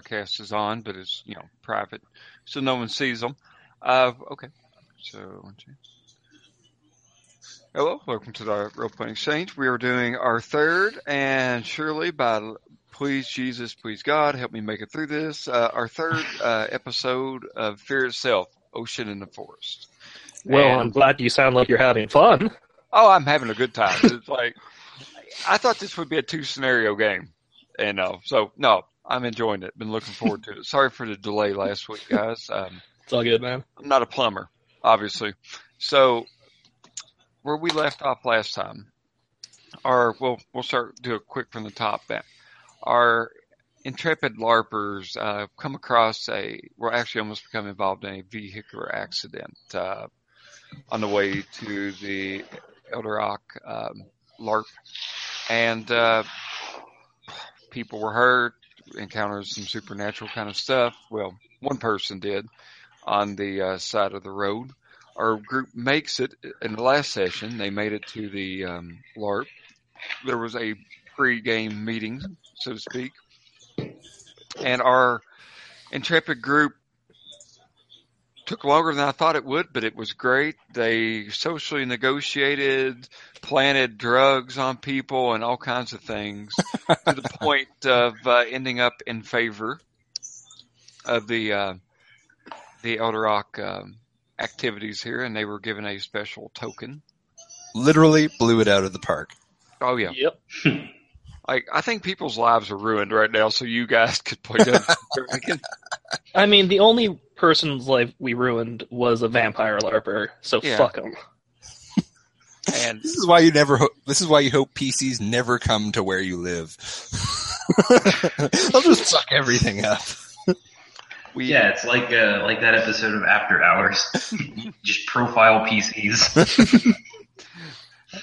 podcast is on, but it's you know private, so no one sees them. Uh, okay, so hello, welcome to the Role Playing Exchange. We are doing our third and surely by please Jesus, please God, help me make it through this. Uh, our third uh, episode of Fear Itself, Ocean in the Forest. Well, And- I'm glad you sound like you're having fun. Oh, I'm having a good time. It's like I thought this would be a two scenario game, and uh, so no, I'm enjoying it. Been looking forward to it. Sorry for the delay last week, guys. Um, It's all good, man. I'm not a plumber, obviously. So where we left off last time, our we'll we'll start do it quick from the top. Back. Our intrepid larpers uh, come across a well, actually almost become involved in a vehicular accident uh, on the way to the Eldarak um, LARP, and uh, people were hurt. Encountered some supernatural kind of stuff. Well, one person did on the uh, side of the road. Our group makes it in the last session. They made it to the um, LARP. There was a pre-game meeting, so to speak, and our intrepid group took longer than I thought it would, but it was great. They socially negotiated, planted drugs on people, and all kinds of things to the point of uh, ending up in favor of the uh, the Eldarak um, activities here, and they were given a special token. Literally blew it out of the park. Oh yeah, Yep. like I think people's lives are ruined right now, so you guys could play Dungeons and Dragons. I mean, the only person's life we ruined was a vampire larper, so Yeah. fuck him. and This is why you never. Ho- this is why you hope PCs never come to where you live. They'll just suck everything up. we Yeah, it's like uh, like that episode of After Hours. Just profile PCs.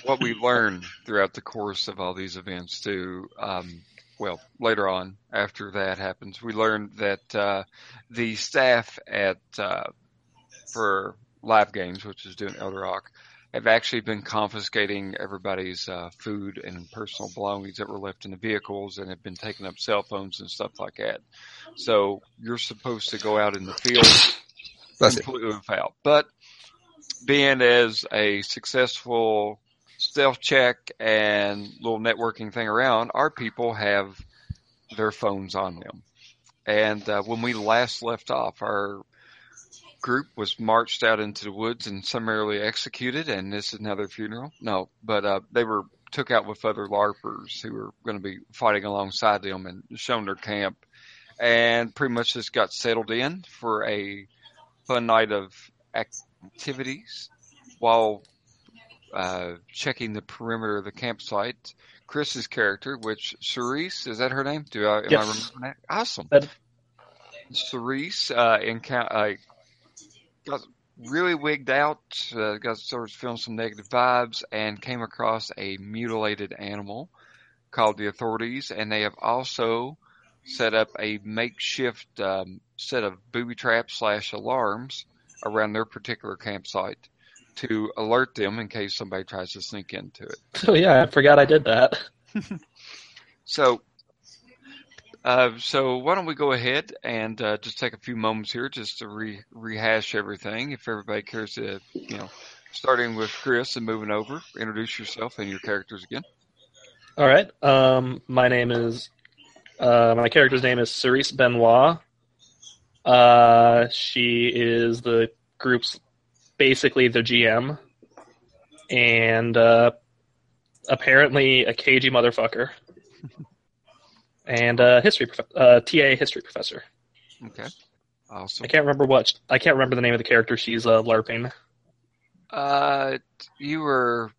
what we learned throughout the course of all these events too um, well later on after that happens we learned that uh, the staff at uh, for live games which is doing Eldarak have actually been confiscating everybody's uh, food and personal belongings that were left in the vehicles and have been taking up cell phones and stuff like that so you're supposed to go out in the field That's it. completely without. But being as a successful stealth check and little networking thing around, our people have their phones on them. And uh, when we last left off, our group was marched out into the woods and summarily executed. And this is another funeral. No, but uh, they were took out with other larpers who were going to be fighting alongside them and shown their camp. And pretty much just got settled in for a fun night of activities while uh, checking the perimeter of the campsite. Chris's character, which Cerise, is that her name? Do I, am I remembering that? Awesome. That- Cerise uh, uh, got really wigged out, uh, got started feeling some negative vibes, and came across a mutilated animal called the authorities, and they have also set up a makeshift um, set of booby traps slash alarms around their particular campsite to alert them in case somebody tries to sneak into it. Oh yeah, I forgot I did that. So, uh, so why don't we go ahead and uh, just take a few moments here just to re- rehash everything. If everybody cares to, you know, starting with Chris and moving over, introduce yourself and your characters again. All right. Um, my name is uh, my character's name is Cerise Benoit. Uh, she is the group's basically the GM, and uh, apparently a cagey motherfucker, and a history prof- uh, TA history professor. Okay, awesome. I can't remember what I can't remember the name of the character she's uh, larping. Uh, you were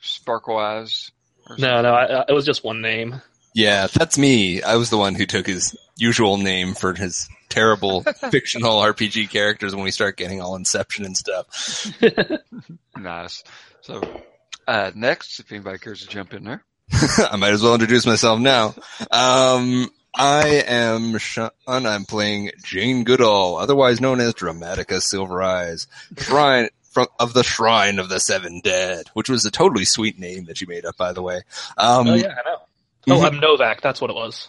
Sparkle Eyes. No, no, I, I, it was just one name. Yeah, that's me. I was the one who took his usual name for his terrible fictional RPG characters when we start getting all Inception and stuff. Nice. So, uh, next, if anybody cares to jump in there. I might as well introduce myself now. Um, I am Sean. I'm playing Jane Goodall, otherwise known as Dramatica Silver Eyes, shrine from of the Shrine of the Seven Dead, which was a totally sweet name that you made up, by the way. Um, oh yeah, I know. Oh, I'm Novak. That's what it was.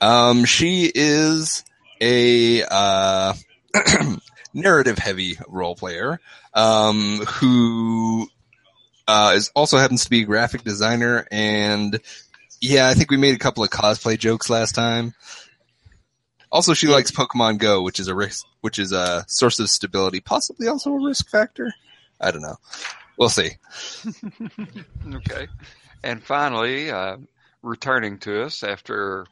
Um, she is a uh, narrative heavy role player um, who uh, is also happens to be a graphic designer and yeah, I think we made a couple of cosplay jokes last time. Also, she likes Pokemon Go, which is a risk, which is a source of stability, possibly also a risk factor. I don't know. We'll see. Okay. And finally, uh, returning to us after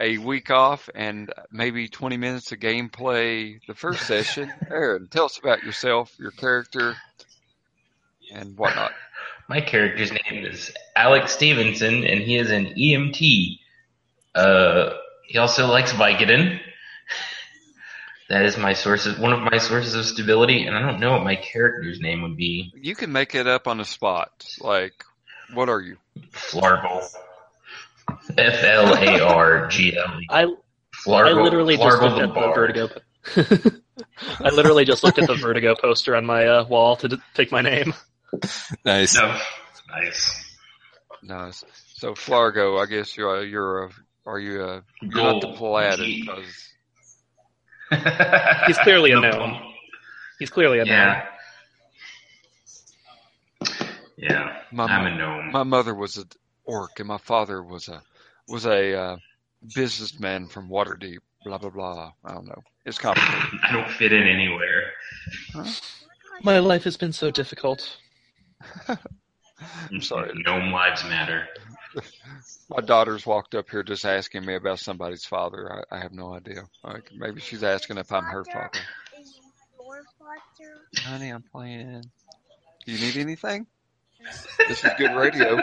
a week off and maybe 20 minutes of gameplay the first session. Aaron, tell us about yourself, your character, and whatnot. My character's name is Alex Stevenson, and he is an EMT. Uh, he also likes Vicodin. That is my source, of, one of my sources of stability, and I don't know what my character's name would be. You can make it up on the spot. Like, what are you? Flargle. F L A R G L E. I Flargle. Literally just looked the at the Vertigo. I literally just looked at the Vertigo poster on my uh, wall to d- pick my name. Nice. No, nice. Nice. So Flargo, I guess you're a, you're a, are you a, you're not the Gold. Paladin because He's clearly a The gnome. He's clearly a gnome. Yeah. Yeah, my I'm a gnome. my mother was an orc and my father was a was a uh, businessman from Waterdeep. Blah blah blah. I don't know. It's complicated. I don't fit in anywhere. My life has been so difficult. I'm sorry. Gnome lives matter. My daughter's walked up here just asking me about somebody's father. I, I have no idea. Like maybe she's asking if I'm her father. Is your father? Honey, I'm playing. Do you need anything? This is good radio.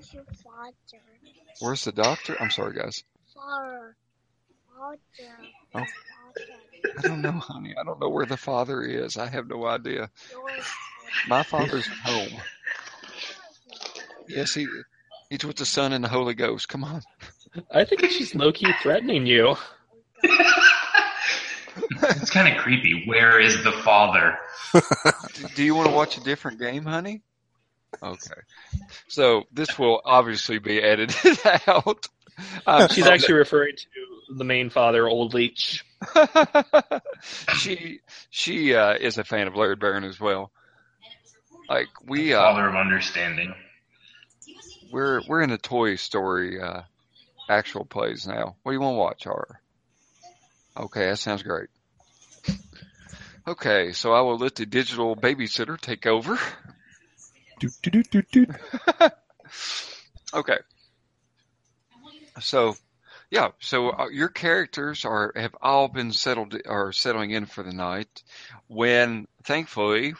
Where is your father? Where's the doctor? I'm sorry, guys. Father. Father. Oh. I don't know, honey. I don't know where the father is. I have no idea. My father's at home. Yes, he he's with the Son and the Holy Ghost. Come on. I think she's low key threatening you. it's kind of creepy. Where is the father? Do- Do you want to watch a different game, honey? Okay. So this will obviously be edited out. Um, She's actually referring to the main father, Old Leech. she she uh, is a fan of Laird Barron as well. Like we uh, Father of understanding. we're we're in the Toy Story uh, actual plays now. What do you want to watch, horror? Okay, that sounds great. Okay, so I will let the digital babysitter take over. Doot, doot, doot, doot, doot. Okay. So, yeah. So uh, your characters are have all been settled are settling in for the night. When thankfully,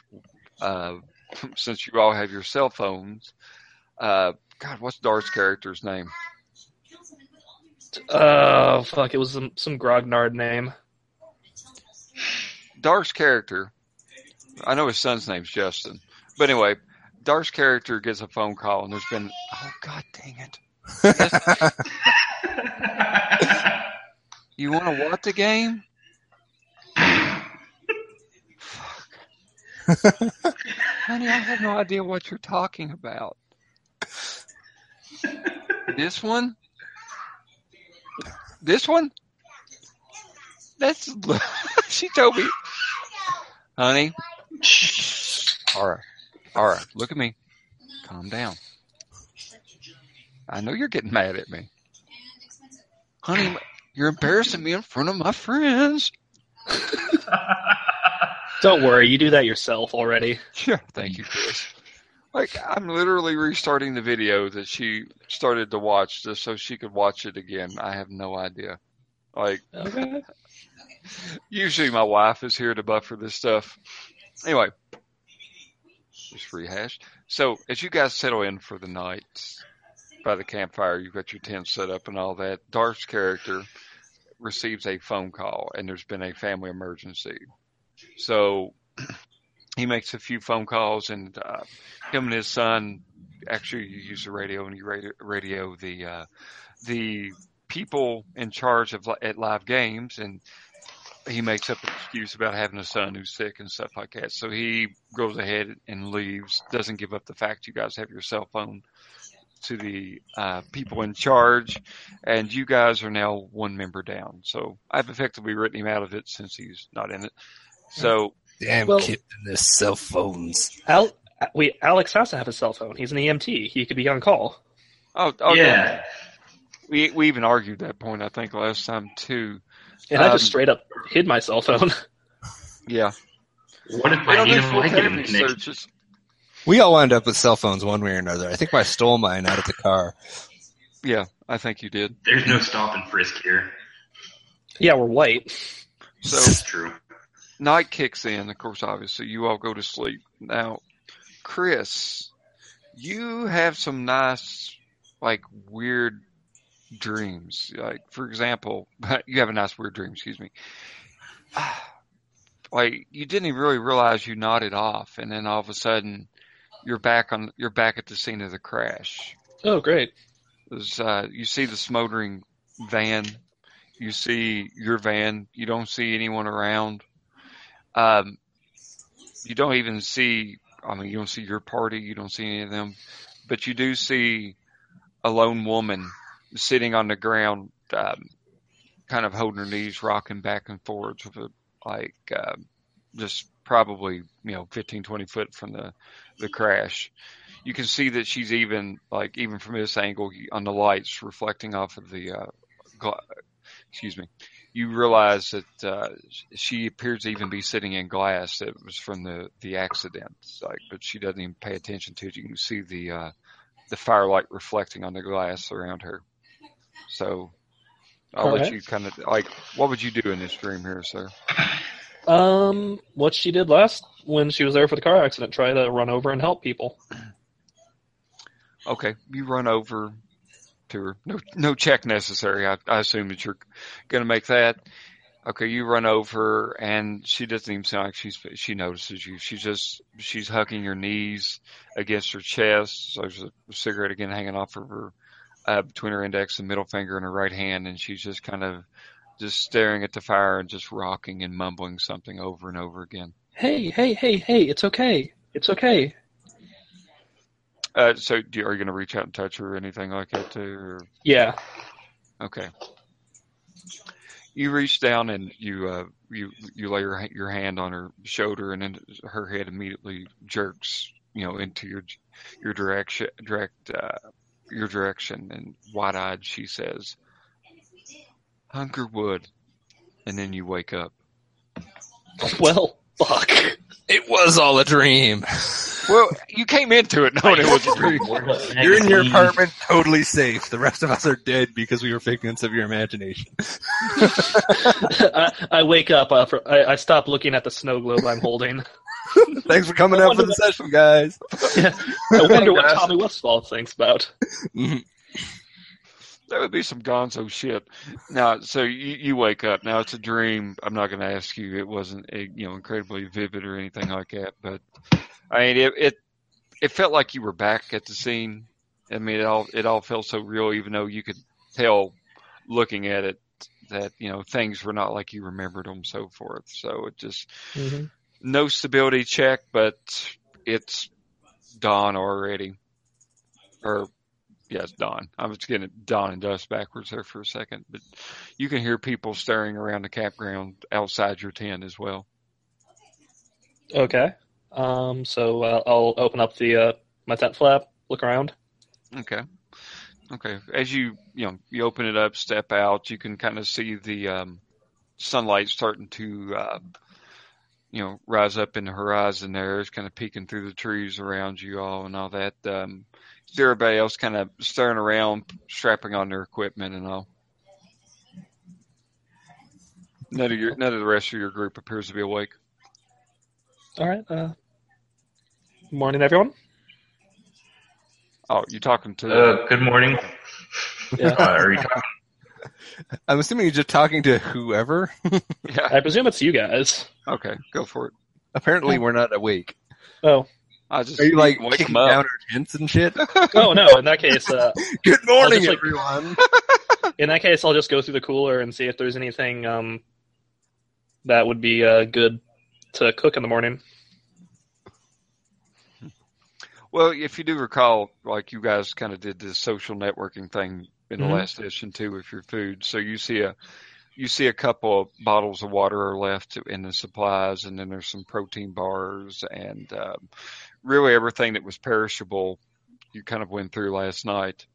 uh, since you all have your cell phones, uh, God, what's Dart's character's name? Oh, fuck. It was some, some grognard name. Dark's character, I know his son's name's Justin, but anyway, Dark's character gets a phone call and there's been, oh god dang it. You want to watch the game? Fuck. Honey, I have no idea what you're talking about. This one? This one? That's, she told me. Honey, all right, all right, look at me. Calm down. I know you're getting mad at me. Honey, you're embarrassing me in front of my friends. Don't worry, you do that yourself already. Yeah, thank you, Chris. Like, I'm literally restarting the video that she started to watch just so she could watch it again. I have no idea. Like, Okay. usually my wife is here to buffer this stuff. Anyway, just rehash. So, as you guys settle in for the night by the campfire, you've got your tent set up and all that. Darth's character receives a phone call, and there's been a family emergency. So, he makes a few phone calls, and uh, him and his son actually you use the radio and you radio, radio the uh, the people in charge of at live games, and he makes up an excuse about having a son who's sick and stuff like that. So he goes ahead and leaves, doesn't give up the fact you guys have your cell phone to the uh, people in charge, and you guys are now one member down. So I've effectively written him out of it since he's not in it. So Damn Well- kids and their cell phones. Al, wait, Alex has to have a cell phone. He's an EMT. He could be on call. oh, oh yeah. we we even argued that point I think last time too. And I just Um, straight up hid my cell phone. Yeah, What if we my don't do native full Vicodin cavity searches. We all wound up with cell phones one way or another. I think I stole mine out of the car. Yeah, I think you did. There's no stop and frisk here. yeah, we're white. So That's true. night kicks in. Of course, obviously, you all go to sleep. Now, Chris, you have some nice, like, weird dreams. Like, for example, you have a nice weird dream, excuse me. Like, you didn't even really realize you nodded off, and then all of a sudden, you're back on, you're back at the scene of the crash. Oh, great. There's, uh, you see the smoldering van. You see your van. You don't see anyone around. Um, you don't even see. I mean, you don't see your party. You don't see any of them, but you do see a lone woman sitting on the ground, um, kind of holding her knees, rocking back and forwards with a like um, just probably you know 15, 20 foot from the the crash. You can see that she's even like even from this angle on the lights reflecting off of the uh, gla- excuse me. You realize that uh, she appears to even be sitting in glass that was from the the accident like but she doesn't even pay attention to it. You can see the uh, the firelight reflecting on the glass around her so I'll let Alright. you kind of like what would you do in this dream here sir Um, what she did last when she was there for the car accident, try to run over and help people. Okay, you run over to her. No, no check necessary. I, I assume that you're going to make that. Okay, you run over, and she doesn't even sound like she's she notices you. She's just she's hugging your knees against her chest. So there's a cigarette again hanging off of her uh, between her index and middle finger in her right hand, and she's just kind of just staring at the fire and just rocking and mumbling something over and over again. Hey, hey, hey, hey! It's okay. It's okay. Uh, so, do, are you going to reach out and touch her or anything like that too? Or? Yeah. Okay. You reach down and you uh, you you lay your your hand on her shoulder, and then her head immediately jerks, you know, into your your direction, direct uh, your direction, and wide eyed she says, "Hunkerwood," and then you wake up. Well, fuck. It was all a dream. Well, you came into it knowing it was a dream. You're in your apartment, totally safe. The rest of us are dead because we were figments of your imagination. I, I wake up. Uh, for, I, I stop looking at the snow globe I'm holding. Thanks for coming out for the session, guys. I wonder what Tommy Westphall thinks about. Mhm. That would be some gonzo shit. Now, so you, you wake up. Now it's a dream. I'm not going to ask you. It wasn't, eh, you know, incredibly vivid or anything like that. But I mean, it, it it felt like you were back at the scene. I mean, it all it all felt so real, even though you could tell looking at it that you know things were not like you remembered them, so forth. So it just Mm-hmm. No stability check, but it's dawn already. Or yes, dawn. I was getting dawn and dusk backwards there for a second, but you can hear people staring around the campground outside your tent as well. Okay. Um. So uh, I'll open up the uh, my tent flap, look around. Okay. Okay. As you you know you open it up, step out, you can kind of see the um, sunlight starting to uh, you know rise up in the horizon. There, it's kind of peeking through the trees around you all and all that. Um, is there everybody else kind of staring around, strapping on their equipment and all? None of your none of the rest of your group appears to be awake. All right. Uh. Morning, everyone. Oh, you talking to? Uh, good morning. Yeah. Uh, are you talking? I'm assuming you're just talking to whoever. yeah. I presume it's you guys. Okay, go for it. Apparently, we're not awake. Oh. I just Are you like wake kicking down our tents and shit? Oh no. In that case, uh, Good morning, just, like- everyone. in that case, I'll just go through the cooler and see if there's anything um that would be uh, good to cook in the morning. Well, if you do recall, like you guys kind of did this social networking thing in the Mhm. last edition too with your food. So you see a you see a couple of bottles of water are left in the supplies, and then there's some protein bars and um, really everything that was perishable. You kind of went through last night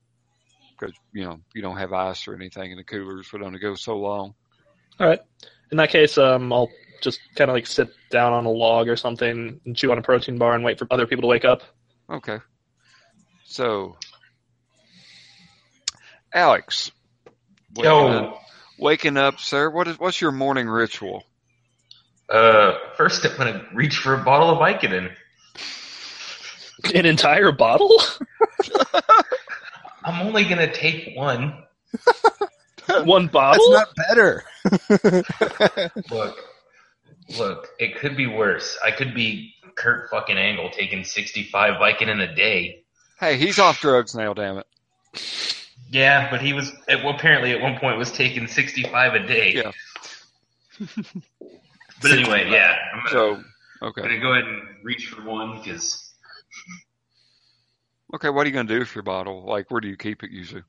because you know you don't have ice or anything in the coolers would only go so long. All right. In that case, um, I'll just kind of like sit down on a log or something and chew on a protein bar and wait for other people to wake up. Okay. So, Alex, waking Yo, up, waking up, sir. What is what's your morning ritual? uh, first I'm gonna reach for a bottle of Vicodin. An entire bottle? I'm only gonna take one. One That's bottle? not better. Look, look, it could be worse. I could be Kurt fucking Angle taking 65 Vicodin a day. Hey, he's off drugs now. Damn it. Yeah, but he was at, well, apparently at one point was taking 65 a day. Yeah. But anyway, yeah, I'm gonna, So, I'm gonna go ahead and reach for one because okay. What are you gonna do with your bottle? Like, where do you keep it usually?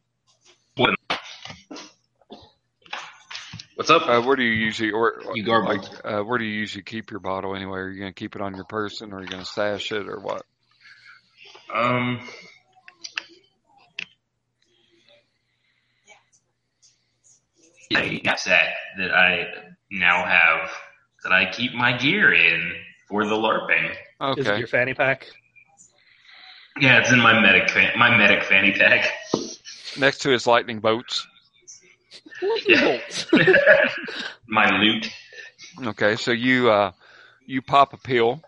what's up? Uh, where do you usually, or You like, uh, where do you usually keep your bottle anyway? Are you gonna keep it on your person, or are you gonna stash it, or what? Um, a set that I now have that I keep my gear in for the LARPing. Okay. Is it your fanny pack? Yeah, it's in my medic fan- my medic fanny pack. Next to his lightning bolts. Yeah. my loot. Okay, so you uh, you pop a pill,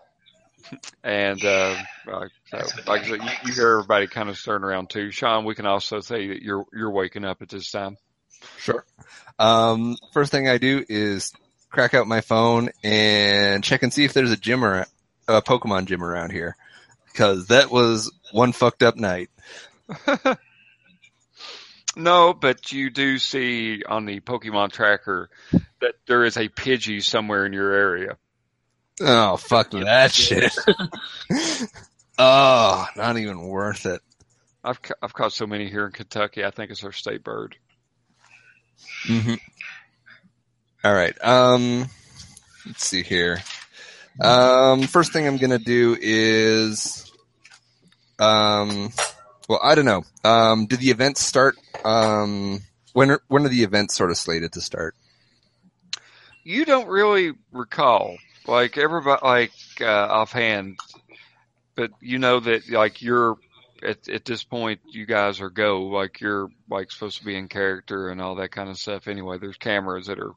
and uh, uh, so, like I said, you, you hear everybody kind of stirring around too. Sean, we can also say that you're you're waking up at this time. Sure. Um, first thing I do is crack out my phone and check and see if there's a gym or a Pokemon gym around here, because that was one fucked up night. no, but you do see on the Pokemon tracker that there is a Pidgey somewhere in your area. Oh fuck that shit. oh, not even worth it. I've ca- I've caught so many here in Kentucky. I think it's our state bird. Hmm All right. Um, let's see here. Um, first thing I'm gonna do is, um, well, I don't know. Um, did the events start? Um, when are, when are the events sort of slated to start? You don't really recall, like everybody, like uh, offhand, but you know that like you're at at this point, you guys are go like you're like supposed to be in character and all that kind of stuff. Anyway, there's cameras that are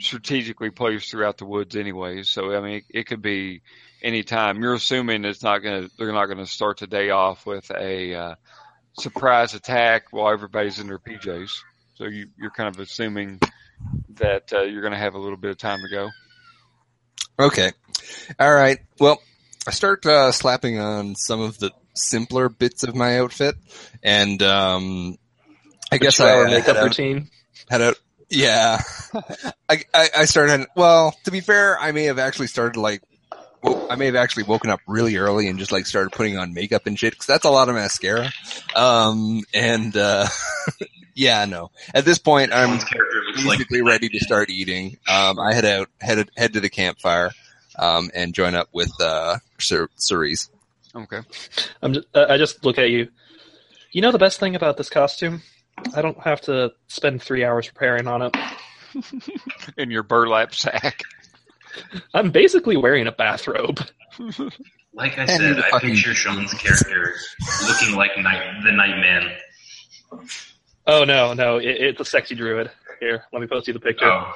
strategically placed throughout the woods anyway. So I mean, it, it could be any time. You're assuming it's not gonna they're not gonna start the day off with a uh, surprise attack while everybody's in their PJs. So you you're kind of assuming that uh, you're going to have a little bit of time to go. Okay. All right. Well, I start uh, slapping on some of the simpler bits of my outfit, and um, I guess I Shower makeup head out- routine. had a yeah. I, I i started well to be fair i may have actually started like well, i may have actually woken up really early and just like started putting on makeup and shit because that's a lot of mascara. Um and uh yeah no. At this point i'm Someone's like basically ready to start eating. Um i head out head head to the campfire um and join up with uh Cer- cerise Okay. I'm just, uh, I just look at you. You know the best thing about this costume? I don't have to spend three hours preparing on it. In your burlap sack. I'm basically wearing a bathrobe. Like I said, I picture Sean's character looking like night, the Nightman. Oh no, no, it, it's a sexy druid. Here, let me post you the picture. Oh,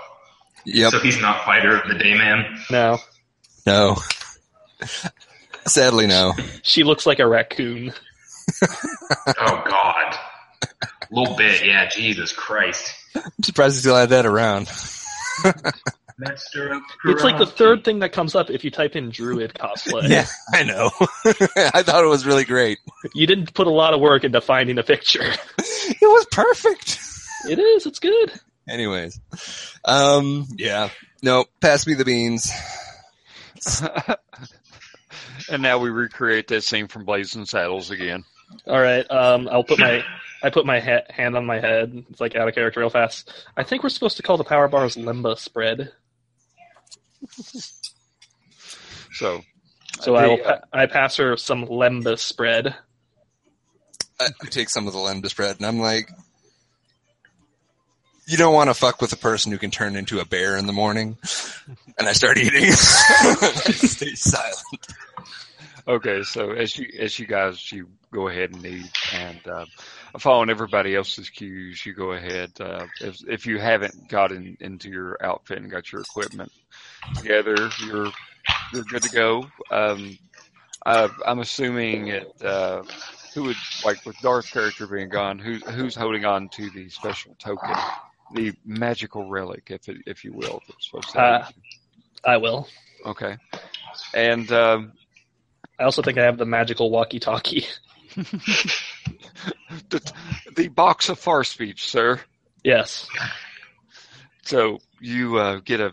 yep so he's not fighter of the day, man. No, no sadly no she looks like a raccoon. Oh God, a little bit, yeah. Jesus Christ, i'm surprised you still had that around Master of It's like the third thing that comes up if you type in druid cosplay. Yeah, I know. I thought it was really great. You didn't put a lot of work into finding a picture. It was perfect. It is. It's good. Anyways, um, yeah, no, pass me the beans. And now we recreate that scene from Blazing Saddles again. All right. Um, I'll put my I put my ha- hand on my head. It's like out of character real fast. I think we're supposed to call the power bars lembas bread. So So I will The, pa- I pass her some lembas bread. I, I take some of the lembas bread, and I'm like, you don't want to fuck with a person who can turn into a bear in the morning. And I start eating. Stay silent. Okay, so as you as you guys you go ahead and eat, and uh, following everybody else's cues, you go ahead. Uh, if if you haven't gotten into your outfit and got your equipment together, you're you're good to go. Um, I, I'm assuming it. Uh, who would like with Darth's character being gone? Who's who's holding on to the special token, the magical relic, if it, if you will? It's supposed to Uh, I will. okay, and. Um, I also think I have the magical walkie-talkie. the, the box of far speech, sir. Yes. So you uh, get a,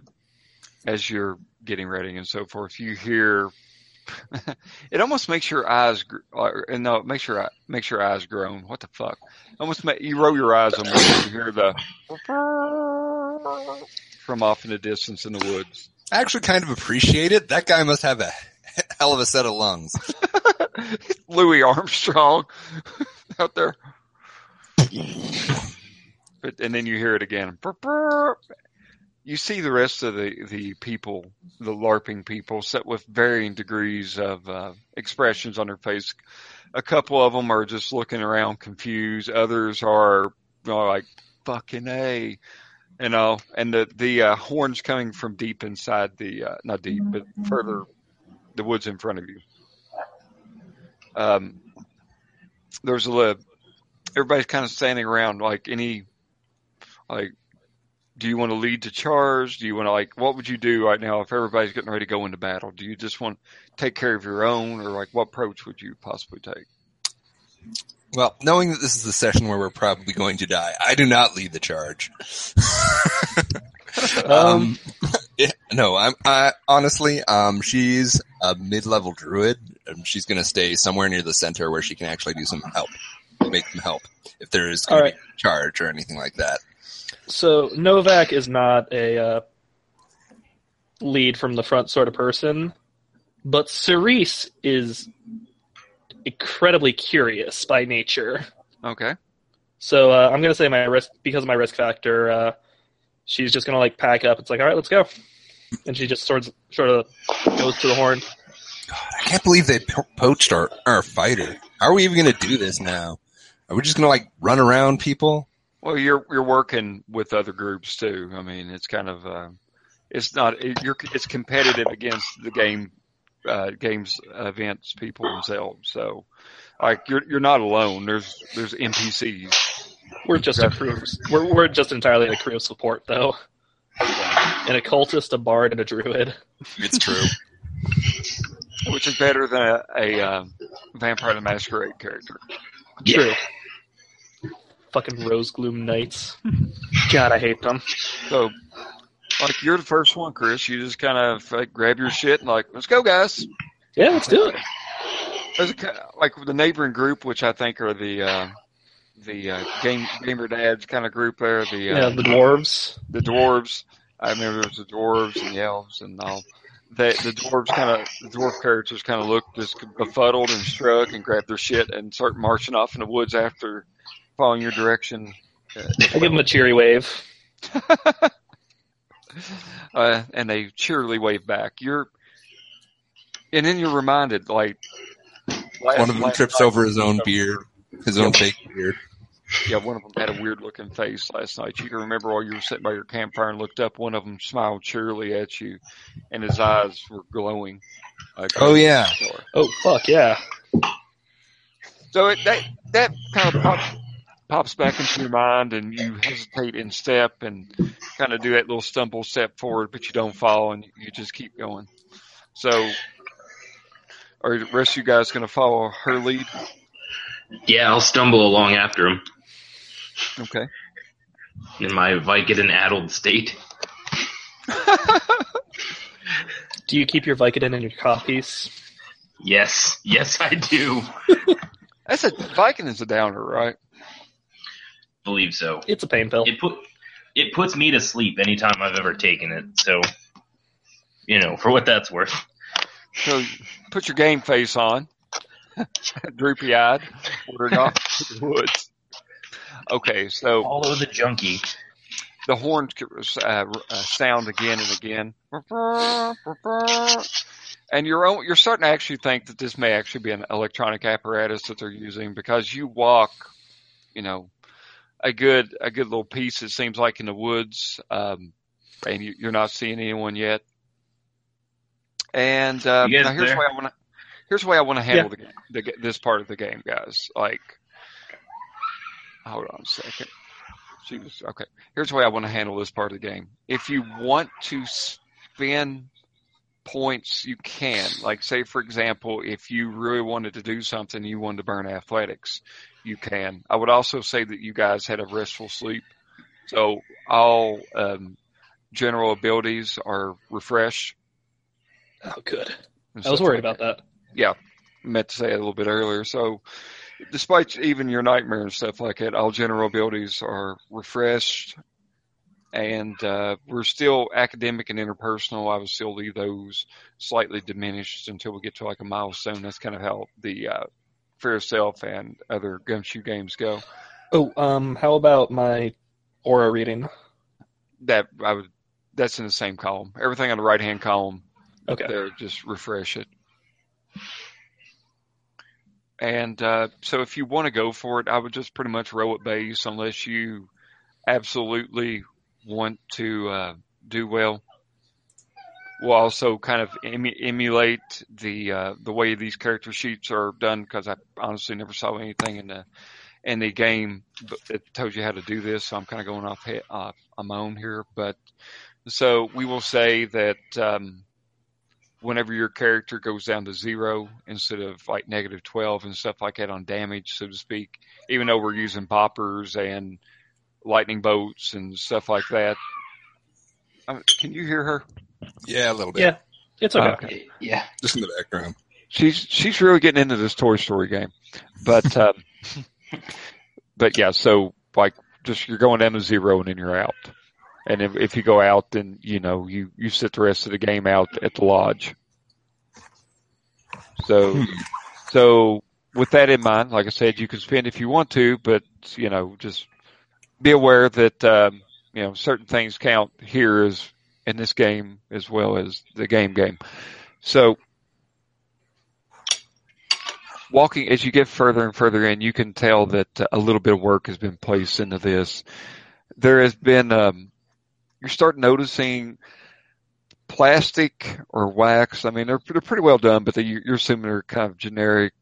as you're getting ready and so forth, you hear. it almost makes your eyes, gr- or, and no, it makes your makes your eyes groan. What the fuck? Almost make, you roll your eyes almost when you hear the from off in the distance in the woods. I actually kind of appreciate it. That guy must have a hell of a set of lungs. Louis Armstrong out there. But, and then you hear it again. You see the rest of the, the people, the LARPing people, set with varying degrees of uh, expressions on their face. A couple of them are just looking around confused. Others are like, fucking A. You know, and the, the uh, horns coming from deep inside the, uh, not deep, but further, the woods in front of you. Um, there's a li- everybody's kind of standing around like any like do you want to lead the charge do you want to like what would you do right now if everybody's getting ready to go into battle? Do you just want to take care of your own or like what approach would you possibly take? Well, knowing that this is the session where we're probably going to die, I do not lead the charge. um, yeah, no, I'm, I, honestly, um, she's a mid-level druid. and she's going to stay somewhere near the center where she can actually do some help, make some help if there is going All to be a charge or anything like that. So Novak is not a uh, lead from the front sort of person, but Cerise is incredibly curious by nature. okay So uh, I'm gonna say my risk because of my risk factor. Uh, she's just gonna like pack up. It's like, all right, let's go, and she just sort of sort of goes to the horn. I can't believe they po- poached our, our fighter. How are we even going to do this now? Are we just going to like run around people? well you're you're working with other groups too i mean it's kind of uh it's not it, you're it's competitive against the game uh games events people themselves so like you're you're not alone there's there's npcs We're just a crew. We're we're just entirely a crew of support though. An occultist, a bard, and a druid. It's true. which is better than a, a um, Vampire the Masquerade character. True. Fucking rose gloom knights. God, I hate them. So, like, you're the first one, Chris. You just kind of like, grab your shit and like, let's go, guys. Yeah, let's do it. There's a, like the neighboring group, which I think are the uh, the uh, game gamer dads kind of group there. The uh, Yeah, the dwarves. the dwarves. I remember there was the dwarves and the elves and all. They, the dwarves kind of, the dwarf characters kind of look just befuddled and struck and grab their shit and start marching off in the woods after following your direction. I give them a cheery wave. uh, and they cheerily wave back. You're, and then you're reminded, like, last- One of them trips over his own beard, his own fake beard. Yeah, one of them had a weird looking face last night. You can remember while you were sitting by your campfire and looked up, one of them smiled cheerily at you, and his eyes were glowing. Like Oh, yeah. Oh fuck yeah! So it, that that kind of pops, pops back into your mind, and you hesitate in step and kind of do that little stumble step forward, but you don't fall, and you just keep going. So, are the rest of you guys going to follow her lead? Yeah, I'll stumble along after him Okay. in my Vicodin addled state. Do you keep your Vicodin in your copies? Yes, yes, I do. That's a Vicodin is a downer, right? Believe so. It's a pain pill. It put it puts me to sleep anytime I've ever taken it. So, you know, for what that's worth. So put your game face on, droopy eyed, wandering off to the woods. Okay, so Follow the junkie. the horns uh, uh, sound again and again, and you're you're starting to actually think that this may actually be an electronic apparatus that they're using because you walk, you know, a good a good little piece. It seems like in the woods, um, and you, you're not seeing anyone yet. And now here's there? the way I want to here's the way I want to handle the, game, the this part of the game, guys. Like, hold on a second. She was okay. Here's the way I want to handle this part of the game. If you want to spend points, you can. Like, say for example, if you really wanted to do something, you wanted to burn athletics, you can. I would also say that you guys had a restful sleep, so all um, general abilities are refreshed. Oh, good. I was worried like about that. Meant to say it a little bit earlier. So, despite even your nightmare and stuff like that, all general abilities are refreshed, and uh, we're still academic and interpersonal. I would still leave those slightly diminished until we get to like a milestone. That's kind of how the uh, Fear Itself and other gumshoe games go. Oh, um, how about my aura reading? That I would. That's in the same column. Everything on the right hand column Okay. there, just refresh it. And uh, so, if you want to go for it, I would just pretty much roll it base, unless you absolutely want to uh, do well. We'll also kind of emu- emulate the uh, the way these character sheets are done because I honestly never saw anything in the in the game that tells you how to do this. So I'm kind of going off he- on my own here, but so we will say that. Um, whenever your character goes down to zero instead of like negative 12 and stuff like that on damage, so to speak, even though we're using poppers and lightning bolts and stuff like that. Um, can you hear her? Yeah, a little bit. Yeah. It's okay. Okay. Yeah. Just in the background. She's she's really getting into this Toy Story game, but um, but yeah. So like, just you're going down to zero and then you're out. And if, if you go out, then you know you you sit the rest of the game out at the lodge. So so with that in mind, like I said, you can spend if you want to, but you know just be aware that um, you know certain things count here as in this game as well as the game game. So walking as you get further and further in, you can tell that a little bit of work has been placed into this. There has been um, you start noticing plastic or wax. I mean, they're they're pretty well done, but they, you're assuming they're kind of generic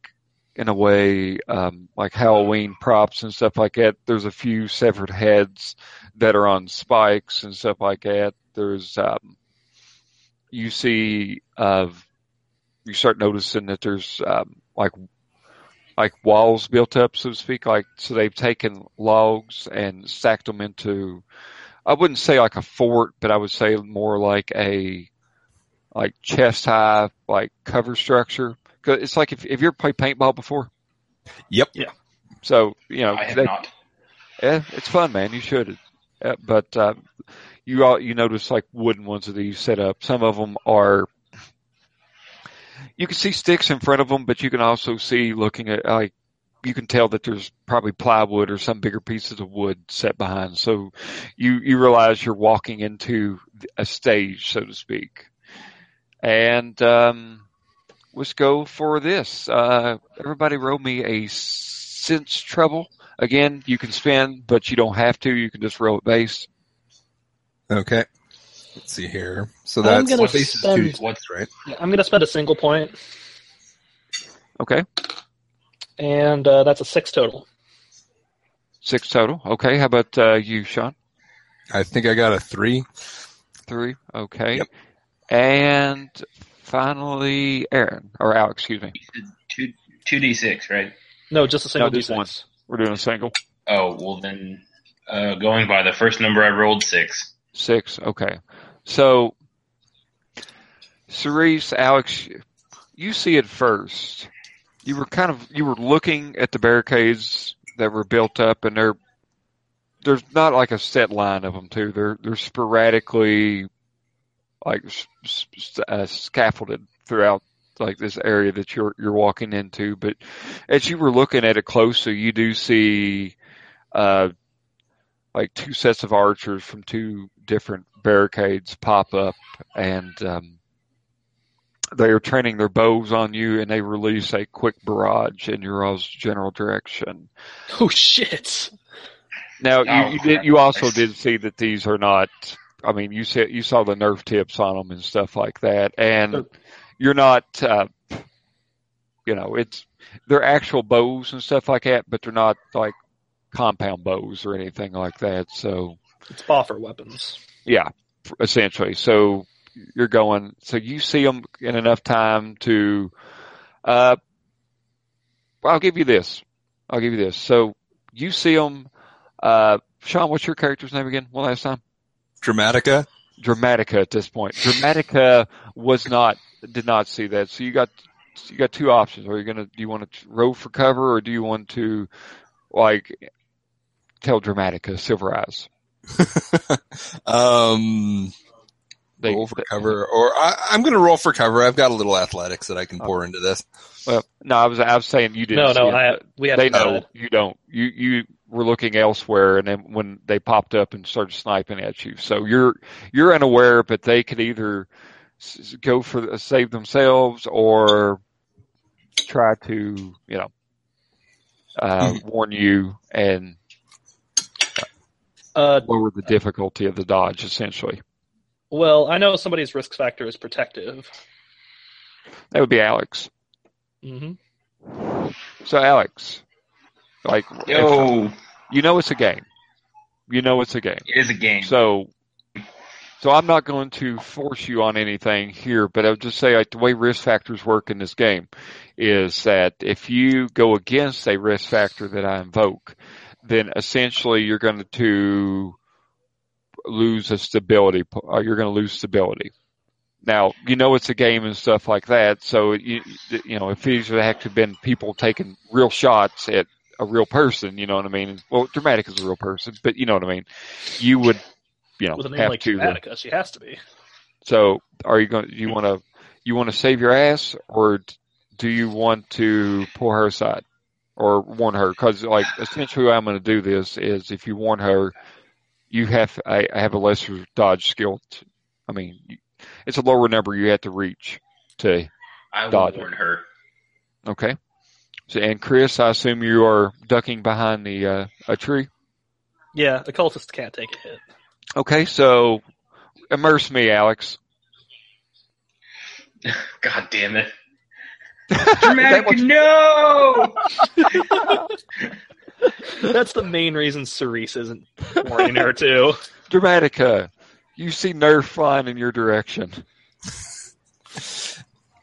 in a way, um, like Halloween props and stuff like that. There's a few severed heads that are on spikes and stuff like that. There's um, you see of you start noticing that there's um, like like walls built up, so to speak. Like so, they've taken logs and stacked them into. I wouldn't say like a fort, but I would say more like a like chest high like cover structure. 'Cause it's like if if you ever played paintball before. Yep. Yeah. So you know I have they- not. yeah, it's fun, man. You should. Uh, but uh, you all you notice like wooden ones of these set up. Some of them are. You can see sticks in front of them, but you can also see looking at like you can tell that there's probably plywood or some bigger pieces of wood set behind. So you you realize you're walking into a stage, so to speak. And um, let's go for this. Uh, everybody, roll me a sense trouble. Again, you can spin, but you don't have to. You can just roll it base. Okay. Let's see here. So I'm that's gonna base is spend- two, what's right? Yeah, I'm going to spend a single point, Okay, and uh, that's a six total. six total. Okay, how about uh, you, Sean? I think I got a three. Three. Okay, Yep. and finally, Aaron or Alex. Excuse me. Two two d six, right? No, just a single No, just d6. one. We're doing a single. Oh well, then uh, going by the first number I rolled six. Six. Okay. So, Cerise, Alex, you see it first. You were kind of you were looking at the barricades that were built up, and they're there's not like a set line of them too. They're they're sporadically like uh, scaffolded throughout like this area that you're you're walking into. But as you were looking at it closer, you do see uh, like two sets of archers from two different barricades pop up, and um, they are training their bows on you, and they release a quick barrage in your all's general direction. Oh shit! Now Oh, you, you did you also did see that these are not. I mean, you said you saw the nerf tips on them and stuff like that, and you're not. Uh, you know, it's they're actual bows and stuff like that, but they're not like compound bows or anything like that. So It's boffer weapons. yeah, essentially. So you're going. So you see them in enough time to. Uh, I'll give you this. I'll give you this. So you see them. Uh, Sean, what's your character's name again? One last time. Dramatica. Dramatica at this point. Dramatica was not did not see that. So you got you got two options. Are you gonna do you want to row for cover or do you want to like tell Dramatica Silver Eyes? um, They, roll for cover, or I, I'm going to roll for cover. I've got a little athletics that I can pour into this. well, no, I was I was saying you didn't. No, no, it, I we have they to know know. you don't. You you were looking elsewhere, and then when they popped up and started sniping at you, so you're you're unaware, but they could either go for the, save themselves or try to you know uh, warn you and Uh, lower the difficulty of the dodge. Essentially, well, I know somebody's risk factor is protective. that would be Alex. hmm So Alex, like Yo, you know, it's a game. You know, it's a game. it is a game. So, so I'm not going to force you on anything here, but I'll just say like the way risk factors work in this game is that if you go against a risk factor that I invoke, then essentially you're going to lose a stability. uh, You're going to lose stability. Now you know it's a game and stuff like that, so you you know if these had actually been people taking real shots at a real person, you know what I mean. Well, dramatic is a real person, but you know what I mean. You would, you know, With a name have like to. Dramatica, she has to be. So, are you going? Do you want to? You want to save your ass, or do you want to pull her aside, or warn her? Because, like, essentially, what I'm going to do this is if you warn her, you have I, I have a lesser dodge skill. I mean, it's a lower number you have to reach to I will Dodge. warn her. Okay. So, and Chris, I assume you are ducking behind the uh, a tree. Yeah, the cultist can't take a hit. Okay, so immerse me, Alex. God damn it. Dramatic, was- no! That's the main reason Cerise isn't warning her too. Dramatica, you see Nerf flying in your direction.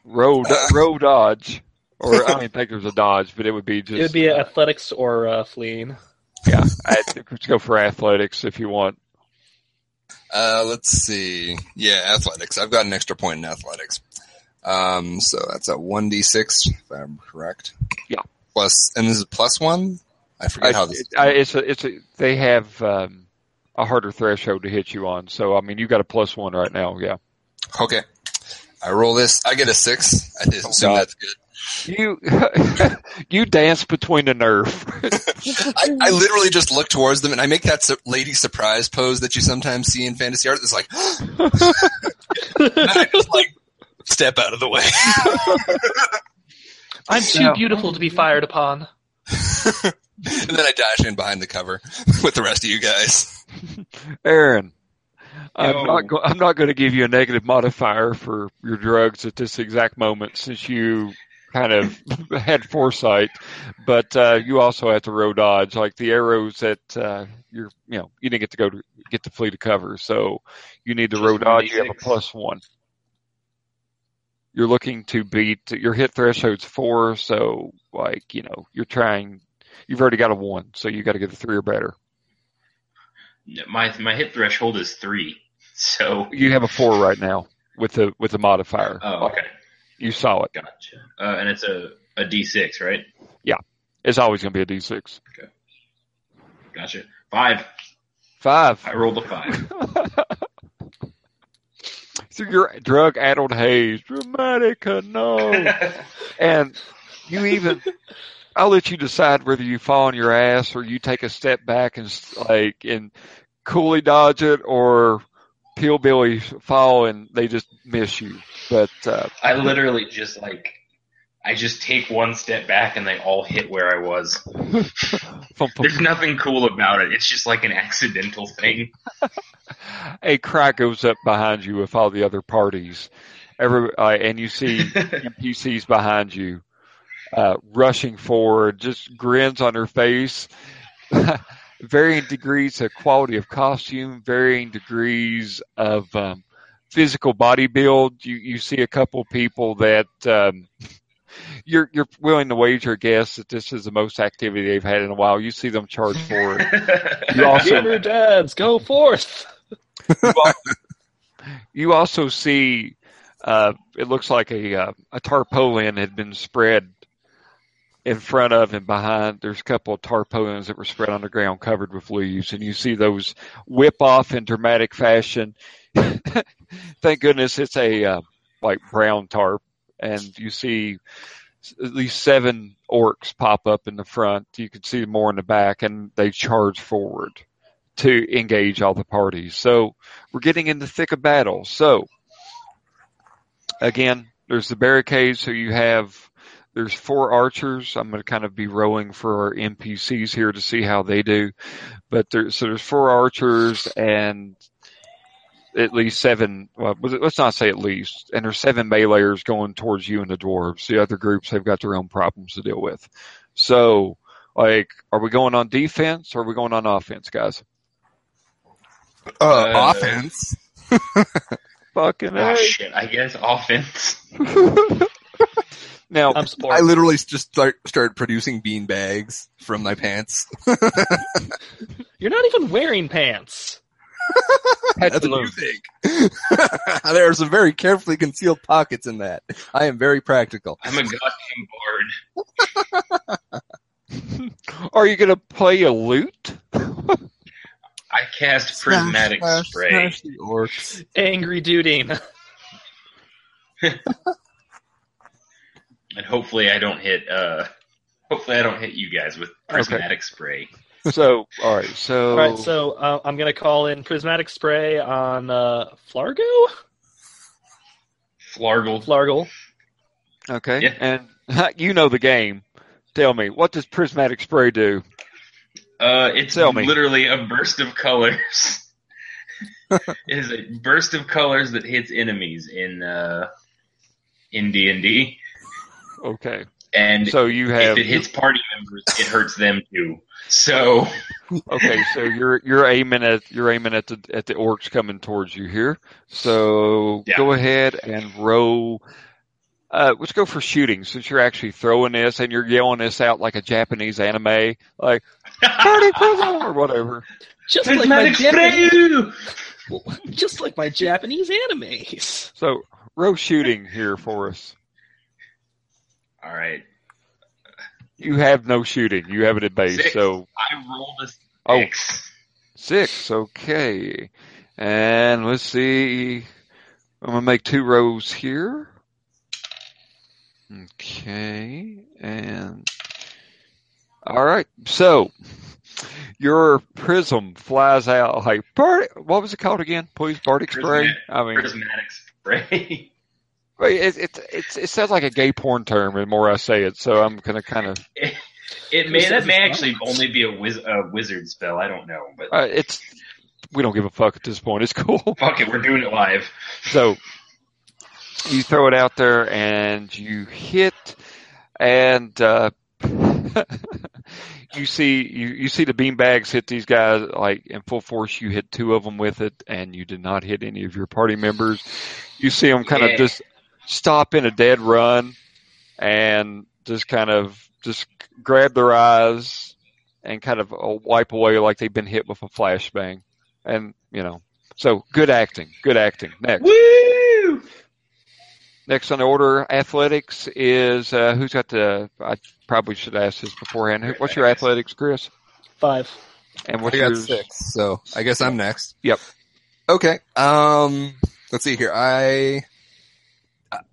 Road, road dodge, or I don't even think there's a dodge, but it would be just. It would be athletics or uh, fleeing. yeah. I, let's go for athletics if you want. Uh, let's see. Yeah, athletics. I've got an extra point in athletics. Um, so that's a 1d6, if I'm correct. Yeah. Plus, and this is plus one? I forget how this I, I, it's a, it's a, they have um, a harder threshold to hit you on, so I mean you got a plus one right now. Yeah. Okay. I roll this. I get a six. I assume God. that's good. You you dance between the Nerf. I, I literally just look towards them and I make that su- lady surprise pose that you sometimes see in fantasy art. It's like, and I just like step out of the way. I'm too beautiful to be fired upon. And then I dash in behind the cover with the rest of you guys. Aaron, I'm Yo. not go- I'm not going to give you a negative modifier for your drugs at this exact moment since you kind of had foresight, but uh, you also had to row dodge like the arrows that uh, you're you know you didn't get to go to get to flee to cover, so you need to Just row dodge. You have a 1d6. plus one. You're looking to beat your hit threshold's four, so like you know you're trying. You've already got a one, so you got to get a three or better. My my hit threshold is three. So You have a four right now with the with the modifier. Oh, okay. You saw it. Gotcha. Uh, and it's a a D6, right? Yeah, it's always going to be a D6. Okay. Gotcha. Five. Five. I rolled a five. Through your drug-addled haze, Dramatica, no. and you even, I'll let you decide whether you fall on your ass or you take a step back and like and coolly dodge it, or Pillbilly fall and they just miss you. But uh, I literally just like I just take one step back and they all hit where I was. There's nothing cool about it. It's just like an accidental thing. a cry goes up behind you with all the other parties. Every uh, and you see NPCs behind you, uh, rushing forward, just grins on her face. varying degrees of quality of costume, varying degrees of um, physical body build. You you see a couple people that um, you're you're willing to wager a guess that this is the most activity they've had in a while. You see them charge forward. You also Gamer dads, go forth! you also see uh, it looks like a uh, a tarpaulin had been spread in front of and behind. There's a couple of tarpaulins that were spread on the ground covered with leaves, and you see those whip off in dramatic fashion. Thank goodness it's a uh, like brown tarp, and you see at least seven orcs pop up in the front. You can see more in the back, and they charge forward to engage all the parties. So we're getting in the thick of battle. So again, there's the barricades. So you have there's four archers. I'm going to kind of be rolling for our NPCs here to see how they do. But there, so there's four archers and at least seven. Well, let's not say at least. And there's seven meleeers going towards you and the dwarves. The other groups have got their own problems to deal with. So, like, are we going on defense or are we going on offense, guys? Uh, Uh, offense. Fucking oh shit, I guess offense. now, I'm I literally just start started producing bean bags from my pants. You're not even wearing pants. That's what you think. there are some very carefully concealed pockets in that. I am very practical. I'm a goddamn bard. are you going to play a lute? I cast prismatic Smash, spray. smash the orcs. Angry duding. And hopefully I don't hit uh hopefully I don't hit you guys with prismatic spray. So, all right. So, All right, so uh, I'm gonna call in prismatic spray on uh, Flargo. Flargle. Flargle. okay, Yeah. and you know the game. Tell me, what does prismatic spray do? Uh it's Tell me. literally a burst of colors. it is a burst of colors that hits enemies in uh in D and D. Okay, And so you have if it hits party members, it hurts them too. So okay, so you're you're aiming at you're aiming at the at the orcs coming towards you here. So Yeah. go ahead and roll. Uh, let's go for shooting since you're actually throwing this and you're yelling this out like a Japanese anime, like "Party prism" or whatever. Just like my Japanese, spray. just like my Japanese animes. So row shooting here for us. All right. You have no shooting. You have it at base. Six. So I rolled a Oh. six. six. Okay. And let's see. I'm gonna make two rows here. Okay. And all right. So your prism flies out like What was it called again? Please, Bardic spray. Prismatic- I mean, Prismatic spray. it, it, it, it sounds like a gay porn term the more I say it. So I'm gonna kind of. It may that may actually only be a, wiz, a wizard spell. I don't know, but Uh, it's. We don't give a fuck at this point. It's cool. fuck it, we're doing it live. So you throw it out there and you hit, and uh, you see you, you see the beanbags hit these guys like in full force. You hit two of them with it, and you did not hit any of your party members. You see them kind Yeah. of just stop in a dead run, and just kind of just grab their eyes and kind of uh, wipe away like they've been hit with a flashbang, and you know. So good acting, good acting. Next. Woo! Next on the order, athletics is uh, who's got the? I probably should ask this beforehand. Who- What's your athletics, Chris? Five. And I what's got yours? six, so I guess I'm next. Yep. Okay. Um, let's see here. I,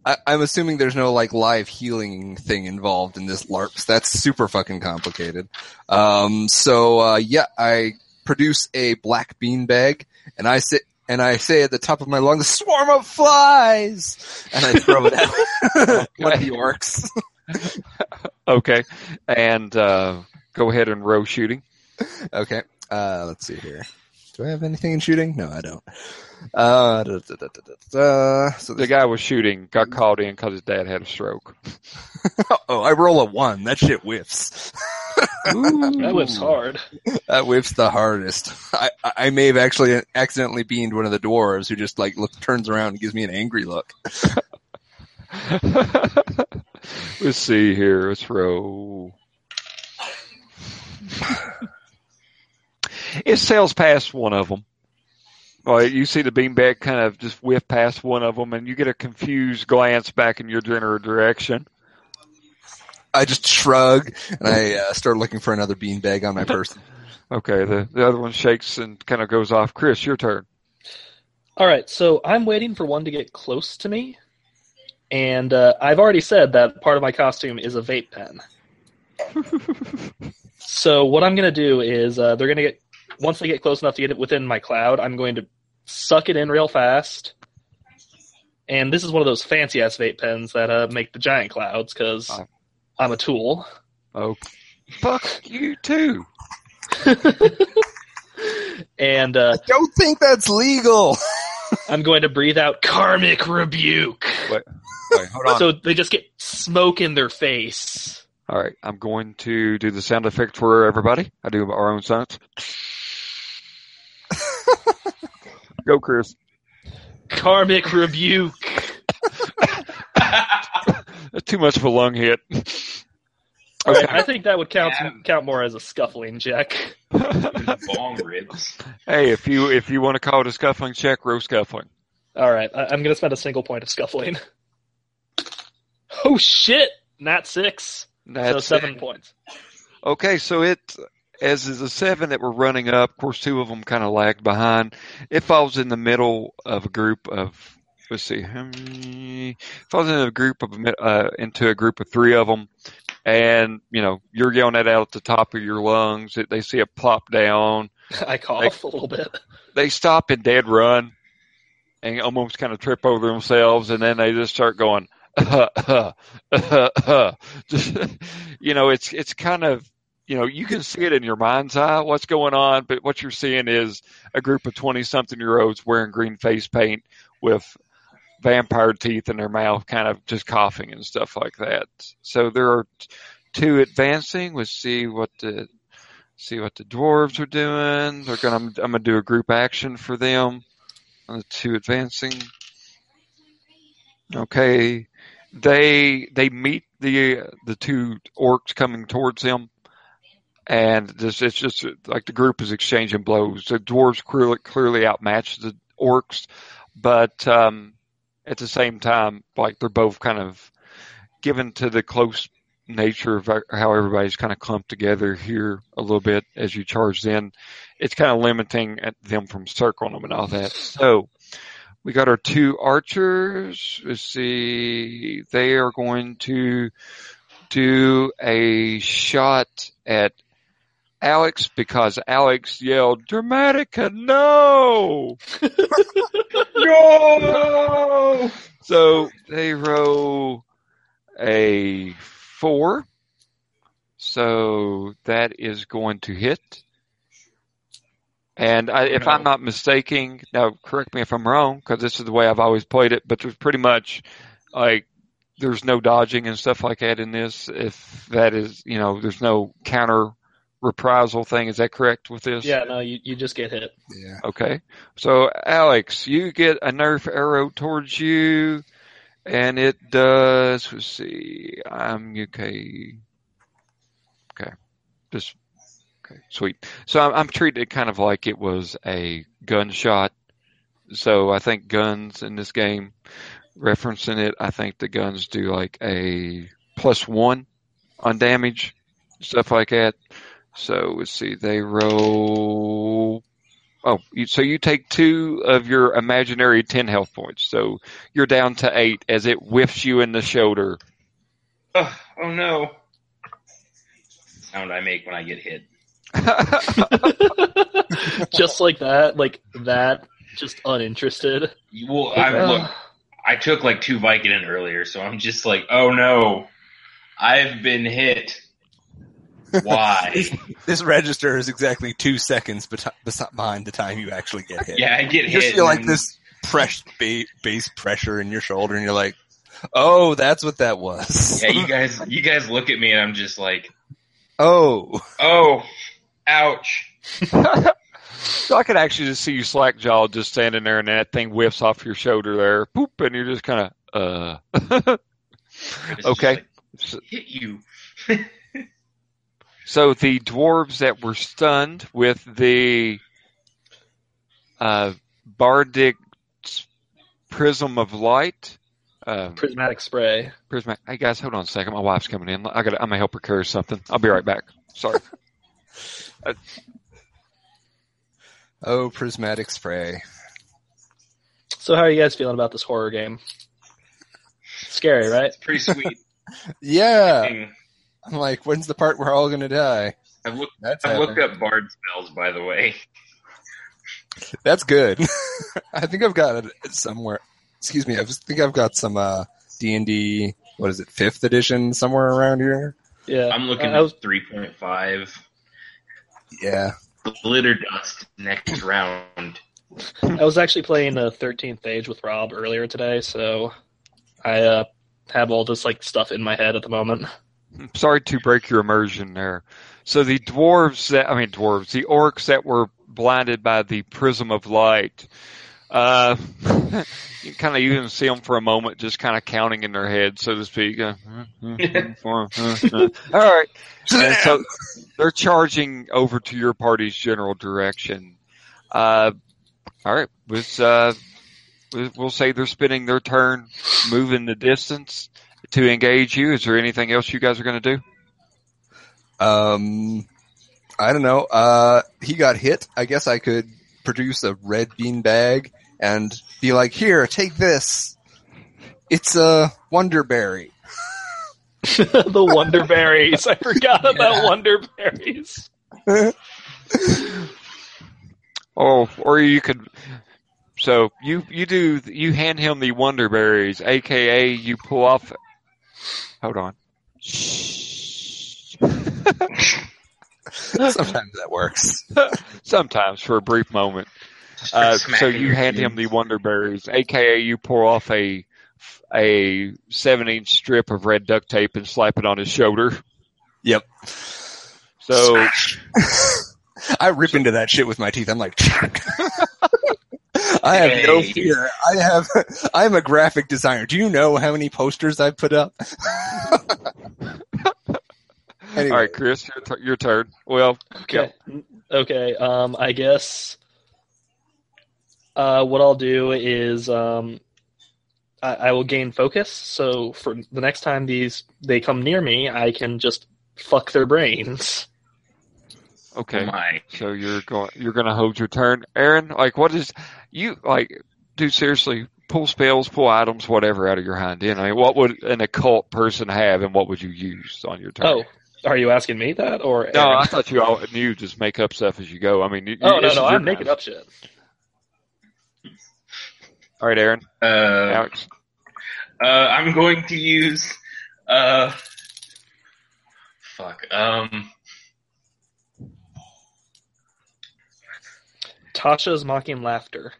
I, I'm assuming there's no like live healing thing involved in this LARPs. That's super fucking complicated. Um, so uh, yeah, I produce a black bean bag, and I sit and I say at the top of my lungs, "Swarm of flies," and I throw it at one of the orcs. Okay, and uh, go ahead and row shooting. Okay. Uh, let's see here. Do I have anything in shooting? No, I don't. Uh, da, da, da, da, da, da. So The guy was shooting, got called in because his dad had a stroke. oh, I roll a one. That shit whiffs. That whips hard. That whiffs the hardest. I, I I may have actually accidentally beamed one of the dwarves who just like look, turns around and gives me an angry look. Let's see here. Let's roll. it sails past one of them. Well, you see the beanbag kind of just whiff past one of them, and you get a confused glance back in your general direction. I just shrug and I uh, start looking for another beanbag on my person. Okay, the, the other one shakes and kind of goes off. Chris, your turn. All right, so I'm waiting for one to get close to me, and uh, I've already said that part of my costume is a vape pen. so what I'm gonna do is uh, they're gonna get once they get close enough to get it within my cloud, I'm going to suck it in real fast. And this is one of those fancy ass vape pens that uh, make the giant clouds because Oh. I'm a tool. Oh, fuck you too. and uh, I Don't think that's legal. I'm going to breathe out karmic rebuke. Wait, wait, hold on. So they just get smoke in their face. All right, I'm going to do the sound effect for everybody. I do our own sounds. Go, Chris. Karmic rebuke. That's too much of a lung hit. All right, Okay. I think that would count Yeah. count more as a scuffling check. Bong ribs. hey, if you if you want to call it a scuffling check, row scuffling. All right, I, I'm going to spend a single point of scuffling. Oh shit! Nat six. so That's seven it. points. Okay, so it as is the seven that were running up. Of course, two of them kind of lagged behind. It falls in the middle of a group of. Let's see, falls into a group of uh, into a group of three of them, and you know you're yelling that out at the top of your lungs. They see it plop down. I cough a little bit. They stop in dead run, and almost kind of trip over themselves, and then they just start going. just, you know, it's it's kind of you know you can see it in your mind's eye what's going on, but what you're seeing is a group of twenty something year olds wearing green face paint with vampire teeth in their mouth, kind of just coughing and stuff like that. So there are two advancing. Let's see what the see what the dwarves are doing. They're gonna I'm gonna do a group action for them. The two advancing. Okay, they they meet the uh, the two orcs coming towards them, and this it's just like the group is exchanging blows. The dwarves clearly clearly outmatch the orcs, but um, at the same time, like they're both kind of given to the close nature of how everybody's kind of clumped together here a little bit as you charge in. It's kind of limiting them from circling them and all that. So we got our two archers. Let's see. They are going to do a shot at Alex because Alex yelled, Dramatica, no! No! So they roll a four. So that is going to hit. And I, if I'm not mistaken, now correct me if I'm wrong, because this is the way I've always played it. But there's pretty much like there's no dodging and stuff like that in this. If that is, you know, there's no counter reprisal thing. Is that correct with this? Yeah, no, you, you just get hit. Yeah. Okay. So, Alex, you get a nerf arrow towards you, and it does, let's see, I'm okay. Okay. Just, okay, sweet. So I'm, I'm treating it kind of like it was a gunshot. So I think guns in this game referencing it, I think the guns do like a plus one on damage, stuff like that. So let's see, they roll. Oh, you, so you take two of your imaginary ten health points. So you're down to eight as it whiffs you in the shoulder. Oh, oh no. Sound I make when I get hit. just like that, like that, just uninterested. Well, I look. I took like two Vicodin earlier, so I'm just like, oh no, I've been hit. Why? This register is exactly two seconds beti- behind the time you actually get hit. yeah, I get you hit. just feel like this press ba- base pressure in your shoulder, and you're like, "Oh, that's what that was." Yeah, you guys, you guys look at me, and I'm just like, oh, oh, ouch. So I could actually just see you slack jaw just standing there and that thing whiffs off your shoulder there. Poop, and you're just kind of, uh. Okay. like, hit you. So the dwarves that were stunned with the uh, Bardic Prism of Light. Uh, Prismatic spray. Prismatic. Hey guys, hold on a second. My wife's coming in. I got. I'm gonna help her carry something. I'll be right back. Sorry. oh, prismatic spray. So how are you guys feeling about this horror game? Scary, right? It's pretty sweet. Yeah, thing. I'm like, when's the part we're all gonna die? I've looked, That's I've looked up bard spells, by the way. That's good. I think I've got it somewhere. Excuse me. I think I've got some uh D and D. What is it? Fifth edition somewhere around here. Yeah. I'm looking I was, 3.5. Yeah. Glitter dust next round. I was actually playing the 13th Age with Rob earlier today, so I uh, have all this like stuff in my head at the moment. Sorry to break your immersion there. So the dwarves that I mean dwarves, the orcs that were blinded by the prism of light. Uh, you kind of even see them for a moment, just kind of counting in their head, so to speak. Uh, All right, and so they're charging over to your party's general direction. Uh, all right, uh, we- we'll say they're spending their turn moving the distance to engage you. Is there anything else you guys are going to do? Um, I don't know. Uh, he got hit. I guess I could produce a red bean bag and be like, "Here, take this. It's a wonderberry." the Wonder Berries. I forgot about Yeah. Wonder Berries. Oh, or you could. So you you do you hand him the wonder berries, aka you pull off. Hold on. Sometimes that works. Sometimes for a brief moment. Uh, so you hand him the wonder berries, aka you pour off a a seven inch strip of red duct tape and slap it on his shoulder. Yep. So I rip into that shit with my teeth. I'm like, I have no fear. I have. I'm a graphic designer. Do you know how many posters I've put up? anyway, all right, Chris, your, tur- your turn. Well, Okay. Okay. Um, I guess. Uh, what I'll do is um, I, I will gain focus. So for the next time these they come near me, I can just fuck their brains. okay. Oh my. So you're going you're going to hold your turn, Aaron. Like, what is you like? Dude, seriously, pull spells, pull items, whatever out of your hind end. I mean, what would an occult person have, and what would you use on your turn? Oh, are you asking me that or? no, Aaron? I thought you all knew. Just make up stuff as you go. I mean, you, Oh no, this no, I'm making time. up shit. All right, Aaron, Uh, Alex. uh, I'm going to use. Uh, fuck. Um. Tasha's mocking laughter.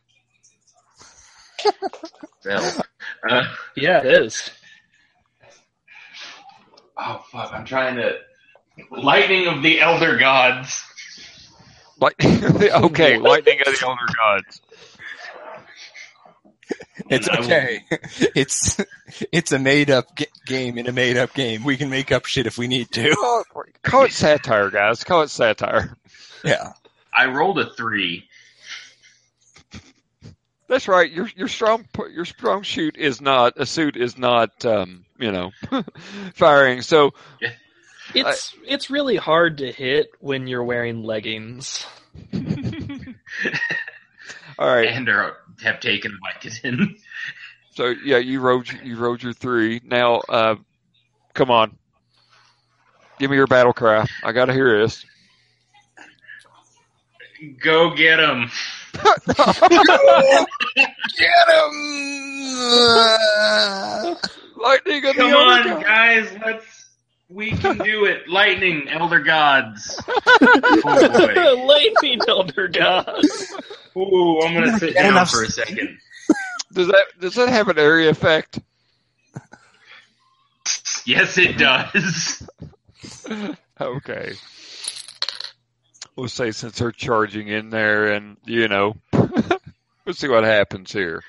Well, uh, Yeah, it is. oh fuck! I'm trying to. Lightning of the Elder Gods. Like, okay, lightning of the elder gods. it's okay. It's it's a made up g- game in a made up game. We can make up shit if we need to. Call it, call it satire, guys. Call it satire. Yeah. I rolled a three. That's right. Your your strong your strong shoot is not a suit is not um, you know firing. So It's it's really hard to hit when you're wearing leggings. all right. and are, have taken Vicodin. So yeah, you rode you rode your three. Now, uh, come on, give me your battle cry. I gotta hear this. Go get him. Get him! Lightning of Come the on, Elder God. guys. Let's. We can do it. Lightning, elder gods. Oh. Lightning Elder God. Ooh, I'm gonna sit down enough for a second. Does that does that have an area effect? Yes, it does. Okay. We'll say since they're charging in there, and you know, we'll see what happens here.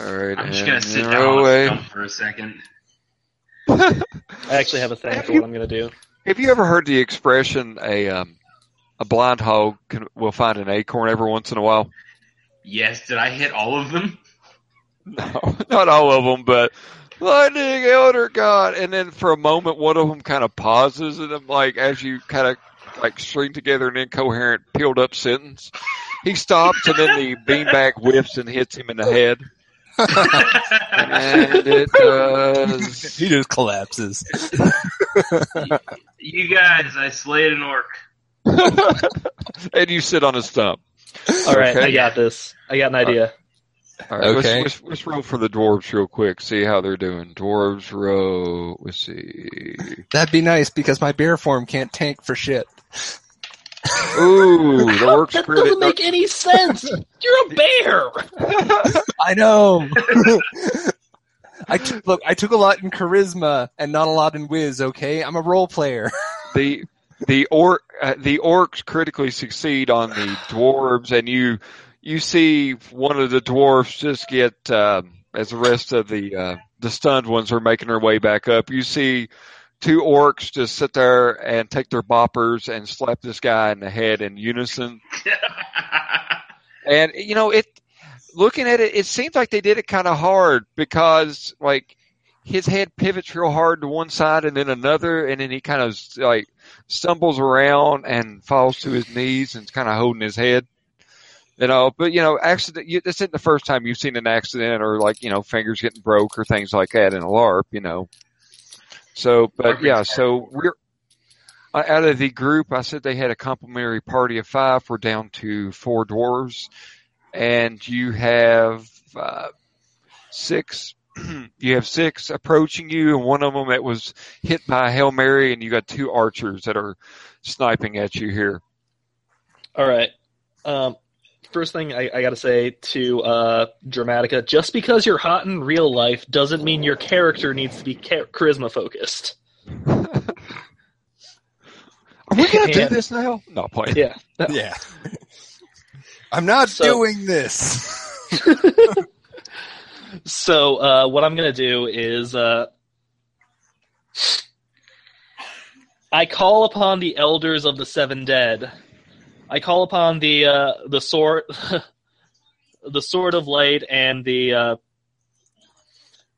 All right, I'm just gonna sit you're down away. and stump for a second. I actually have a thing for what I'm gonna do. Have you ever heard the expression a um, a blind hog can, will find an acorn every once in a while? Yes, did I hit all of them? No, not all of them, but lightning, elder god, and then for a moment, one of them kind of pauses, and I'm like, as you kind of like string together an incoherent, peeled up sentence, he stops, and then the beanbag whips and hits him in the head, and it does. he just collapses. You guys, I slayed an orc. and you sit on a stump. All right, Okay. I got this. I got an idea. All right, let's- Okay. let's, let's, roll for the dwarves real quick. See how they're doing. Dwarves row. Let's see. That'd be nice because my bear form can't tank for shit. Ooh, the orcs that credit. doesn't make any sense. You're a bear. I know. I t- look. I took a lot in charisma and not a lot in whiz. Okay, I'm a role player. the the orc uh, the orcs critically succeed on the dwarves, and you you see one of the dwarves just get um, as the rest of the uh, the stunned ones are making their way back up. You see two orcs just sit there and take their boppers and slap this guy in the head in unison. And you know, it looking at it, it seems like they did it kind of hard because like his head pivots real hard to one side and then another, and then he kind of like stumbles around and falls to his knees and kind of holding his head. You know, but you know, accident. You, this isn't the first time you've seen an accident or like you know fingers getting broke or things like that in a LARP. You know, so but yeah, so we're uh, out of the group. I said they had a complimentary party of five. We're down to four dwarves, and you have uh, six. you have six approaching you, and one of them that was hit by a hail mary, and you got two archers that are sniping at you here. All right. Um, first thing I, I got to say to uh, Dramatica: just because you're hot in real life doesn't mean your character needs to be cha- charisma focused. Are we gonna do this now? No, playing. Yeah. yeah. I'm not So- doing this. So uh, what I'm gonna do is uh, I call upon the elders of the seven dead. I call upon the uh, the sword, the sword of light, and the uh,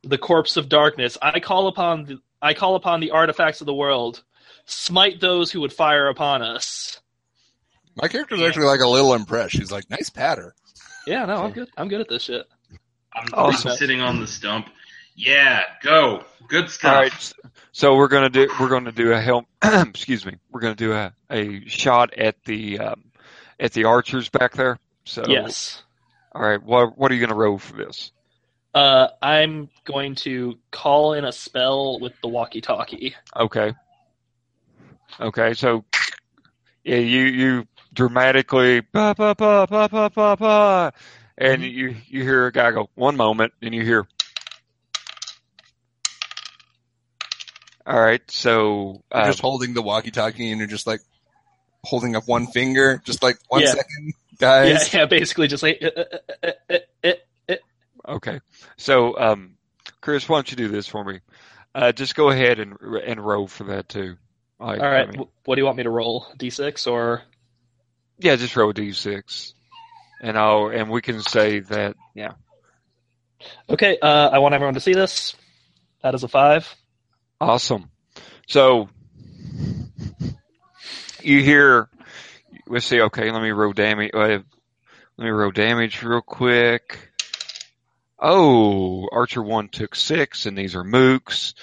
the corpse of darkness. I call upon the, I call upon the artifacts of the world. Smite those who would fire upon us. My character's actually like a little impressed. She's like, nice patter. Yeah, no, I'm good. I'm good at this shit. I'm Awesome. sitting on the stump. Yeah, go. Good stuff. All right. So we're gonna do we're gonna do a helm. excuse me. We're gonna do a, a shot at the um, at the archers back there. So Yes. All right. What what are you gonna roll for this? Uh, I'm going to call in a spell with the walkie-talkie. Okay. Okay. So yeah, you you dramatically ba ba ba ba ba ba ba, and you you hear a guy go one moment, and you hear. All right. So You're uh, just holding the walkie-talkie and you're just like holding up one finger, just like one Yeah. second, guys. Yeah, yeah, basically just like. uh, uh, uh, uh, uh, Okay. So, um, Chris, why don't you do this for me? Uh, just go ahead and and roll for that too. Like, All right, I mean, what do you want me to roll? D6 or? yeah, just roll a d6. and I'll and we can say that yeah. Okay, uh, I want everyone to see this. That is a five. Awesome. So you hear, let's see. Okay, let me roll damage. Uh, let me roll damage real quick. Oh, Archer one took six, and these are mooks.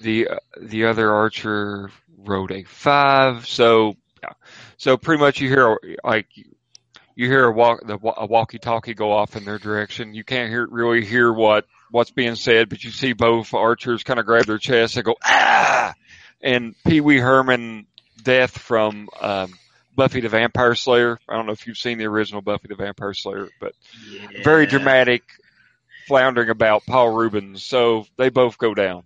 The uh, the other Archer rolled a five. So so pretty much you hear like you hear a walk the a walkie-talkie go off in their direction. You can't hear really hear what what's being said, but you see both archers kind of grab their chest and go ah, and Pee Wee Herman death from um, Buffy the Vampire Slayer. I don't know if you've seen the original Buffy the Vampire Slayer, but very dramatic floundering about Paul Reubens. So they both go down.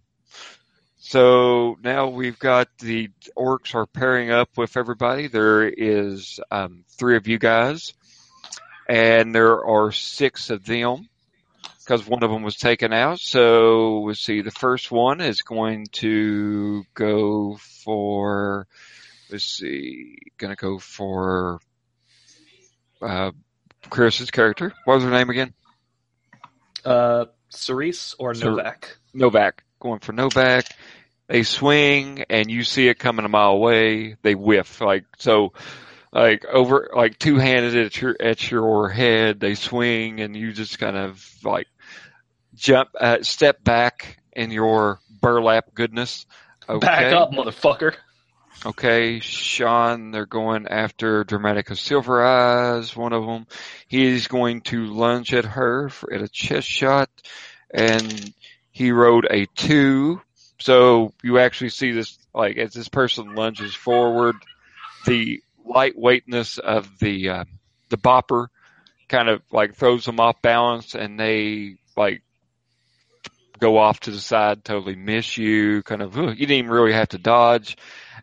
So now we've got the orcs are pairing up with everybody. There is um, three of you guys, and there are six of them because one of them was taken out. So let's see. The first one is going to go for. Let's see. Going to go for uh, Chris's character. What was her name again? Uh, Cerise or Novak? Novak. Going for Novak. They swing and you see it coming a mile away. They whiff. Like, so, like over, like two handed at your, at your head. They swing and you just kind of like jump, uh, step back in your burlap goodness. Okay. Back up, motherfucker. Okay, Sean, they're going after Dramatica Silver Eyes, one of them. He's going to lunge at her for, at a chest shot, and he rolled a two. So you actually see this, like, as this person lunges forward, the lightweightness of the, uh, the bopper kind of like throws them off balance and they like go off to the side, totally miss you, kind of, you didn't even really have to dodge.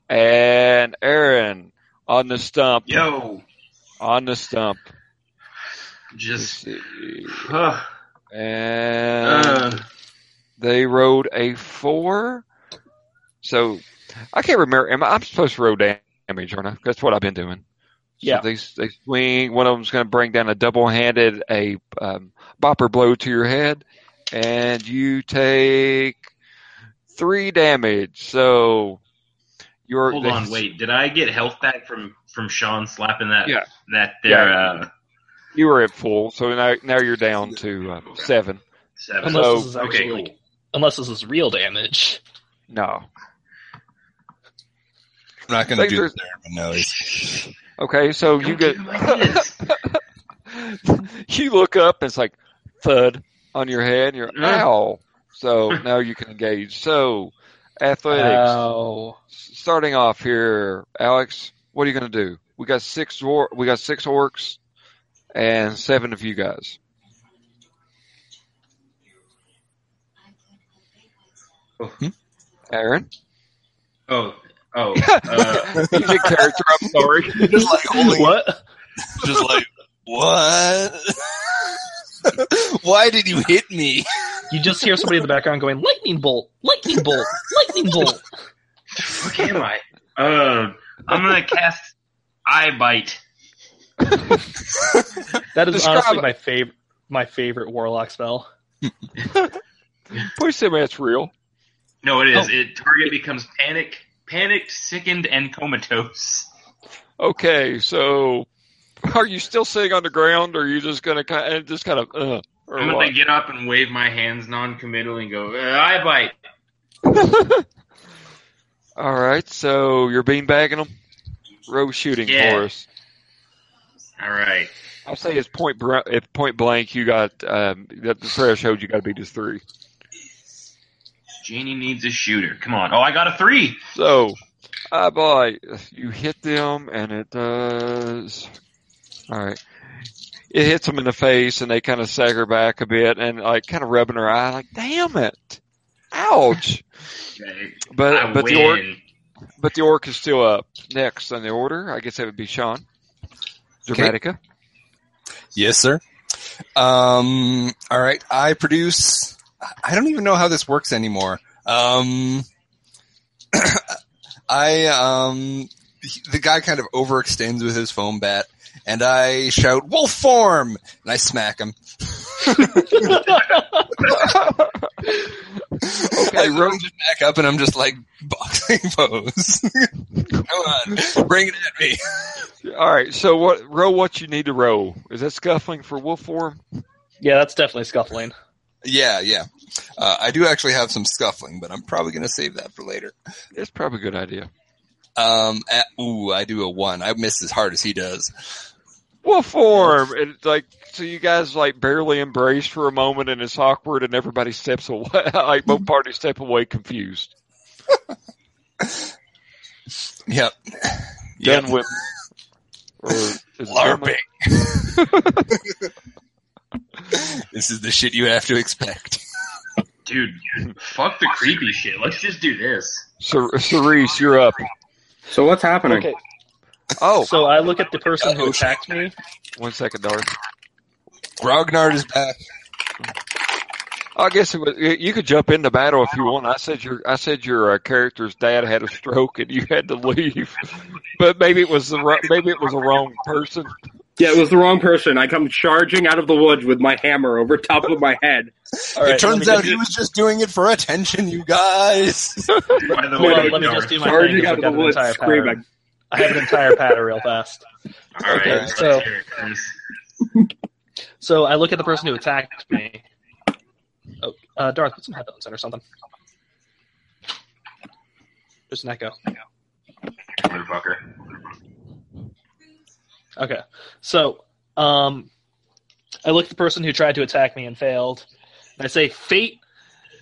And Aaron on the stump, Yo, on the stump. Just uh, And uh, they rode a four. So I can't remember. Am I, I'm supposed to roll damage, aren't I? That's what I've been doing. Yeah. They they swing. One of them's going to bring down a double handed a um, bopper blow to your head, and you take three damage. So you're hold on, wait. Did I get health back from from Sean slapping that Yeah. that there Yeah. uh, You were at full, so now now you're down to uh, seven. seven? So- this is actually okay, cool. like, unless this is real damage. No. I'm not going to Like do there's- the Derriman noise. Okay, so you Don't get give you look up and it's like thud on your head you're Yeah. ow. So now you can engage. So athletics. Oh, Starting off here, Alex, what are you gonna do? We got six or we got six orcs and seven of you guys. Hmm? Aaron? oh, oh, uh, He's a character, I'm sorry. Just like holding, what? just like what? Why did you hit me? You just hear somebody in the background going, "Lightning bolt! Lightning bolt! Lightning bolt!" what am I? Uh, I'm gonna cast Eye Bite. That is Describe honestly my favorite, my favorite warlock spell. Please tell me that's real. No, it is. Oh. It target becomes panic, panicked, sickened, and comatose. Okay, so are you still sitting on the ground, or are you just gonna kind of, just kind of, uh, or I'm gonna get up and wave my hands non-committal and go, "I Bite." All right, so you're beanbagging them. Row shooting Yeah. for us. All right. I'll say it's point br- point blank. You got um, that the threshold. You got to beat is three. Janie needs a shooter. Come on. Oh, I got a three. So, I boy, you hit them, and it does. All right, it hits them in the face, and they kind of stagger back a bit, and like kind of rubbing her eye, like, "Damn it, ouch!" Okay. But I but the orc but the orc is still up next on the order. I guess that would be Sean. Dramatica. Yes, sir. Um, all right. I produce. I don't even know how this works anymore. Um, I um, the guy kind of overextends with his foam bat, and I shout wolf form, and I smack him. I run just back up, and I'm just like boxing pose. Come on, bring it at me. All right. So what? Roll what you need to roll. Is that scuffling for wolf form? yeah, that's definitely scuffling. Yeah, yeah. Uh, I do actually have some scuffling, but I'm probably going to save that for later. It's probably a good idea. Um, at, ooh, I do a one. I miss as hard as he does. Wolf form. And it's like so you guys like barely embrace for a moment, and it's awkward, and everybody steps away. like both parties step away confused. Yep. Done Yep. with. Or is LARPing. this is the shit you have to expect. Dude, fuck the creepy shit. Let's just do this. Cer- Cerise, you're up. So what's happening? Okay, Oh, so I look at the person who attacked me. one second, Darth. Grognard is back. I guess it was, you could jump into battle if you want. I said your I said your uh, character's dad had a stroke and you had to leave, but maybe it was the wro- maybe it was the wrong person. Yeah, it was the wrong person. I come charging out of the woods with my hammer over top of my head. All right, it turns out me he was just doing it for attention, you guys. By the No, way, let me just do my charging thing. 'cause out I've of the an woods entire screaming. pattern. I have an entire pattern real fast. All right, Okay, let's so- it, So I look at the person who attacked me. Oh, uh, Darth, put some headphones in or something. There's an echo. motherfucker. Okay, so um, I look at the person who tried to attack me and failed. And I say, "Fate,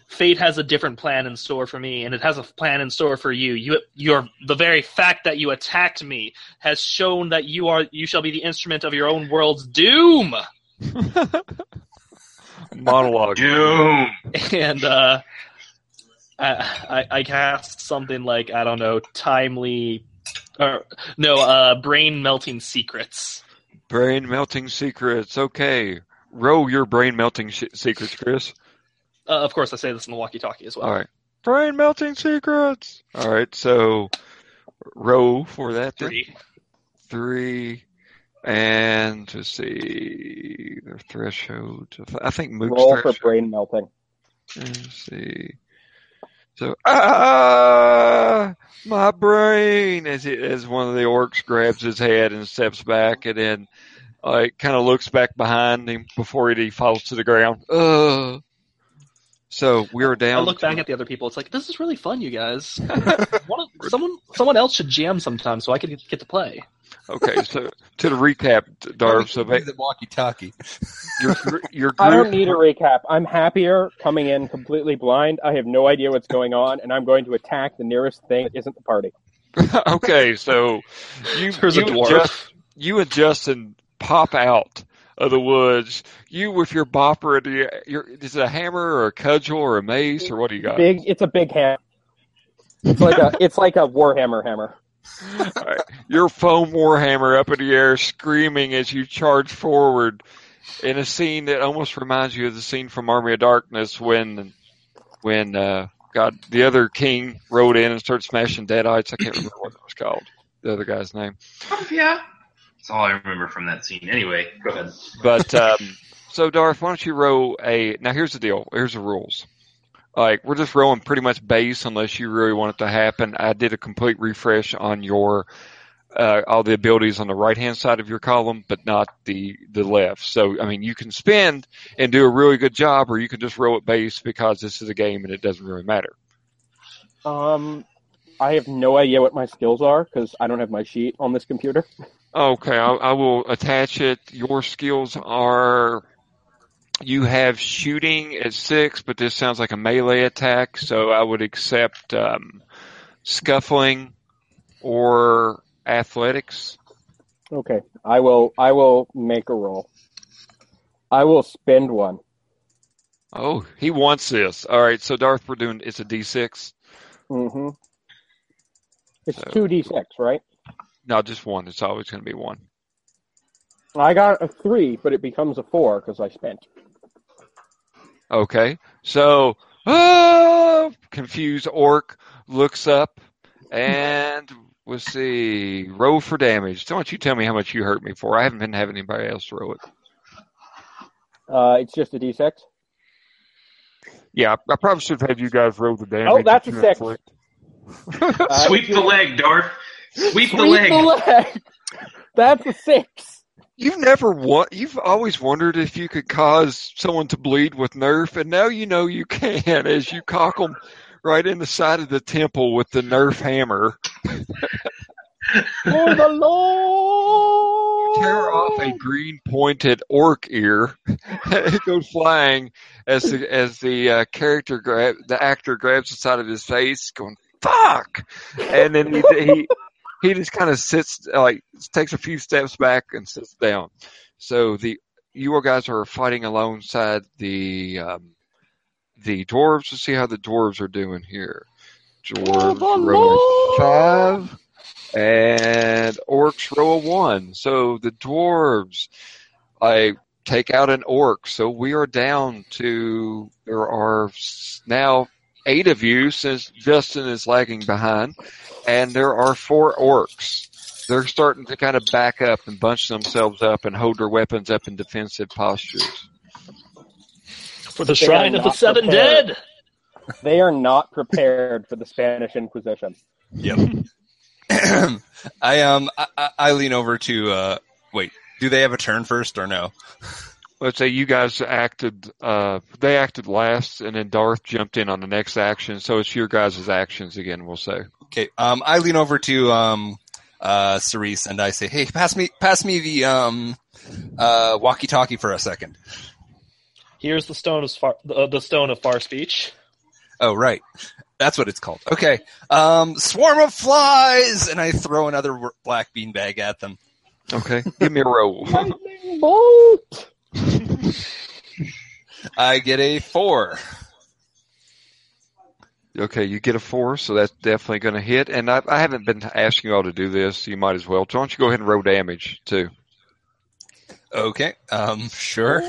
fate has a different plan in store for me, and it has a plan in store for you. You, your the very fact that you attacked me has shown that you are you shall be the instrument of your own world's doom." Monologue. Doom. and uh, I, I, I cast something like I don't know, timely, or no, uh, brain melting secrets. Brain melting secrets. Okay, roll your brain melting sh- secrets, Chris. Uh, of course, I say this in the walkie-talkie as well. All right, brain melting secrets. All right, so row for that. then. Three. three, and let's see their threshold. I think Mook's Roll for brain melting. Let's see. So ah, my brain as it as one of the orcs grabs his head and steps back, and then like kind of looks back behind him before he falls to the ground. Uh. So we are down. I look back at the other people. It's like this is really fun, you guys. Someone, someone else should jam sometime so I could get to play. Okay, so to the recap, Darv. So ba- the walkie-talkie. your your I don't need a recap. I'm happier coming in completely blind. I have no idea what's going on, and I'm going to attack the nearest thing that isn't the party. okay, so you There's you a dwarf. You and Justin pop out of the woods. You with your bopper, do you, your, is it a hammer or a cudgel or a mace or what do you got? Big. It's a big hammer. It's like a. It's like a warhammer hammer. Right. Your foam warhammer up in the air, screaming as you charge forward, in a scene that almost reminds you of the scene from Army of Darkness when when uh, God the other king rode in and started smashing deadites. I can't remember what it was called. The other guy's name. Yeah. That's all I remember from that scene. Anyway, go ahead. But um, so, Darth, why don't you roll a? Now, here's the deal. Here's the rules. Like we're just rolling pretty much base unless you really want it to happen. I did a complete refresh on your uh, all the abilities on the right hand side of your column, but not the the left. So, I mean, you can spend and do a really good job, or you can just roll it base because this is a game and it doesn't really matter. Um, I have no idea what my skills are because I don't have my sheet on this computer. Okay, I, I will attach it. Your skills are you have shooting at six, but this sounds like a melee attack, so I would accept um, scuffling or athletics. Okay, I will. I will make a roll. I will spend one. Oh, he wants this. All right, so Darth, we're doing it's a D six. Mm-hmm. It's So- two d six, right? No, just one. It's always going to be one. I got a three, but it becomes a four because I spent. Okay, so ah, confused orc looks up and let's see. Roll for damage. Don't you tell me how much you hurt me for. I haven't been having anybody else roll it. Uh, it's just a d6. Yeah, I I probably should have had you guys roll the damage. Oh, that's a six. Uh, Sweep the leg, Darth. Sweep the Sweep leg. the leg. That's a six. You've never wa- You've always wondered if you could cause someone to bleed with Nerf, and now you know you can as you cock them right in the side of the temple with the Nerf hammer. For the Lord. You tear off a green pointed orc ear. it goes flying as the as the uh, character grab the actor grabs the side of his face, going "fuck," and then he he, he just kind of sits like takes a few steps back and sits down. So the you all guys are fighting alongside the um, the dwarves to see how the dwarves are doing here. Dwarves roll a five and orcs row a one. So the dwarves, I take out an orc. So we are down to there are now eight of you since Justin is lagging behind, and there are four orcs. They're starting to kind of back up and bunch themselves up and hold their weapons up in defensive postures. For the They Shrine are of the not Seven prepared. Dead. They are not prepared for the Spanish Inquisition. Yep. I um I, I- I lean over to uh wait. Do they have a turn first or no? Let's say you guys acted, uh, they acted last, and then Darth jumped in on the next action. So it's your guys' actions again. We'll say. Okay. Um, I lean over to um uh Cerise and I say, "Hey, pass me pass me the um uh walkie-talkie for a second. Here's the stone of far, uh, the stone of far speech. Oh, right. That's what it's called. Okay. Um, swarm of flies, and I throw another w- black beanbag at them. Okay, give me a roll. Lightning bolt. I get a four. Okay, you get a four, so that's definitely going to hit. And I, I haven't been asking you all to do this. You might as well. So why don't you go ahead and roll damage too? Okay. Um, sure.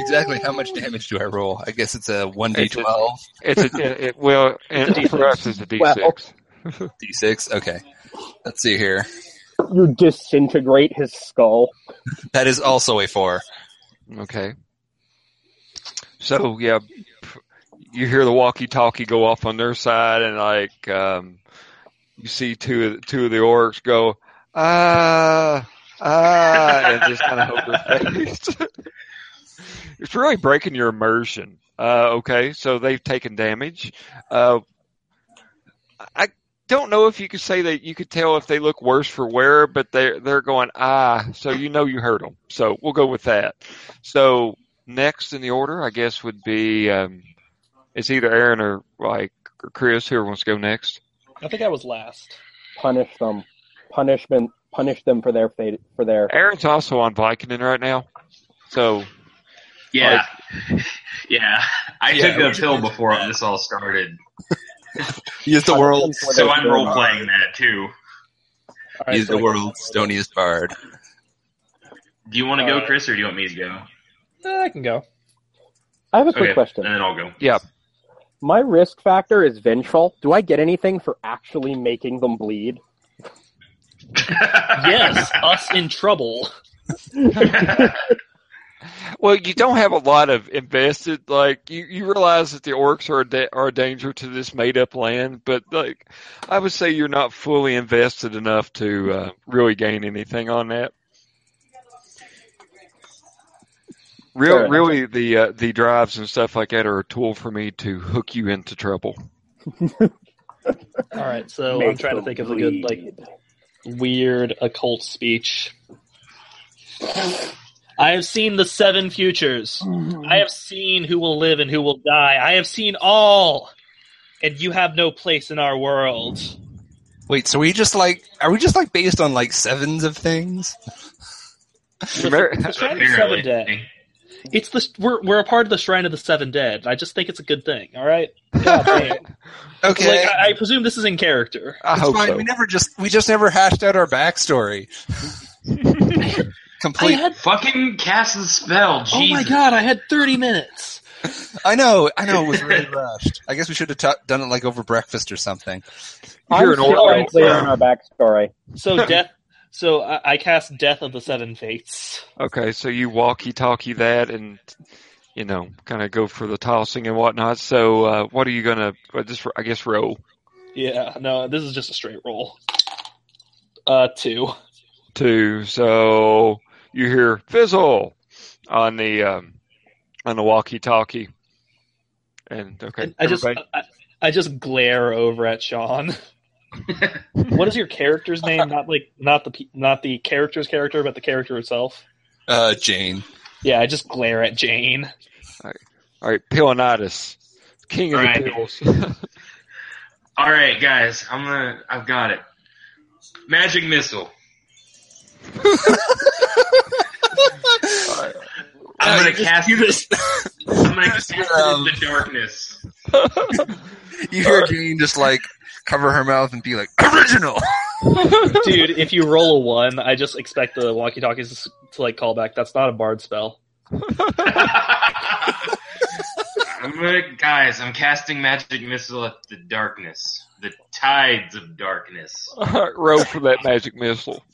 Exactly how much damage do I roll? I guess it's a one d It's a- twelve, It's a it, it- well, and It's a for us, it's a D Well, six. d six. Okay. Let's see here. You disintegrate his skull. That is also a four. Okay. So yeah, p- you hear the walkie-talkie go off on their side, and like um, you see two of two of the orcs go ah ah, and just kind of hold their face. it's really breaking your immersion. Uh, okay, so they've taken damage. Uh, I don't know if you could say that you could tell if they look worse for wear, but they're they're going ah, so you know you hurt them. So we'll go with that. So next in the order, I guess, would be um, it's either Aaron or like or Chris. Who wants to go next? I think I was last. Punish them. Punishment. Punish them for their fate. For their. Aaron's also on Vicodin right now. So Yeah. yeah. I Yeah, took a pill before this all started. He is the world's So I'm role playing that too. All right, he so the world's stoniest bard. Do you want to go, Uh, Chris, or do you want me to go? eh, I can go. I have a quick Okay, question. and then I'll go. yeah, My risk factor is vengeful. Do I get anything for actually making them bleed? Yes, us in trouble. Well, you don't have a lot of invested. Like you, you realize that the orcs are a da- are a danger to this made up land, but like I would say you're not fully invested enough to uh, really gain anything on that. Fair Real, really, the uh, the drives and stuff like that are a tool for me to hook you into trouble. All right, so I'm trying to think of a good like weird occult speech. I have seen the seven futures. I have seen who will live and who will die. I have seen all, and you have no place in our world. Wait, so we just like are we just like based on like sevens of things? Remember- The Shrine of Seven Dead. Apparently. It's the we're we're a part of the Shrine of the Seven Dead. I just think it's a good thing. All right. God. Okay. Like I, I presume this is in character. I It's hope fine. so. We never just we just never hashed out our backstory. I Complete. had Fucking cast the spell, Jesus. oh my god, I had thirty minutes. I know, I know, it was really rushed. I guess we should have t- done it like over breakfast or something. I'm You're an still orc. unclear on our backstory. So death. So I, I cast Death of the Seven Fates. Okay, so you walkie-talkie that and you know, kind of go for the tossing and whatnot. So, uh, what are you gonna? uh, Just I guess roll Yeah, no, this is just a straight roll. Uh, two. two. So you hear fizzle on the um, on the walkie-talkie, and okay, I just, everybody- I, I just glare over at Sean. what is your character's name? Not like, not the, not the character's character, but the character itself. Uh, Jane. Yeah, I just glare at Jane. all right, Pilonitis, king of All right. the pills. All right, guys, I'm gonna. I've got it. Magic missile. I'm gonna cast. You just, I'm gonna cast it Um, the darkness. you hear Jane just like cover her mouth and be like, original! Dude, if you roll a one, I just expect the walkie-talkies to, to like call back. That's not a bard spell. I'm gonna, guys. I'm casting magic missile at the darkness, the tides of darkness. All right, roll for that magic missile.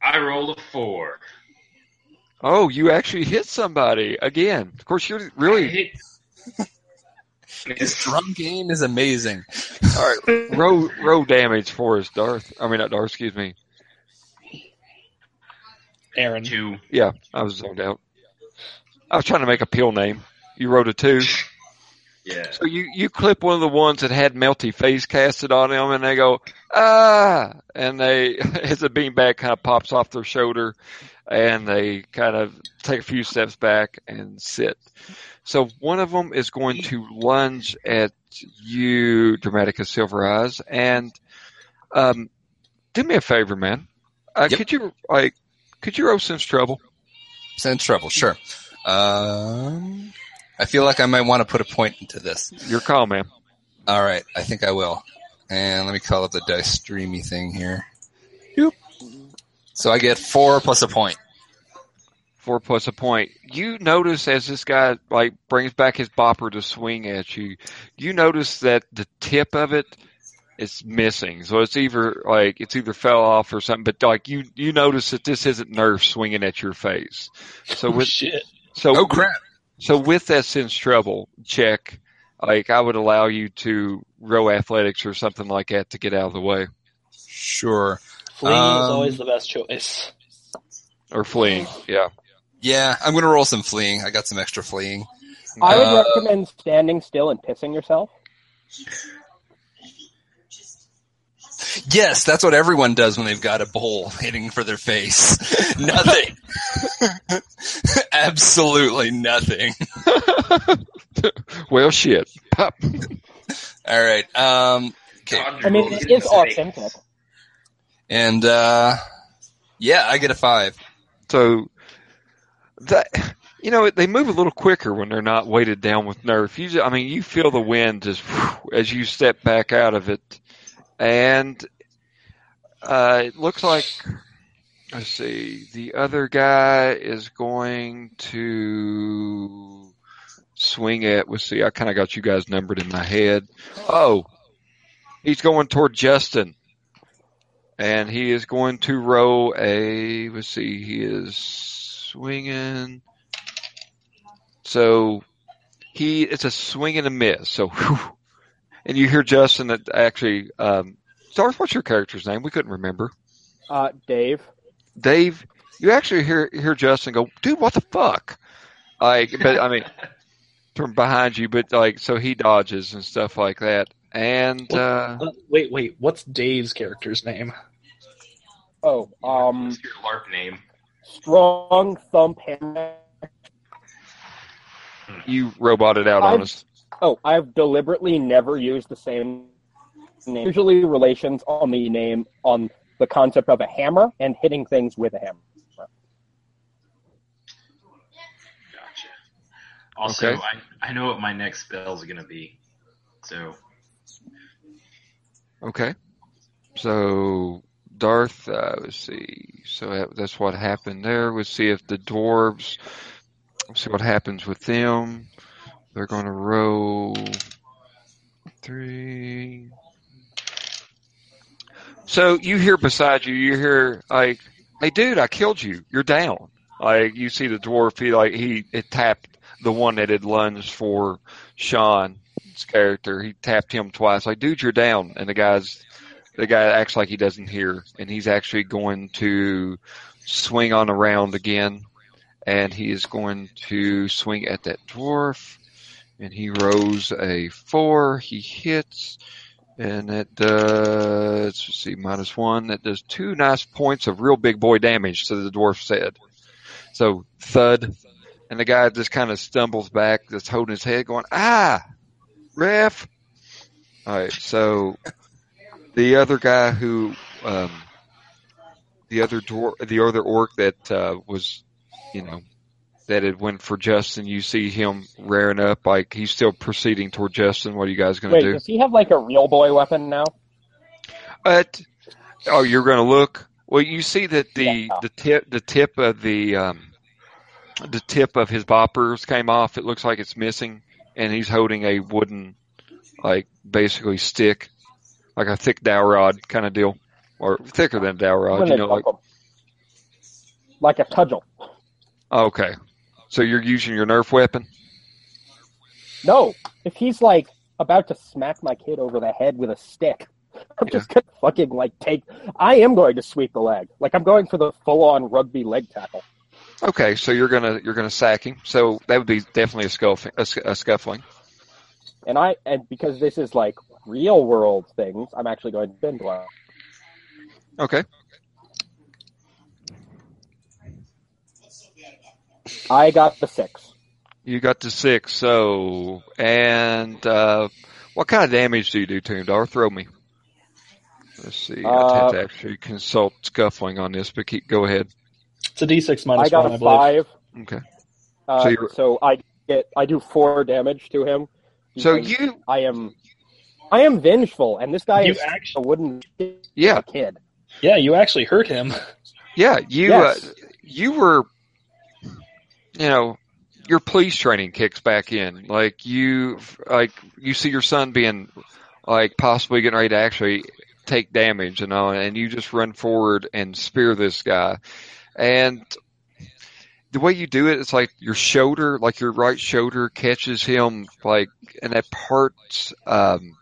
I rolled a four. Oh, you actually hit somebody again. Of course, you're really hit- His drum game is amazing. all right. Row row damage for us, Darth. I mean, not Darth. Excuse me. Aaron. two. Yeah, I was zoned out. I was trying to make a pill name. You wrote a two. Yeah. So you, you clip one of the ones that had melty face casted on them and they go, ah, and they, as the beanbag kind of pops off their shoulder and they kind of take a few steps back and sit. So one of them is going to lunge at you, Dramatica Silver Eyes, and, um, do me a favor, man. Uh, Yep. could you, like, could you roll sense trouble? Sense trouble, sure. Um, I feel like I might want to put a point into this. Your call, man. All right, I think I will. And let me call up the dice streamy thing here. Doop. So I get four plus a point. four plus a point. You notice as this guy like brings back his bopper to swing at you, you notice that the tip of it is missing. So it's either like it's either fell off or something. But like you, you notice that this isn't Nerf swinging at your face. So Oh, with shit. so Oh crap! so with that sense trouble check, like I would allow you to row athletics or something like that to get out of the way Sure. Fleeing is Um, always the best choice. or fleeing. Yeah. Yeah, I'm gonna roll some fleeing. I got some extra fleeing. I would Uh, recommend standing still and pissing yourself. Yes, that's what everyone does when they've got a bowl hitting for their face. nothing. Absolutely nothing. well, shit. Pop. All right. Um, okay. I mean, it is authentic. And uh, yeah, I get a five. So that you know they move a little quicker when they're not weighted down with Nerf. You, I mean, you feel the wind just as you step back out of it, and uh, it looks like let's see, the other guy is going to swing at. Let's see, I kind of got you guys numbered in my head. Oh, he's going toward Justin and he is going to row a. Let's see, he is swinging. So he it's a swing and a miss. So, whew. and you hear Justin that actually. Um, Darth, what's your character's name? We couldn't remember. Uh, Dave. Dave, you actually hear hear Justin go, dude, what the fuck? Like, but I mean, from behind you, but like, so he dodges and stuff like that. And uh, Uh, wait, wait. What's Dave's character's name? Oh, um, What's your LARP name? strong thump hammer. you roboted out on I've- us. Oh, I've deliberately never used the same name. Usually relations on the name on the concept of a hammer and hitting things with a hammer. Gotcha. Also, Okay. I, I know what my next spell is gonna be. So Okay. So Darth, uh, let's see. So that, that's what happened there. Let's see if the dwarves. let's see what happens with them. They're going to roll three. So you hear beside you, you hear like, "Hey, dude, I killed you. You're down." Like you see the dwarf, he like he it tapped the one that had lunged for Sean's character. He tapped him twice. Like, dude, you're down. And the guy's the guy acts like he doesn't hear, and he's actually going to swing on around again, and he is going to swing at that dwarf, and he rolls a four. He hits, and that does let's see minus one. That does two nice points of real big boy damage. So the dwarf said. So thud, and the guy just kind of stumbles back, just holding his head, going ah, ref. All right, so the other guy who, um, the other the other orc that uh, was, you know, that had went for Justin. You see him rearing up, like he's still proceeding toward Justin. What are you guys going to do? does he have like a real boy weapon now? But oh, you're going to look. Well, you see that the Yeah. the tip the tip of the um, the tip of his boppers came off. It looks like it's missing, and he's holding a wooden, like basically stick, like a thick dowel rod kind of deal, or thicker than dowel rod. You know, like like a cudgel. okay. So you're using your Nerf weapon. No, if he's like about to smack my kid over the head with a stick, I'm Yeah. just gonna fucking like take. I am going to sweep the leg. Like I'm going for the full-on rugby leg tackle. Okay, so you're gonna you're gonna sack him. So that would be definitely a scuffling. A, a scuffling. And I and because this is like real world things, I'm actually going to bend one. Okay. I got the six. You got the six. So and uh, what kind of damage do you do to him? Dar, throw me. Let's see. I Uh, have to actually consult scuffling on this, but keep go ahead. It's a D6 minus I got one, a I believe. five. Okay. Uh, So so, you're- I get I do four damage to him. So because you I am I am vengeful, and this guy You is actually, a wooden yeah kid. yeah, you actually hurt him. yeah you Yes. uh, you were you know your police training kicks back in like you like you see your son being like possibly getting ready to actually take damage and all and you just run forward and spear this guy and the way you do it it's like your shoulder like your right shoulder catches him like and that part um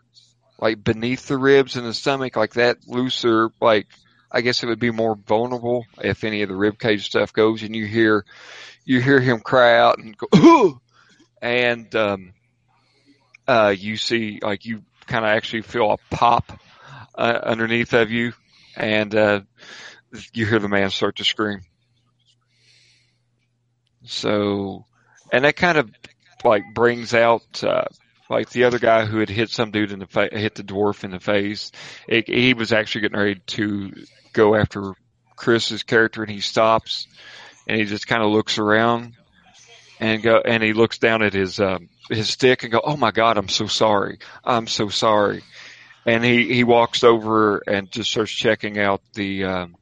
like beneath the ribs and the stomach like that looser like I guess it would be more vulnerable if any of the rib cage stuff goes, and you hear you hear him cry out and go, and um, uh, you see like you kind of actually feel a pop uh, underneath of you, and uh, you hear the man start to scream. So, and that kind of like brings out uh, like the other guy who had hit some dude in the fa- hit the dwarf in the face. It, he was actually getting ready to go after Chris's character, and he stops and he just kind of looks around and go and he looks down at his um, his stick and go, "Oh my God, I'm so sorry. I'm so sorry." And he he walks over and just starts checking out the um,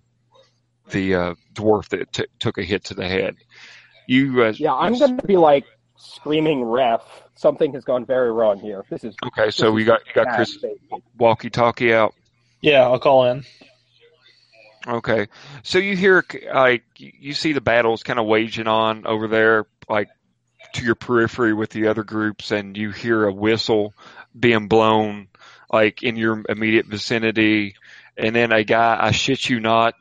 the uh, dwarf that t- took a hit to the head. You uh, Yeah, I'm going to be like screaming, "Ref! Something has gone very wrong here. This is okay? So we got you got Chris walkie-talkie out. Yeah, I'll call in. Okay, so you hear like you see the battles kind of waging on over there, like to your periphery with the other groups, and you hear a whistle being blown like in your immediate vicinity, and then a guy, I shit you not,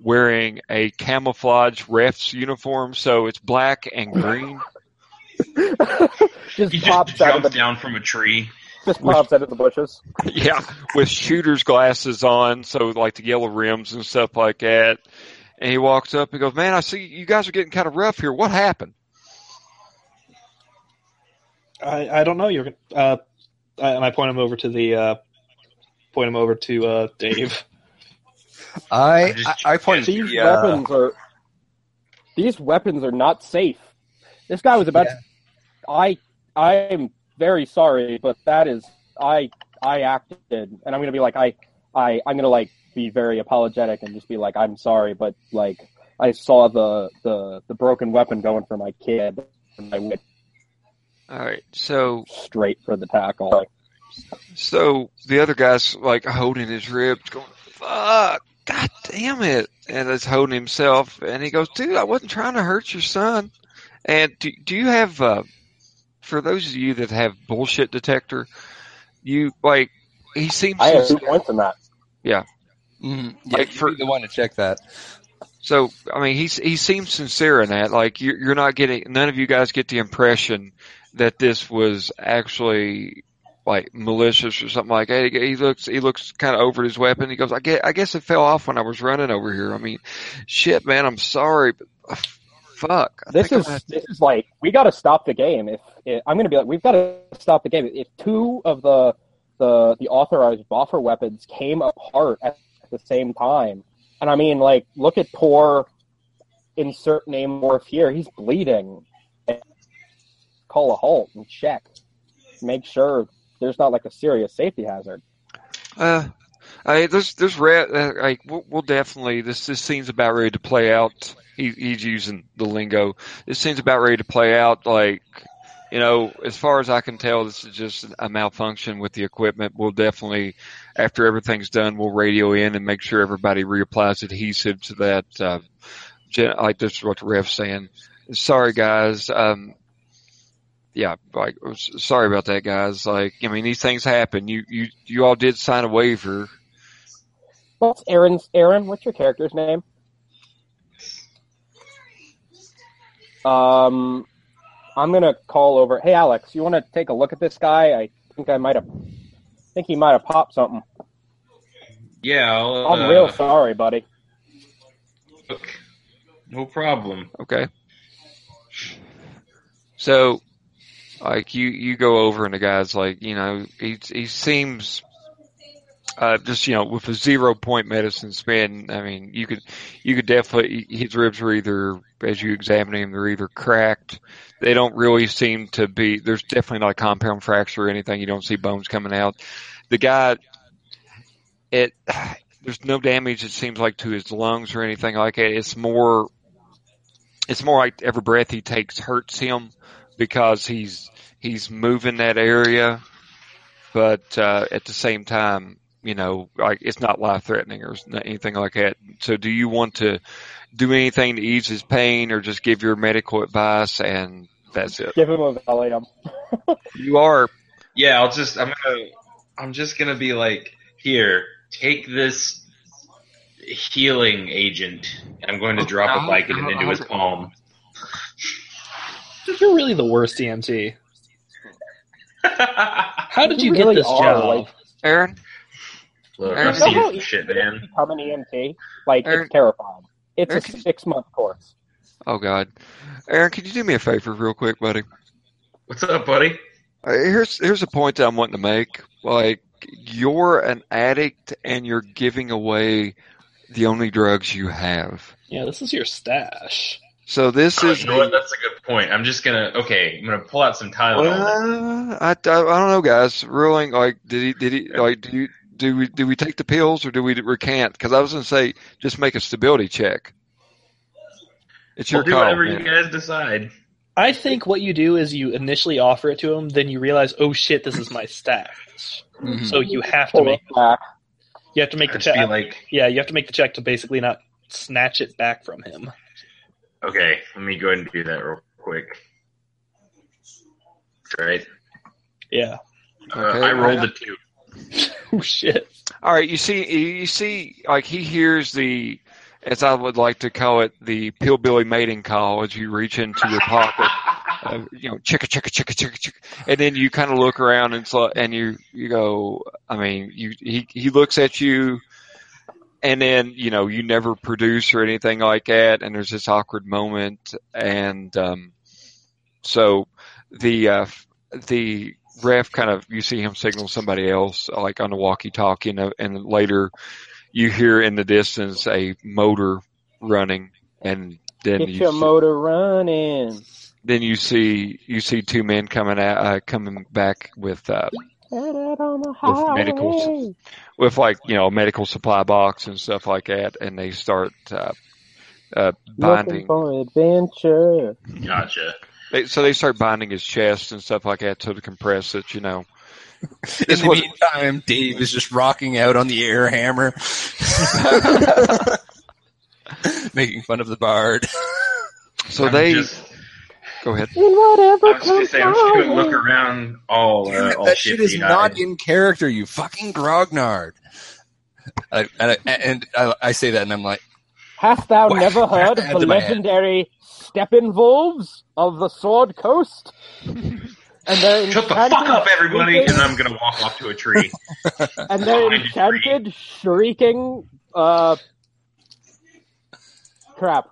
wearing a camouflage ref's uniform, so it's black and green. just He just pops out of the down from a tree. just pops out of the bushes. yeah, with shooter's glasses on, so like the yellow rims and stuff like that. And he walks up and goes, "Man, I see you guys are getting kind of rough here. What happened?" I, I don't know. You're uh, and I point him over to the uh, point him over to uh, Dave. I just- I, I pointed These the, uh, weapons are these weapons are not safe. This guy was about. Yeah. To, I I am very sorry, but that is I I acted, and I'm gonna be like I I I'm gonna like be very apologetic and just be like I'm sorry, but like I saw the the the broken weapon going for my kid, and I went All right. So straight for the tackle. so the other guy's like holding his ribs, going, "Fuck, god damn it!" And is holding himself, and he goes, "Dude, I wasn't trying to hurt your son." And do do you have uh, for those of you that have bullshit detector, you like he seems I have two points in that. Mhm. Yeah, Like you'd for- the one to check that. So I mean, he's he seems sincere in that. Like you're you're not getting none of you guys get the impression that this was actually like malicious or something like that. He, he looks he looks kind of over his weapon. He goes, I guess I guess it fell off when I was running over here. I mean, shit, man, I'm sorry, but uh, fuck. I This is this is like we got to stop the game. If, if I'm going to be like, we've got to stop the game. If two of the the the authorized boffer weapons came apart at the same time, and I mean, like, look at poor insert name morph here. He's bleeding. Call a halt and check. Make sure there's not like a serious safety hazard. Uh, I there's there's re- uh, like we'll, we'll definitely this this scene's about ready to play out. He, he's using the lingo. This scene's about ready to play out. Like you know, as far as I can tell, this is just a malfunction with the equipment. We'll definitely, after everything's done, we'll radio in and make sure everybody reapplies adhesive to that. Uh, gen- like this is what the ref's saying. Sorry, guys. Um, yeah, like sorry about that, guys. Like, I mean, these things happen. You you you all did sign a waiver. What's Aaron's Aaron? What's your character's name? Um, I'm gonna call over. Hey, Alex, you want to take a look at this guy? I think I might have. think he might have popped something. Yeah, I'll, I'm uh, real sorry, buddy. look. No problem. Okay. So, like you you go over and the guy's like, you know, he he seems. Uh, just you know, with a zero point medicine spin, I mean, you could, you could definitely his ribs are either, as you examine him, they're either cracked. They don't really seem to be. There's definitely not a compound fracture or anything. You don't see bones coming out. The guy, it, there's no damage. It seems like to his lungs or anything like. It's more, it's more like every breath he takes hurts him because he's he's moving that area, but uh, at the same time, you know, like it's not life threatening or anything like that. So, do you want to do anything to ease his pain, or just give your medical advice and that's it? Give him a Valium. You are Yeah, I'll just I'm gonna I'm just gonna be like, here, take this healing agent. I'm going to drop a Vicodin into his palm. You're really the worst EMT. How did you, You really get this are, job? like- Aaron. Look, Aaron, I've you know how some shit, man. Become an EMT. Like Aaron- it's terrifying. It's Aaron, a six month course. Oh God, Aaron, could you do me a favor, real quick, buddy? What's up, buddy? Uh, Here's here's a point that I'm wanting to make. Like you're an addict and you're giving away the only drugs you have. Yeah, this is your stash. So this Oh, is you know what? That's a good point. I'm just gonna okay. I'm gonna pull out some Tylenol. Well, I, I, I don't know, guys. Ruling like did he did he like do you do we do we take the pills or do we recant? Because I was going to say just make a stability check. It's your We'll do call. whatever man. you guys decide. I think what you do is you initially offer it to him, then you realize, oh shit, this is my stash. Mhm. So you have to make back. you have to make the check. like, Yeah, you have to make the check to basically not snatch it back from him. Okay, let me go ahead and do that real quick. Right. Yeah. Uh, Okay. I rolled a two. Oh shit. All right, you see, you see, like he hears the, as I would like to call it, the pillbilly mating call as you reach into your pocket. Uh, you know, chicka chicka chicka chicka chicka, and then you kind of look around and so, and you you go. I mean, you he he looks at you, and then you know you never produce or anything like that, and there's this awkward moment, and um, so the uh, the ref kind of you see him signal somebody else like on the walkie-talkie, and, and later you hear in the distance a motor running, and then Get you your see- motor running. then you see you see two men coming out uh, coming back with uh, Head out on the With medicals. highway. with like you know medical supply box and stuff like that, and they start uh, uh, Looking binding. for adventure. Gotcha. They, so they start binding his chest and stuff like that to compress it. You know. In This the was- meantime, Dave is just rocking out on the air hammer, making fun of the bard. So I'm they just, go ahead. In whatever I was just gonna comes say, I'm just my gonna look around all, uh, all that shit is shifty not eyed. in character, you fucking grognard. I, and I, and I, I say that, and I'm like, Hast thou Whack, never heard of the into my head. legendary Steppenwolves of the Sword Coast? And their Shut the fuck up, everybody, shrieking- and I'm gonna walk off to a tree. and their Behind a tree. enchanted shrieking uh crap.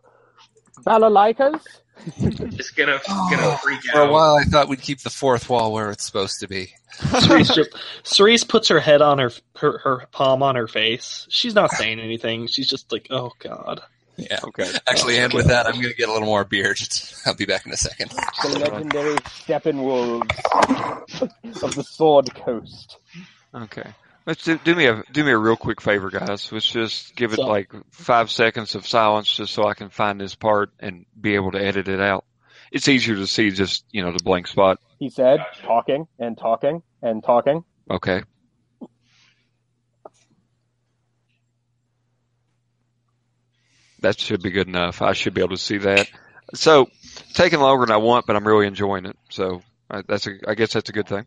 Balalaikas? Just gonna, gonna oh. freak for a while, I thought we'd keep the fourth wall where it's supposed to be. Cerise, just, Cerise puts her head on her, her her palm on her face. She's not saying anything. She's just like, "Oh God." Yeah. Okay. Actually, and with that, I'm going to get a little more beer. Just, I'll be back in a second. The legendary Steppenwolves of the Sword Coast. Okay. Let's do, do me a do me a real quick favor, guys. Let's just give it So- like five seconds of silence, just so I can find this part and be able to edit it out. It's easier to see just you know the blank spot. He said, talking and talking and talking. Okay. That should be good enough. I should be able to see that. So, taking longer than I want, but I'm really enjoying it. So, I, that's a, I guess that's a good thing.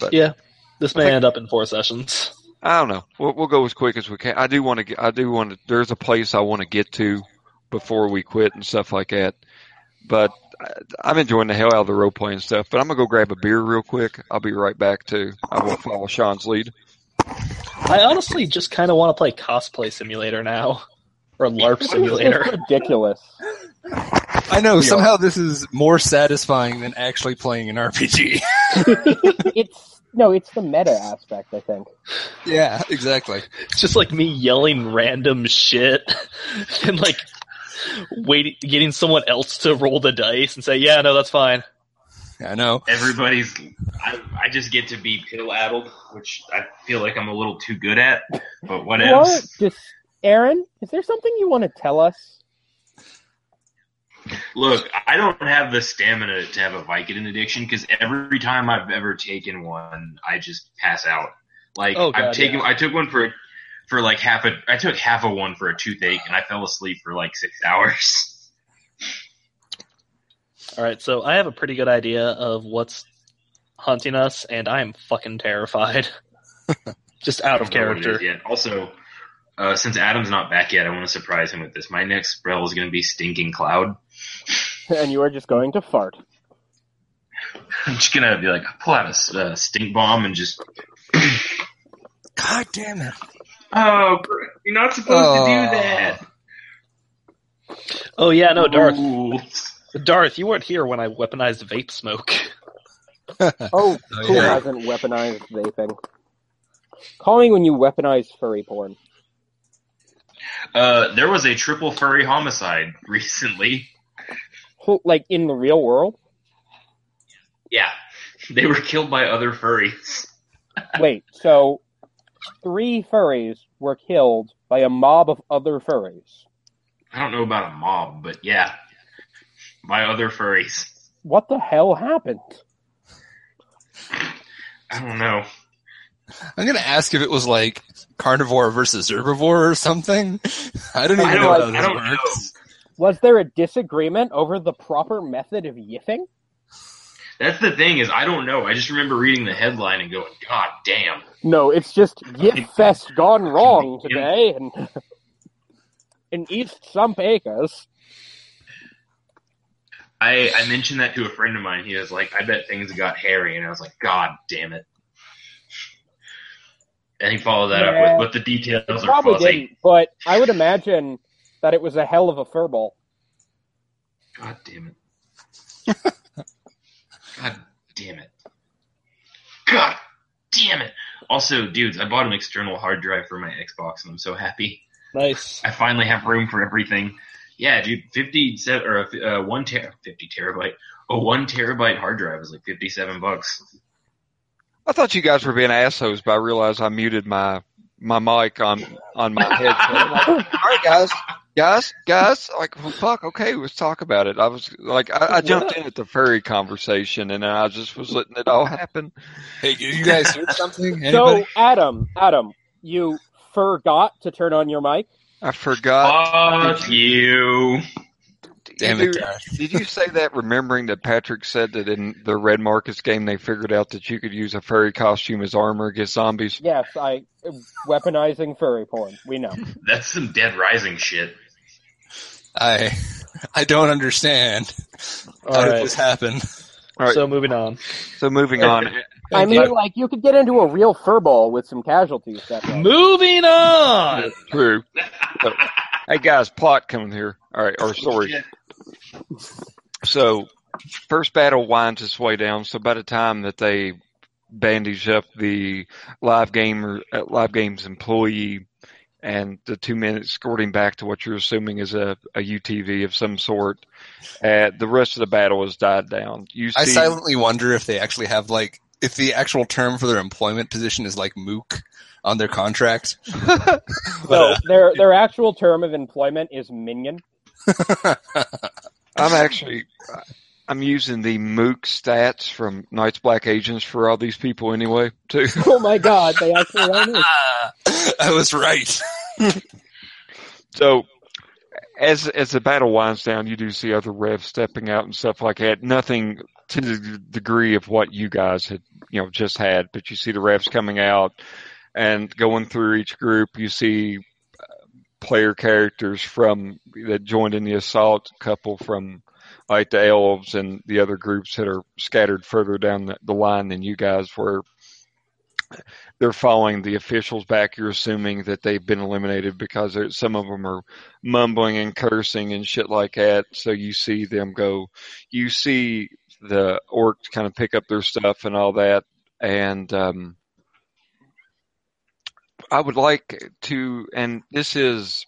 But, Yeah, this may end up in four sessions. I don't know. We'll, we'll go as quick as we can. I do want to get, I do want to, there's a place I want to get to before we quit and stuff like that. But I, I'm enjoying the hell out of the role playing stuff, but I'm going to go grab a beer real quick. I'll be right back too. I will follow Sean's lead. I honestly just kind of want to play cosplay simulator now, or LARP simulator. Ridiculous. I know, somehow this is more satisfying than actually playing an RPG. It's no, it's the meta aspect, I think. yeah, exactly. It's just like me yelling random shit and like waiting, getting someone else to roll the dice and say, "Yeah, no, that's fine." I know. Everybody's. I, I just get to be pill addled, which I feel like I'm a little too good at. But what What? else? Just Aaron, is there something you want to tell us? Look, I don't have the stamina to have a Vicodin addiction because every time I've ever taken one, I just pass out. Like Oh, God, I've taken, yeah. I took one for for like half a, I took half of one for a toothache, and I fell asleep for like six hours. All right, so I have a pretty good idea of what's hunting us, and I am fucking terrified. just out of I don't know what it character. Also, uh, since Adam's not back yet, I want to surprise him with this. My next spell is going to be Stinking Cloud. And you are just going to fart. I'm just gonna be like, pull out a uh, stink bomb and just. God damn it. Oh, you're not supposed to Oh. do that. Oh yeah, no, Darth. Ooh. Darth, you weren't here when I weaponized vape smoke. Oh, Oh, who yeah. hasn't weaponized vaping? Call me when you weaponize furry porn. Uh, there was a triple furry homicide recently. Like in the real world? Yeah, they were killed by other furries. Wait, so three furries were killed by a mob of other furries. I don't know about a mob, but yeah, by other furries. What the hell happened? I don't know. I'm going to ask if it was like carnivore versus herbivore or something. I don't even I know don't, how this I don't know. works. Was there a disagreement over the proper method of yiffing? That's the thing is I don't know. I just remember reading the headline and going, God damn. No, it's just Yiff Fest gone wrong today, and in East Sump Acres. I, I mentioned that to a friend of mine. He was like, I bet things got hairy. And I was like, God damn it. And he followed that Yeah. up with, but the details It are probably fuzzy. didn't, but I would imagine that it was a hell of a furball. God damn it. God damn it. God damn it. Also, dudes, I bought an external hard drive for my Xbox and I'm so happy. Nice. I finally have room for everything. Yeah, dude, 57 or a, uh, 1 ter- 50 terabyte. A 1 terabyte hard drive is like 57 bucks. I thought you guys were being assholes, but I realized I muted my my mic on on my headset. Like, All right, guys, guys, guys, like, well, fuck, okay, let's talk about it. I was like, I, I jumped in at the furry conversation, and I just was letting it all happen. Hey, you guys hear something? So, Adam, Adam, you forgot to turn on your mic. I forgot. Fuck you. Damn did it, you, Josh. did you say that remembering that Patrick said that in the Red Markets game they figured out that you could use a furry costume as armor against zombies? Yes, I weaponizing furry porn. We know. That's some Dead Rising shit. I I don't understand All how did this happen. All right, So moving on. so moving on. I mean, like you could get into a real furball with some casualties. That way. Moving on. True. Hey guys, plot coming here. All right, or story. Shit. So, first battle winds its way down. So by the time that they bandage up the live gamer, uh, live games employee, and the two men escorting back to what you're assuming is a, a UTV of some sort, uh, the rest of the battle has died down. You see, I silently wonder if they actually have like if the actual term for their employment position is like mook on their contract. So their their actual term of employment is minion. I'm actually. I'm using the mook stats from Night's Black Agents for all these people anyway, too. Oh my god, they actually are. Mook. I was right. So, as as the battle winds down, you do see other revs stepping out and stuff like that. Nothing to the degree of what you guys had, you know, just had, but you see the revs coming out and going through each group. You see player characters from that joined in the assault, a couple from like the elves and the other groups that are scattered further down the, the line than you guys were they're following the officials back. You're assuming that they've been eliminated because some of them are mumbling and cursing and shit like that. So you see them go, you see the orcs kind of pick up their stuff and all that. And, um, I would like to, and this is,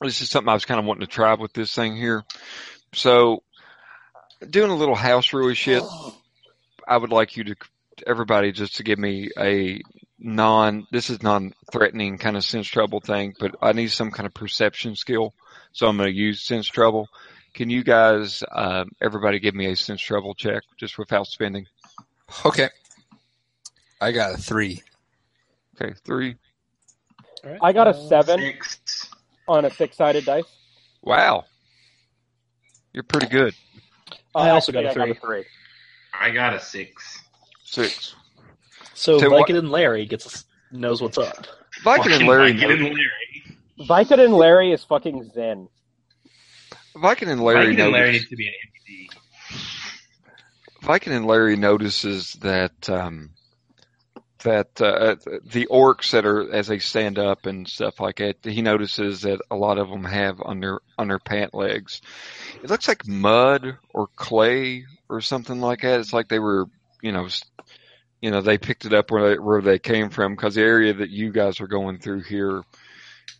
this is something I was kind of wanting to try with this thing here. So doing a little house rule shit, I would like you to everybody just to give me a non this is non threatening kind of sense trouble thing, but I need some kind of perception skill. So I'm gonna use sense trouble. Can you guys um, everybody give me a sense trouble check just without spending? Okay. I got a three. Okay, three. All right. I got a Uh, seven Six. on a six-sided dice. Wow. You're pretty good. I also got a Actually, I three. I got a six. Six. So So Vicodin and Larry gets knows what's up. Viking and Larry Viking know, and Larry. Vicodin and Larry is fucking zen. Viking and Larry Viking and Larry needs to be an NPC. Viking and Larry notices that um, that uh, the orcs that are as they stand up and stuff like that, he notices that a lot of them have under their pant legs. It looks like mud or clay or something like that. It's like they were, you know, you know, they picked it up where they, where they came from because the area that you guys are going through here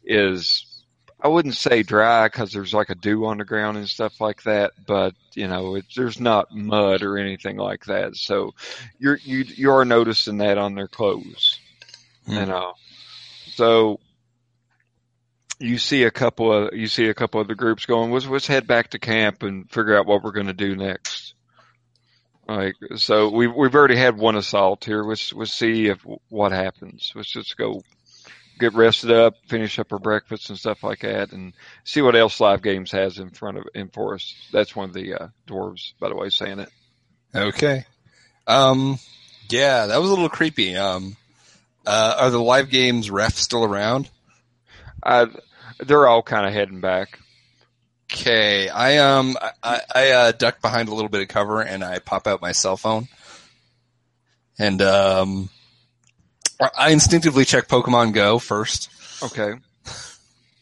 is. I wouldn't say dry because there's like a dew on the ground and stuff like that, but you know, it's, there's not mud or anything like that. So you're, you, you are noticing that on their clothes, you Hmm. know. So you see a couple of, you see a couple of the groups going, let's, let's head back to camp and figure out what we're going to do next. Like, so we've, we've already had one assault here. Let's, let's see if, what happens. Let's just go get rested up, finish up our breakfast and stuff like that, and see what else Live Games has in front of in for us. That's one of the uh, dwarves, by the way, saying it. Okay. Um, yeah, that was a little creepy. Um, uh, are the live games refs still around? Uh, they're all kind of heading back. Okay, I um, I, I uh, duck behind a little bit of cover and I pop out my cell phone, and um, I instinctively check Pokemon Go first. Okay.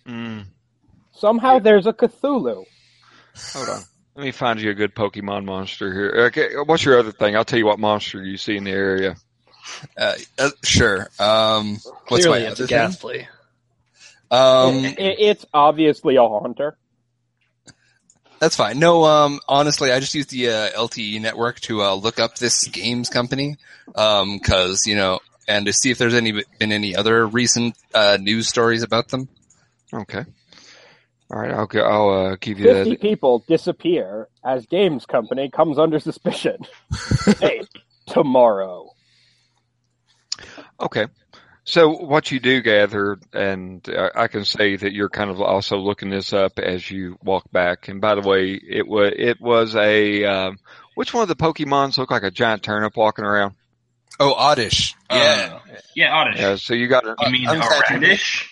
Mm, Somehow there's a Cthulhu. hold on. Let me find you a good Pokemon monster here. Okay, what's your other thing? I'll tell you what monster you see in the area. Uh, uh, sure. Um, what's Clearly, my it's other a thing? Gastly. Um, It- it's obviously a haunter. That's fine. No, um, honestly, I just used the uh, LTE network to uh, look up this games company, um, cause you know, and to see if there's any been any other recent uh, news stories about them. Okay. All right, I'll, I'll uh, give you Fifty that. people disappear as games company comes under suspicion. hey, tomorrow. Okay. So what you do gather, and uh, I can say that you're kind of also looking this up as you walk back. And by the way, it was it was a um, which one of the Pokemons look like a giant turnip walking around? Oh, Oddish. Yeah. Uh, yeah, Oddish. Yeah. So you got. you mean I'm a attacking radish?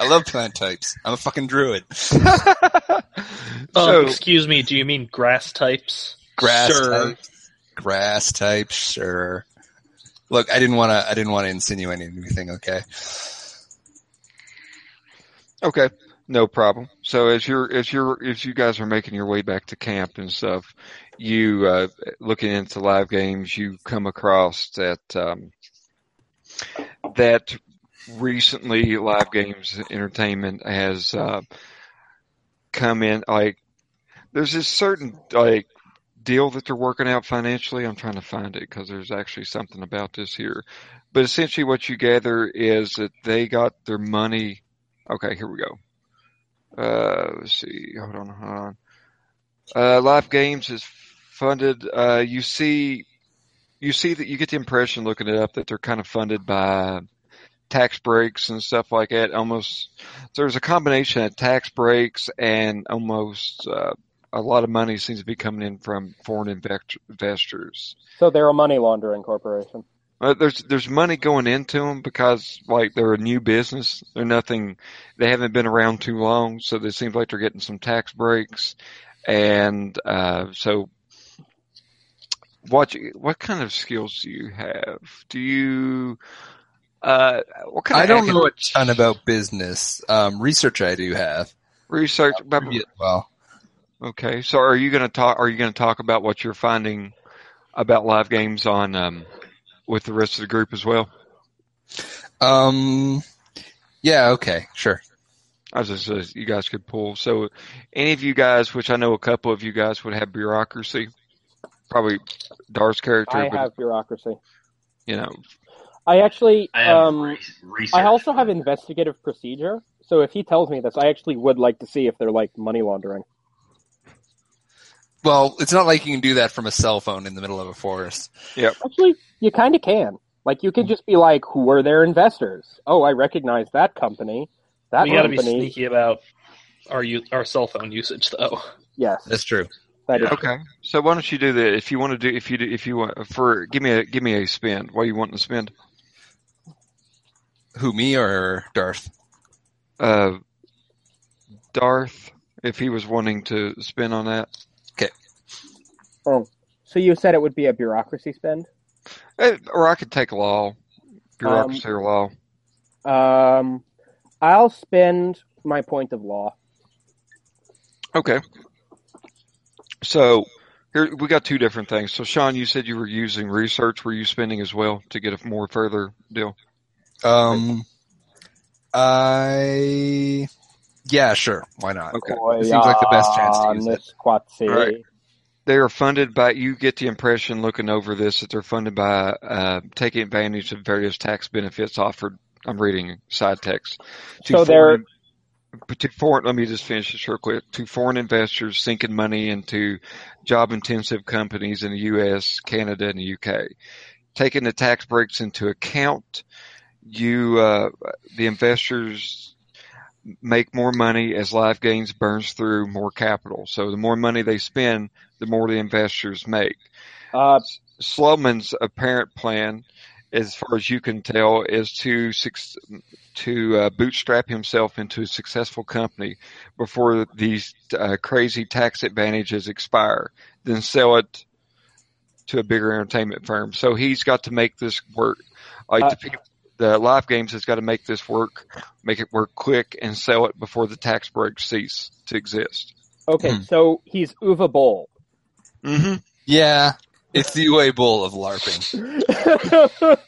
I love plant types. I'm a fucking druid. Um, so excuse me, do you mean grass types? Grass Sure. types. Grass types, sure. Look, I didn't want to. I didn't want to insinuate anything. Okay. Okay, no problem. So as you're as you're as you guys are making your way back to camp and stuff, you uh, looking into live games, you come across that um, that recently live games entertainment has uh, come in like there's this certain like deal that they're working out financially. I'm trying to find it because there's actually something about this here. But essentially, what you gather is that they got their money. Okay, here we go. Uh, let's see. Hold on, hold on. Uh, Live Games is funded. Uh, you see, you see that you get the impression looking it up that they're kind of funded by tax breaks and stuff like that. Almost, there's a combination of tax breaks and almost uh, a lot of money seems to be coming in from foreign invest- investors. So they're a money laundering corporation. Uh, there's there's money going into them because like they're a new business. They're nothing. They haven't been around too long, so it seems like they're getting some tax breaks, and uh, so. What what kind of skills do you have? Do you uh what kind I don't know a ton about business. Um, research I do have. research? Yeah, well, Okay, so are you going to talk? Are you going to talk about what you're finding about live games on um, with the rest of the group as well? um, yeah, okay, sure. I was just said you guys could pull. So, any of you guys, which I know a couple of you guys would have bureaucracy, probably Dar's character, I but have bureaucracy. you know, I actually, I um, re- I also have investigative procedure. So if he tells me this, I actually would like to see if they're like money laundering. Well, it's not like you can do that from a cell phone in the middle of a forest. Actually, you kind of can. Like you could just be like, who are their investors? Oh, I recognize that company. That we got to be company. sneaky about our u- our cell phone usage, though. Yes, That's true. that is. okay. So why don't you do that? If you want to do, if you do, if you want for, give me a give me a spend. What are you wanting to spend? Who, me or Darth? Uh, Darth, if he was wanting to spend on that. So you said it would be a bureaucracy spend. Eh, Or I could take law, bureaucracy or law. Um, I'll spend my point of law. Okay. So here we got two different things. So Sean, you said you were using research. Were you spending as well to get a more further deal? Um, I, yeah, sure. Why not? Okay. It seems like the best chance to use it. Nisquatsi. All right. They are funded by. You get the impression looking over this that they're funded by uh, taking advantage of various tax benefits offered. I'm reading side text. To So they're- foreign, to foreign. Let me just finish this real quick. To foreign investors sinking money into job-intensive companies in the U.S., Canada, and the U.K. Taking the tax breaks into account, you uh, the investors make more money as live games burns through more capital. So the more money they spend, the more the investors make. Uh, Sloman's apparent plan, as far as you can tell, is to to uh, bootstrap himself into a successful company before these uh, crazy tax advantages expire, then sell it to a bigger entertainment firm. So he's got to make this work. Like Uh, the people, the live games has got to make this work, make it work quick, and sell it before the tax breaks cease to exist. okay, Hmm. so he's Uwe Boll. Mm-hmm. Yeah, it's the Uwe Boll of LARPing.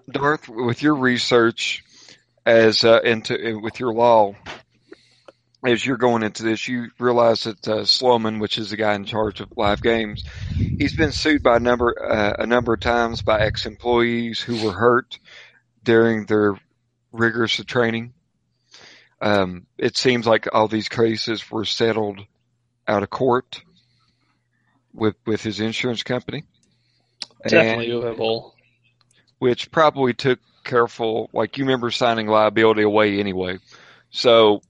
Darth, with your research as uh, into with your law, as you're going into this, you realize that uh, Sloman, which is the guy in charge of live games, he's been sued by a number uh, a number of times by ex-employees who were hurt during their rigorous training. Um, it seems like all these cases were settled out of court with with his insurance company, Definitely doable. which probably took careful. Like you remember signing liability away anyway, so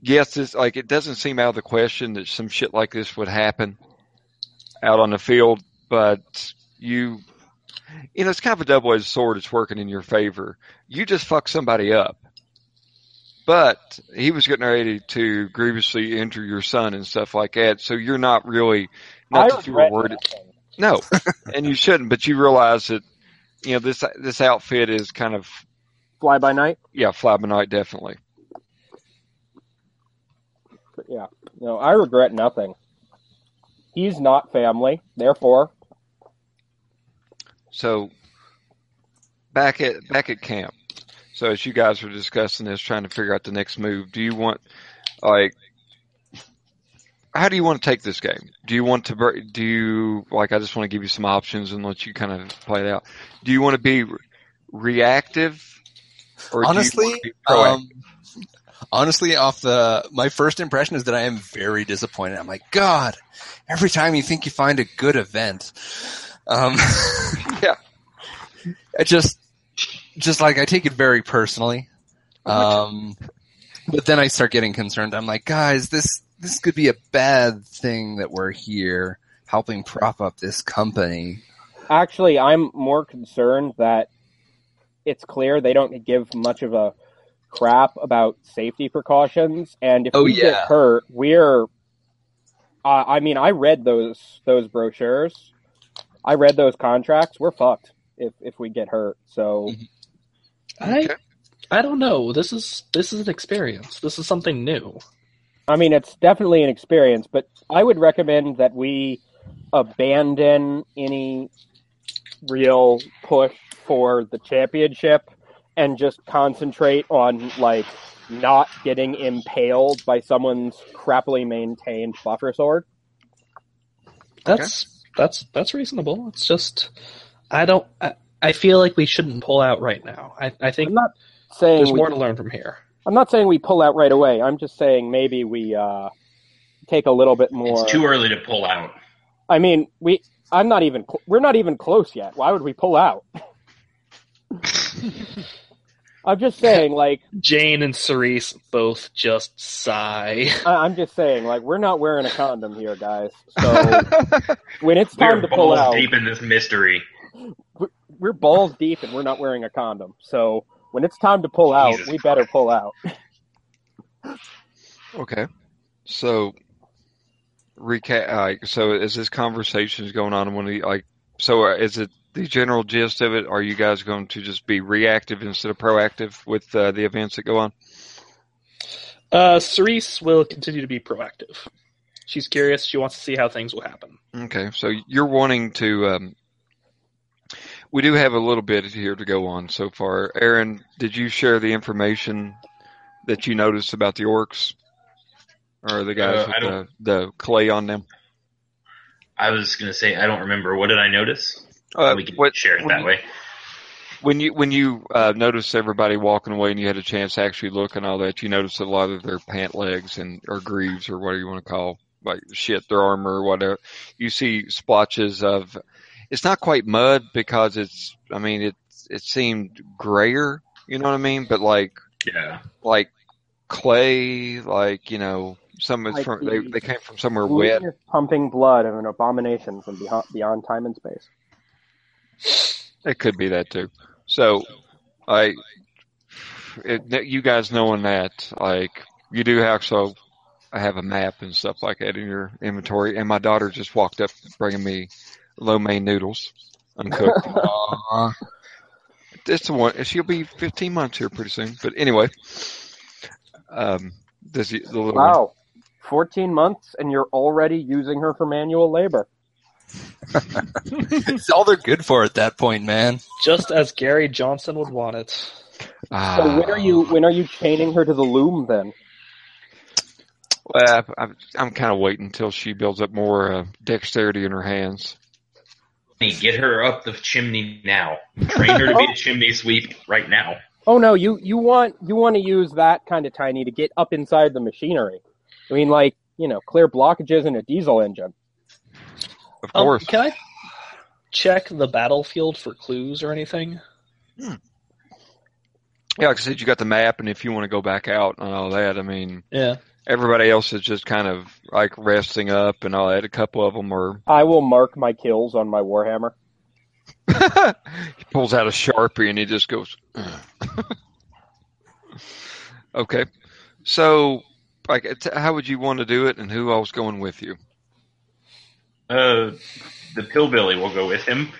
yes, it's like it doesn't seem out of the question that some shit like this would happen out on the field, but you. You know, it's kind of a double-edged sword. It's working in your favor. You just fuck somebody up, but he was getting ready to grievously injure your son and stuff like that. So you're not really, not I that you were worried. No, and you shouldn't. But you realize that, you know, this this outfit is kind of Fly by night. yeah, fly by night, definitely. But yeah, no, I regret nothing. He's not family, therefore, So back at back at camp. So as you guys were discussing this, trying to figure out the next move, do you want like how do you want to take this game? Do you want to do you like I just want to give you some options and let you kind of play it out. Do you want to be re- reactive or honestly, do you want to be um, honestly, off the my first impression is that I am very disappointed. I'm like, God, every time you think you find a good event, um, Yeah. I just, just like I take it very personally. Um, but then I start getting concerned. I'm like, guys, this this could be a bad thing that we're here helping prop up this company. actually, I'm more concerned that it's clear they don't give much of a crap about safety precautions, and if Oh, we yeah. get hurt, we're. Uh, I mean, I read those those brochures. I read those contracts. We're fucked if if we get hurt. So I I don't know. This is this is an experience. This is something new. I mean, it's definitely an experience, but I would recommend that we abandon any real push for the championship and just concentrate on like not getting impaled by someone's crappily maintained boffer sword. That's that's that's reasonable. It's just I don't I, I feel like we shouldn't pull out right now. I, I think I'm not saying there's we, more to learn from here. I'm not saying we pull out right away. I'm just saying maybe we uh, take a little bit more. It's too early to pull out. I mean, we. I'm not even. We're not even close yet. Why would we pull out? I'm just saying, like, Jane and Cerise both just sigh. I- I'm just saying, like, we're not wearing a condom here, guys. So when it's time We're to pull balls out, deep in this mystery. we're balls deep and we're not wearing a condom. So when it's time to pull out, Jesus we better pull out. Okay. So recap. Like, so is this conversation is going on, when we like, so uh, is it the general gist of it? Are you guys going to just be reactive instead of proactive with uh, the events that go on? Uh, Cerise will continue to be proactive. She's curious. She wants to see how things will happen. Okay. So you're wanting to. Um, we do have a little bit here to go on so far. Aaron, did you share the information that you noticed about the orcs or the guys Uh, with the, the clay on them? I was gonna say I don't remember. What did I notice? Uh, we can what- share it that you- way. When you when you uh, noticed everybody walking away and you had a chance to actually look and all that, you noticed a lot of their pant legs and or greaves or whatever you want to call like shit their armor or whatever. You see splotches of it's not quite mud because it's I mean it it seemed grayer, you know what I mean? But like Yeah. like clay, like you know some it's Like from they the- they came from somewhere wet. Glutinous pumping blood of an abomination from beyond, beyond time and space. It could be that too. So, I, it, you guys knowing that, like, you do have so, I have a map and stuff like that in your inventory, and my daughter just walked up bringing me lo mein noodles, uncooked. Aw. it's the one. She'll be 15 months here pretty soon. But anyway, um, does the little one- Wow. 14 months and you're already using her for manual labor. It's all they're good for at that point, man. Just as Gary Johnson would want it. So Ah, when are you when are you chaining her to the loom then? Well, I'm, I'm kind of waiting until she builds up more uh, dexterity in her hands. Hey, get her up the chimney now. Train her to be a chimney sweep right now. Oh no, you you want you want to use that kind of tiny to get up inside the machinery. I mean, like you know, clear blockages in a diesel engine. Of Um, course. can I check the battlefield for clues or anything? Yeah, like I said, you got the map, and if you want to go back out and all that, I mean, Yeah. everybody else is just kind of like resting up and all that. A couple of them are. I will mark my kills on my warhammer. he pulls out a sharpie and he just goes. okay, so like, how would you want to do it, and who else going with you? Uh, the pillbilly will go with him.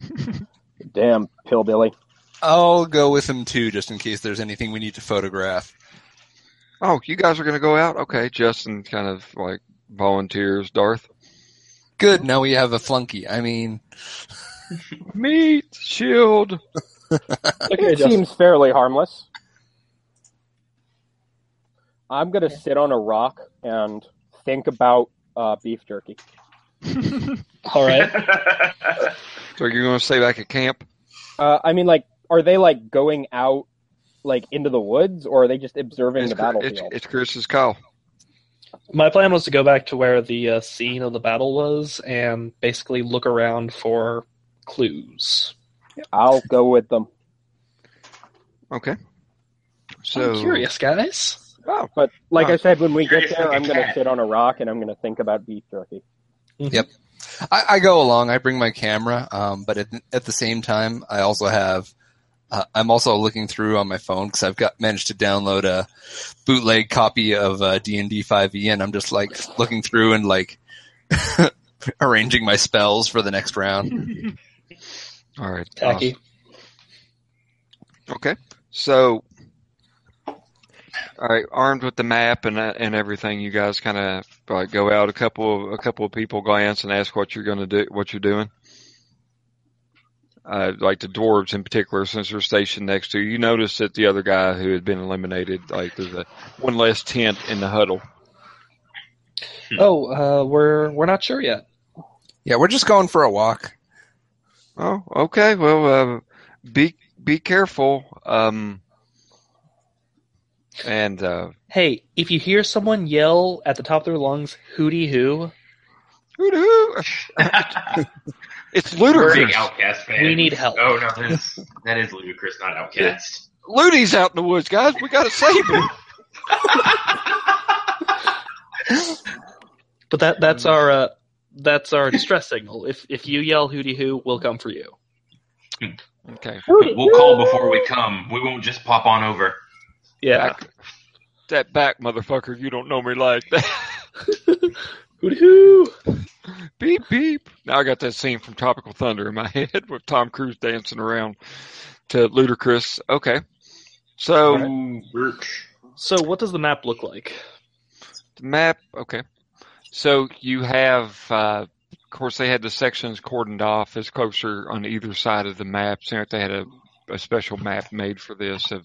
Damn pillbilly. I'll go with him too, just in case there's anything we need to photograph. Oh, you guys are going to go out? Okay, Justin kind of like volunteers. Darth, Good. Now we have a flunky. I mean, meat shield. Okay, It Justin. seems fairly harmless. I'm gonna sit on a rock and think about uh, beef jerky. All right. So you're going to stay back at camp? Uh, I mean, like, are they like going out, like into the woods, or are they just observing It's, the battlefield? it's, it's Chris's call. My plan was to go back to where the uh, scene of the battle was and basically look around for clues. I'll go with them. Okay. So I'm curious, guys. Oh, But like Oh. I said, when we get there, like a I'm gonna sit on a rock and I'm gonna think about beef jerky. I, I go along. I bring my camera, um, but at, at the same time, I also have. Uh, I'm also looking through on my phone because I've got managed to download a bootleg copy of uh, D&D 5e, and I'm just like looking through and like arranging my spells for the next round. all right. Tacky. awesome. Okay. So, all right, armed with the map and that- and everything, you guys kind of like go out. A couple of a couple of people glance and ask what you're going to do, what you're doing. Uh, like the dwarves in particular, since they're stationed next to you, you notice that the other guy who had been eliminated, like there's a one less tent in the huddle. Oh, uh, we're we're not sure yet. Yeah, we're just going for a walk. Oh, okay. Well, uh, be be careful. Um, and uh, Hey, if you hear someone yell at the top of their lungs, "Hooty hoo," hoo-doo. it's We're Ludacris. OutKast fan. We need help. Oh no, that is, that is Ludacris, not OutKast. Ludy's out in the woods, guys. We got to save him. but that that's our uh, that's our distress signal. If if you yell "Hooty hoo," we'll come for you. Okay. We'll call before we come. We won't just pop on over. Yeah, Back, that back, motherfucker. You don't know me like that. Hooty hoo. beep beep. Now I got that scene from Tropical Thunder in my head with Tom Cruise dancing around to Ludacris. Okay. So Ooh, So, what does the map look like? the map. Okay. So you have, uh, of course, they had the sections cordoned off as closer on either side of the map. So they had a, a special map made for this of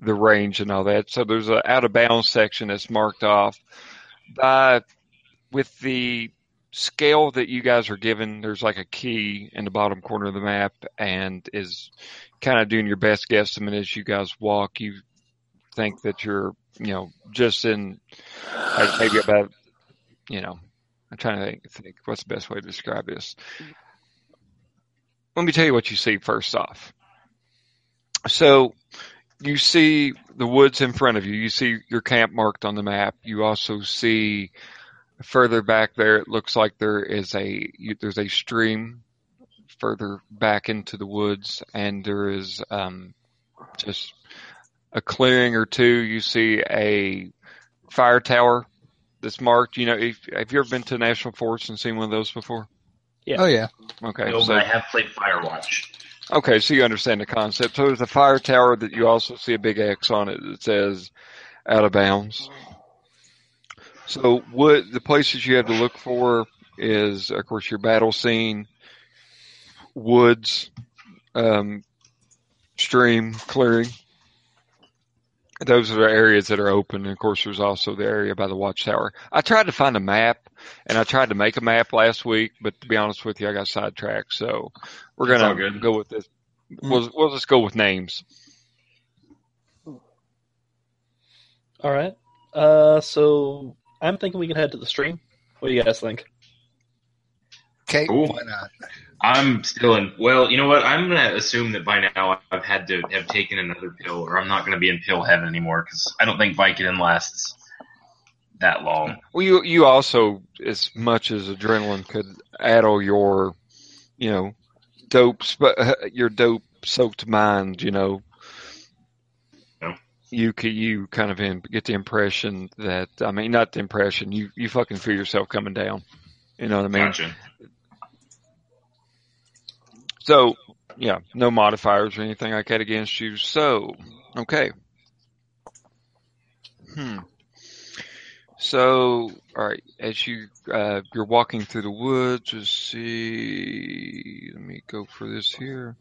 the range and all that. So there's an out of bounds section that's marked off by with the scale that you guys are given. There's like a key in the bottom corner of the map, and is kind of doing your best guesstimate as you guys walk. You think that you're, you know, just in like maybe about, you know, I'm trying to think, think what's the best way to describe this. Let me tell you what you see first off. So you see the woods in front of you. You see your camp marked on the map. You also see further back there. It looks like there is a you, there's a stream further back into the woods, and there is um, just a clearing or two. You see a fire tower that's marked. You know, if, have you ever been to National Forest and seen one of those before? Yeah. Oh yeah. Okay, No, so but I have played Firewatch. Okay, so you understand the concept. So there's a fire tower that you also see a big X on it that says out of bounds. So what the places you have to look for is, of course, your battle scene, woods, um, stream, clearing those are the areas that are open. And of course, there's also the area by the watchtower. I tried to find a map, and I tried to make a map last week, but to be honest with you, I got sidetracked. So we're gonna go with this. We'll, we'll just go with names. All right. Uh, so I'm thinking we can head to the stream. What do you guys think? Okay, Ooh. why not? I'm still in. Well, you know what? I'm gonna assume that by now I've had to have taken another pill, or I'm not gonna be in pill heaven anymore because I don't think Vicodin lasts that long. Well, you you also, as much as adrenaline could addle your, you know, dope, sp- uh, your dope soaked mind, you know, you you kind of in, get the impression that I mean, not the impression you you fucking feel yourself coming down. You know what I mean? Gotcha. So, yeah, no modifiers or anything like that against you. So, okay. Hmm. So, all right, as you uh, you're walking through the woods, let's see. Let me go for this here.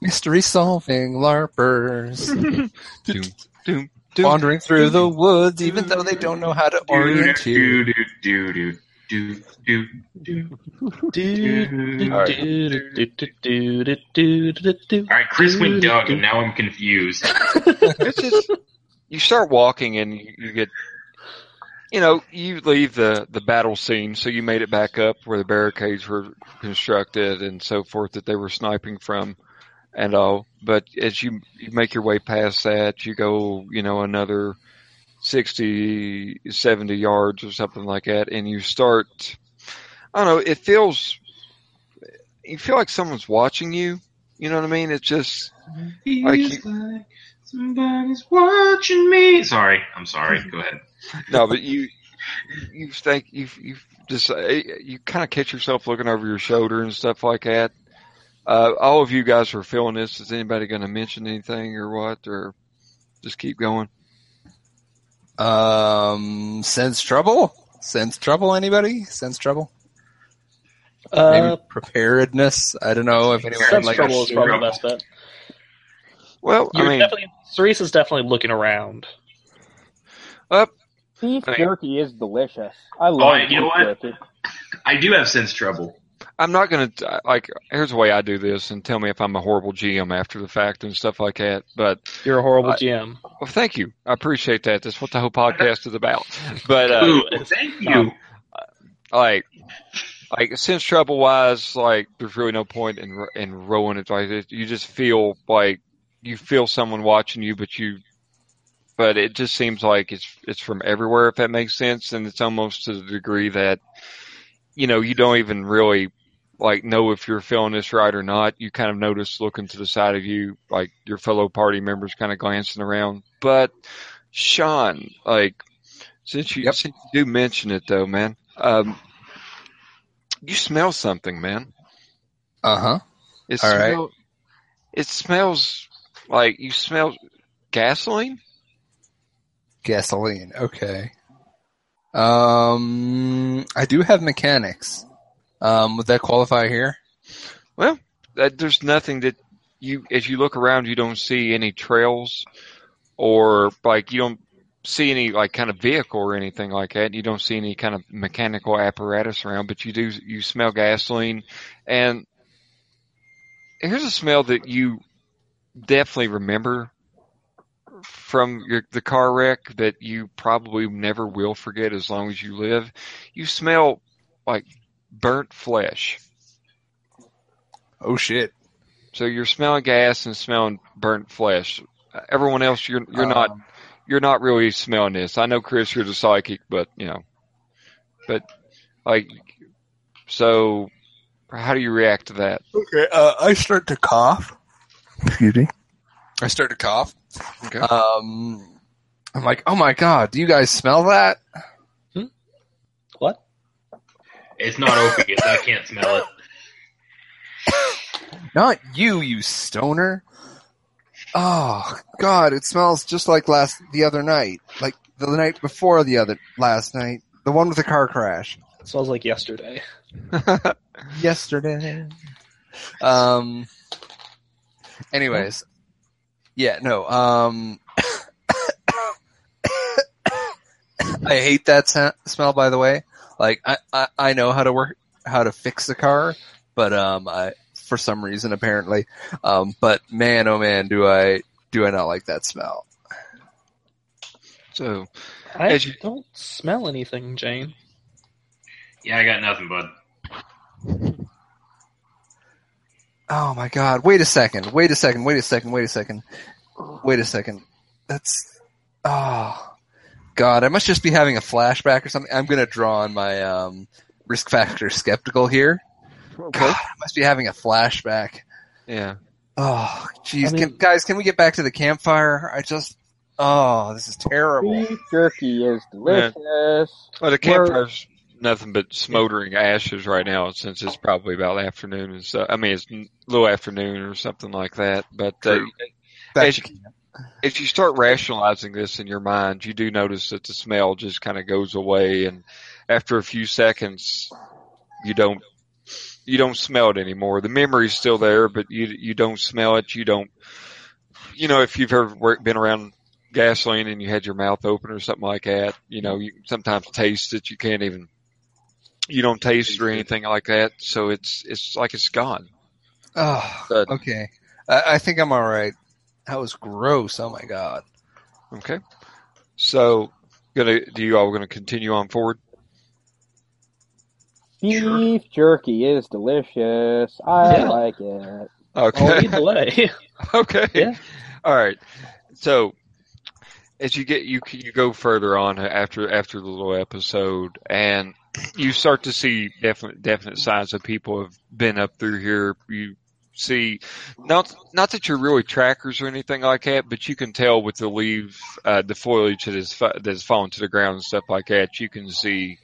Mystery solving LARPers. Doom, doom, doom. Wandering through the woods, even though they don't know how to orient you. Do do do do do do do. All right. All right, Chris went Doug, and now I'm confused. it's just you start walking and you, you get you know you leave the the battle scene so you made it back up where the barricades were constructed and so forth that they were sniping from and all but as you, you make your way past that you go you know another 60 70 yards or something like that and you start i don't know it feels you feel like someone's watching you you know what i mean it's just Like Feels like somebody's watching me. Sorry, I'm sorry. Go ahead. No, but you you think you you just you kind of catch yourself looking over your shoulder and stuff like that. Uh, all of you guys are feeling this. Is anybody going to mention anything or what, or just keep going? Um, sense trouble? Sense trouble? Anybody? Sense trouble? Uh, Maybe preparedness. I don't know if anyone sense like trouble is probably the best bet. Well, You're I mean, definitely Cerise is definitely looking around. up. Beef Right. jerky is delicious. I love you beef know what? jerky. I do have sense trouble. I'm not going to like. Here's the way I do this, and tell me if I'm a horrible GM after the fact and stuff like that. But You're a horrible I- GM. well, thank you. I appreciate that. That's what the whole podcast is about. But uh, Ooh, thank you. like like sense trouble wise like there's really no point in in rowing it like you just feel like you feel someone watching you but you but it just seems like it's it's from everywhere if that makes sense and it's almost to the degree that you know you don't even really like know if you're feeling this right or not you kind of notice looking to the side of you like your fellow party members kind of glancing around but Sean like since you Yep. since you do mention it though man um you smell something, man. Uh huh. It All right. It smells like you smell gasoline. Gasoline. Okay. Um, I do have mechanics. Um, would that qualify here? Well, that, there's nothing that you, as you look around, you don't see any trails or like you don't see any like kind of vehicle or anything like that. You don't see any kind of mechanical apparatus around, but you do, you smell gasoline and here's a smell that you definitely remember from your, the car wreck that you probably never will forget as long as you live. You smell like burnt flesh. Oh shit. So you're smelling gas and smelling burnt flesh. Uh, Everyone else, you're you're not Um, you're not really smelling this. I know, Chris, you're the psychic, but you know, but like, so how do you react to that? Okay. Uh, I start to cough. Excuse me. I start to cough. Okay. Um, I'm like, oh my god, do you guys smell that? What? It's not opiates. I can't smell it. Not you, you stoner. Oh god, it smells just like last the other night, like the night before the other last night, the one with the car crash It smells like yesterday. yesterday. Um. Anyways, yeah, no. Um. I hate that sa- smell. By the way, like I, I I know how to work how to fix the car, but um I for some reason apparently, um but man oh man do I do I not like that smell. So I As you- don't smell anything, Jane. Yeah, I got nothing, bud. Oh my god! Wait a second! Wait a second! Wait a second! Wait a second! Wait a second! That's oh god! I must just be having a flashback or something. I'm gonna draw on my um, risk factor skeptical here. God, I must be having a flashback. yeah. Oh, jeez, I mean- can, guys, can we get back to the campfire? I just, oh, this is terrible. Beef jerky is delicious. Well, the campfire's nothing but smoldering ashes right now since it's probably about afternoon and so I mean, it's a little afternoon or something like that. But uh, as, you, as you start rationalizing this in your mind, you do notice that the smell just kind of goes away, and after a few seconds, you don't you don't smell it anymore. The memory's still there, but you you don't smell it. You don't. You know, if you've ever been around gasoline and you had your mouth open or something like that, you know, you sometimes taste it. You can't even. You don't taste it or anything like that, so it's it's like it's gone. Oh, But- okay. I, I think I'm all right. That was gross. Oh my god. Okay, so gonna do you all going to continue on forward? Beef jerky is delicious. I Yeah. like it. Okay. Oh, delay. Okay. Yeah. All right. So as you get you you go further on after after the little episode, and you start to see definite definite signs of people have been up through here. You see, not not that you're really trackers or anything like that, but you can tell with the leaves, uh, the foliage that is fa- that is falling to the ground and stuff like that. You can see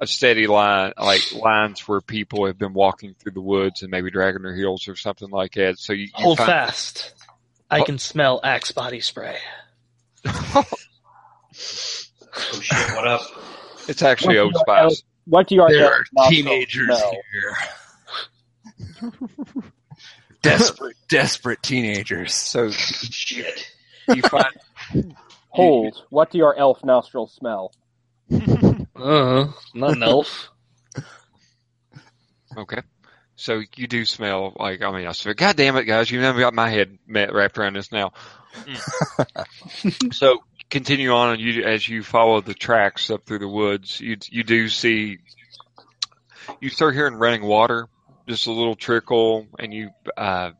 a steady line, like lines where people have been walking through the woods and maybe dragging their heels or something like that. So you, you Hold find- fast. I can smell Axe body spray. Oh shit, what up? It's actually Old What do your Spice. What do your There are teenagers here. desperate, desperate teenagers. So Shit. you find Hold. What do your elf nostrils smell? Uh, not an elf. okay. So you do smell like I mean I swear, God damn it, guys! You never got my head met wrapped around this now. Mm. so continue on, and you as you follow the tracks up through the woods, you you do see you start hearing running water, just a little trickle, and you uh,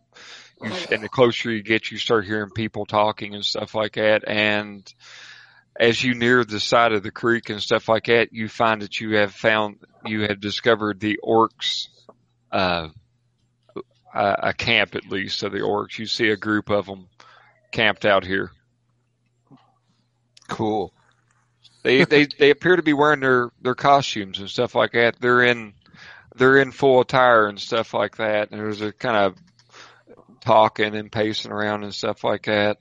you and the closer you get, you start hearing people talking and stuff like that, and as you near the side of the creek and stuff like that, you find that you have found, you have discovered the orcs, uh, a, a camp at least of the orcs. You see a group of them camped out here. Cool. They, they, they appear to be wearing their, their costumes and stuff like that. They're in, they're in full attire and stuff like that. And there's a kind of talking and pacing around and stuff like that.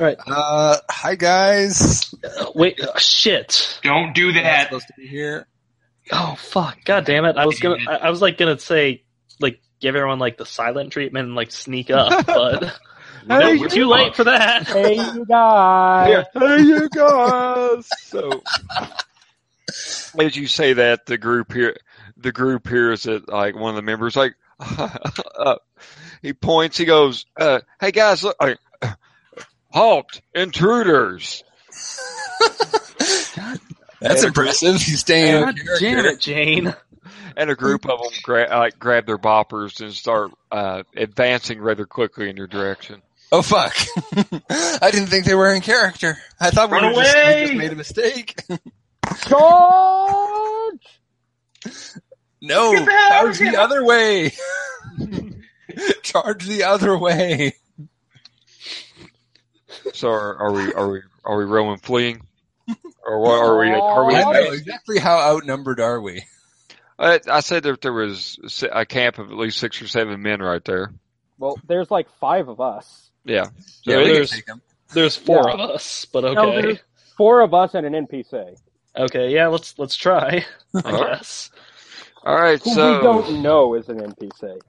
Uh, hi guys. Uh, wait, uh, shit. Don't do Am I that. supposed to be here? Oh fuck! God damn it! I was gonna, I, I was like gonna say, like, give everyone like the silent treatment and like sneak up, but no, too late for that. Hey, you guys. Hey, you guys. So, as you say that, the group here, the group hears it. Like one of the members, like, uh, he points. He goes, uh, "Hey guys, look! Uh, halt, intruders!" That's Yeah. impressive. He's staying in God damn it, Jane. And a group of them gra- like grab their boffers and start uh, advancing rather quickly in your direction. Oh fuck! I didn't think they were in character. I thought we, Run were just, we away! just made a mistake. Charge! no, Get the charge the other way. charge the other way. So, are, are we are we are we rolling fleeing, or what are we? Are we? I know exactly how outnumbered are we? I, I said that there was a camp of at least six or seven men right there. Well, there's like five of us. Yeah. Yeah, So- we can there's- take 'em. There's four Yeah. of us, but okay. there's four of us and an NPC. Okay, yeah, let's let's try. I All right. guess. All right. Who we don't know is an NPC.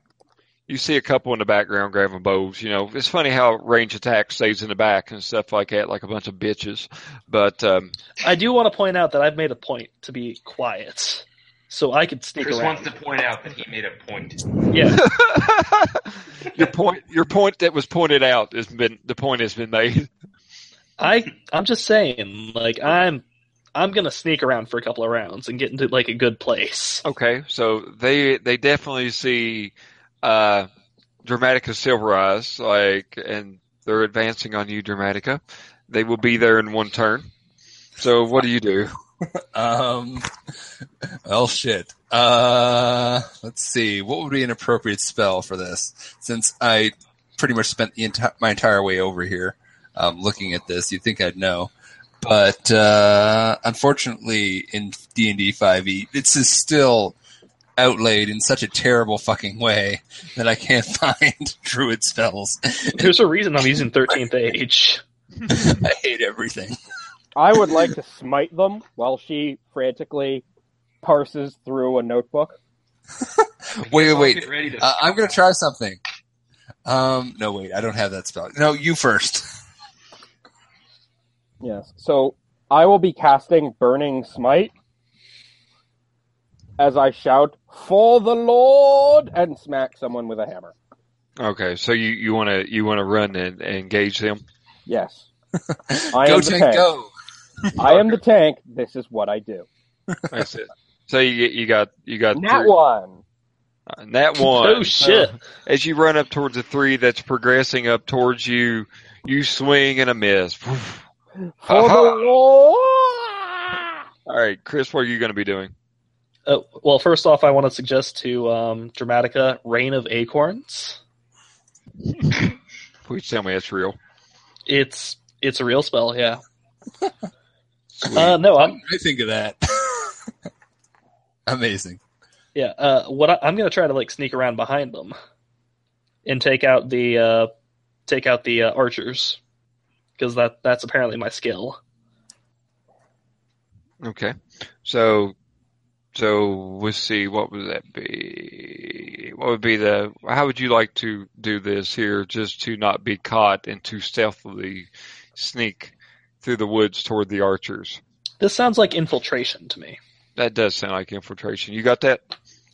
you see a couple in the background grabbing bows. You know, it's funny how range attack stays in the back and stuff like that, like a bunch of bitches. But um, I do want to point out that I've made a point to be quiet, so I could sneak Chris around. wants to point out that he made a point. Yeah, your point, your point that was pointed out has been the point has been made. I I'm just saying, like I'm I'm gonna sneak around for a couple of rounds and get into like a good place. Okay, so they they definitely see uh, Dramatica Silver Eyes, like, and they're advancing on you, Dramatica. They will be there in one turn. So what do you do? Um, well, shit. Uh, let's see. What would be an appropriate spell for this? Since I pretty much spent the enti- my entire way over here um, looking at this, you'd think I'd know. But uh, unfortunately, in D and D five E, this is still outlaid in such a terrible fucking way that I can't find druid spells. There's a reason I'm using 13th Age. I hate everything. I would like to smite them while she frantically parses through a notebook. Wait, I'll wait, Get ready to Uh, I'm gonna try something. Um, no, wait, I don't have that spell. No, you first. Yes. So I will be casting Burning Smite as I shout, For the Lord! and smack someone with a hammer. Okay, so you you want to you want to run and, and engage them? Yes. I go am the tank, tank. go. I am the tank. This is what I do. That's it. So you you got you got Nat three- one. uh, Nat one. Oh shit! As you run up towards the three that's progressing up towards you, you swing and a miss. For the Lord! All right, Chris, what are you going to be doing? Uh, well, first off, I want to suggest to um, Dramatica Rain of Acorns. Please tell me it's real. It's it's a real spell, yeah. Uh, no, I'm I think of that. Amazing. yeah. Uh, what I, I'm going to try to like sneak around behind them and take out the uh, take out the uh, archers because that that's apparently my skill. Okay, so so let's see. What would that be? What would be the? How would you like to do this here, just to not be caught and to stealthily sneak through the woods toward the archers? This sounds like infiltration to me. That does sound like infiltration. You got that?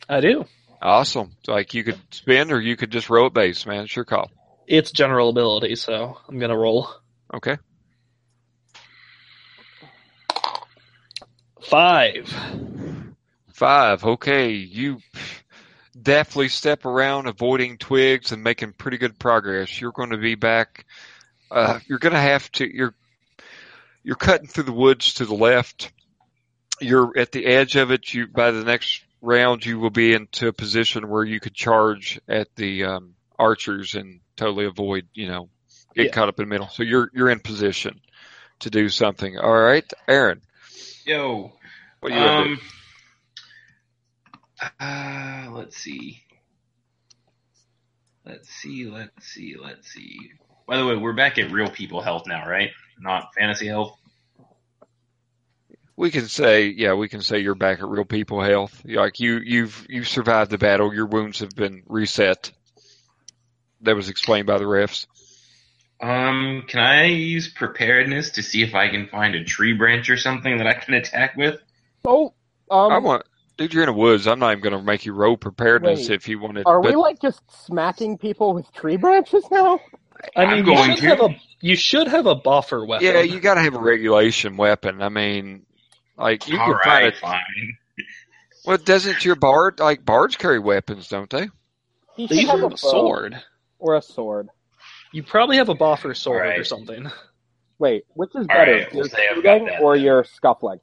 I do. Awesome. Like you could spin or you could just row at base, man. It's your call. It's general ability, so I'm going to roll Okay. five. Five. Okay. You definitely step around avoiding twigs and making pretty good progress. You're going to be back. Uh, you're going to have to, you're, you're cutting through the woods to the left. You're at the edge of it. You, by the next round, you will be into a position where you could charge at the, um, archers and totally avoid, you know, get Yeah. caught up in the middle. So you're, you're in position to do something. All right. Aaron, Yo. what you going to do? Um, uh, let's see. Let's see, let's see, let's see. By the way, we're back at real people health now, right? Not fantasy health. We can say, yeah, we can say you're back at real people health. Like you, you've you've survived the battle. Your wounds have been reset. That was explained by the refs. Um, can I use preparedness to see if I can find a tree branch or something that I can attack with? Oh, um, I want, dude, you're in the woods. I'm not even going to make you roll preparedness Wait, if you wanted. are but we like just smacking people with tree branches now? I I'm mean, you should to. have a you should have a boffer weapon. yeah, you got to have a regulation weapon. I mean, like you All can find right, it. fine. Well, doesn't your bard like bards carry weapons, don't they? He They have a a sword. or a sword. You probably have a boffer sword or something. Wait, which is All better, right, we'll your say shooting or then. your scuffling?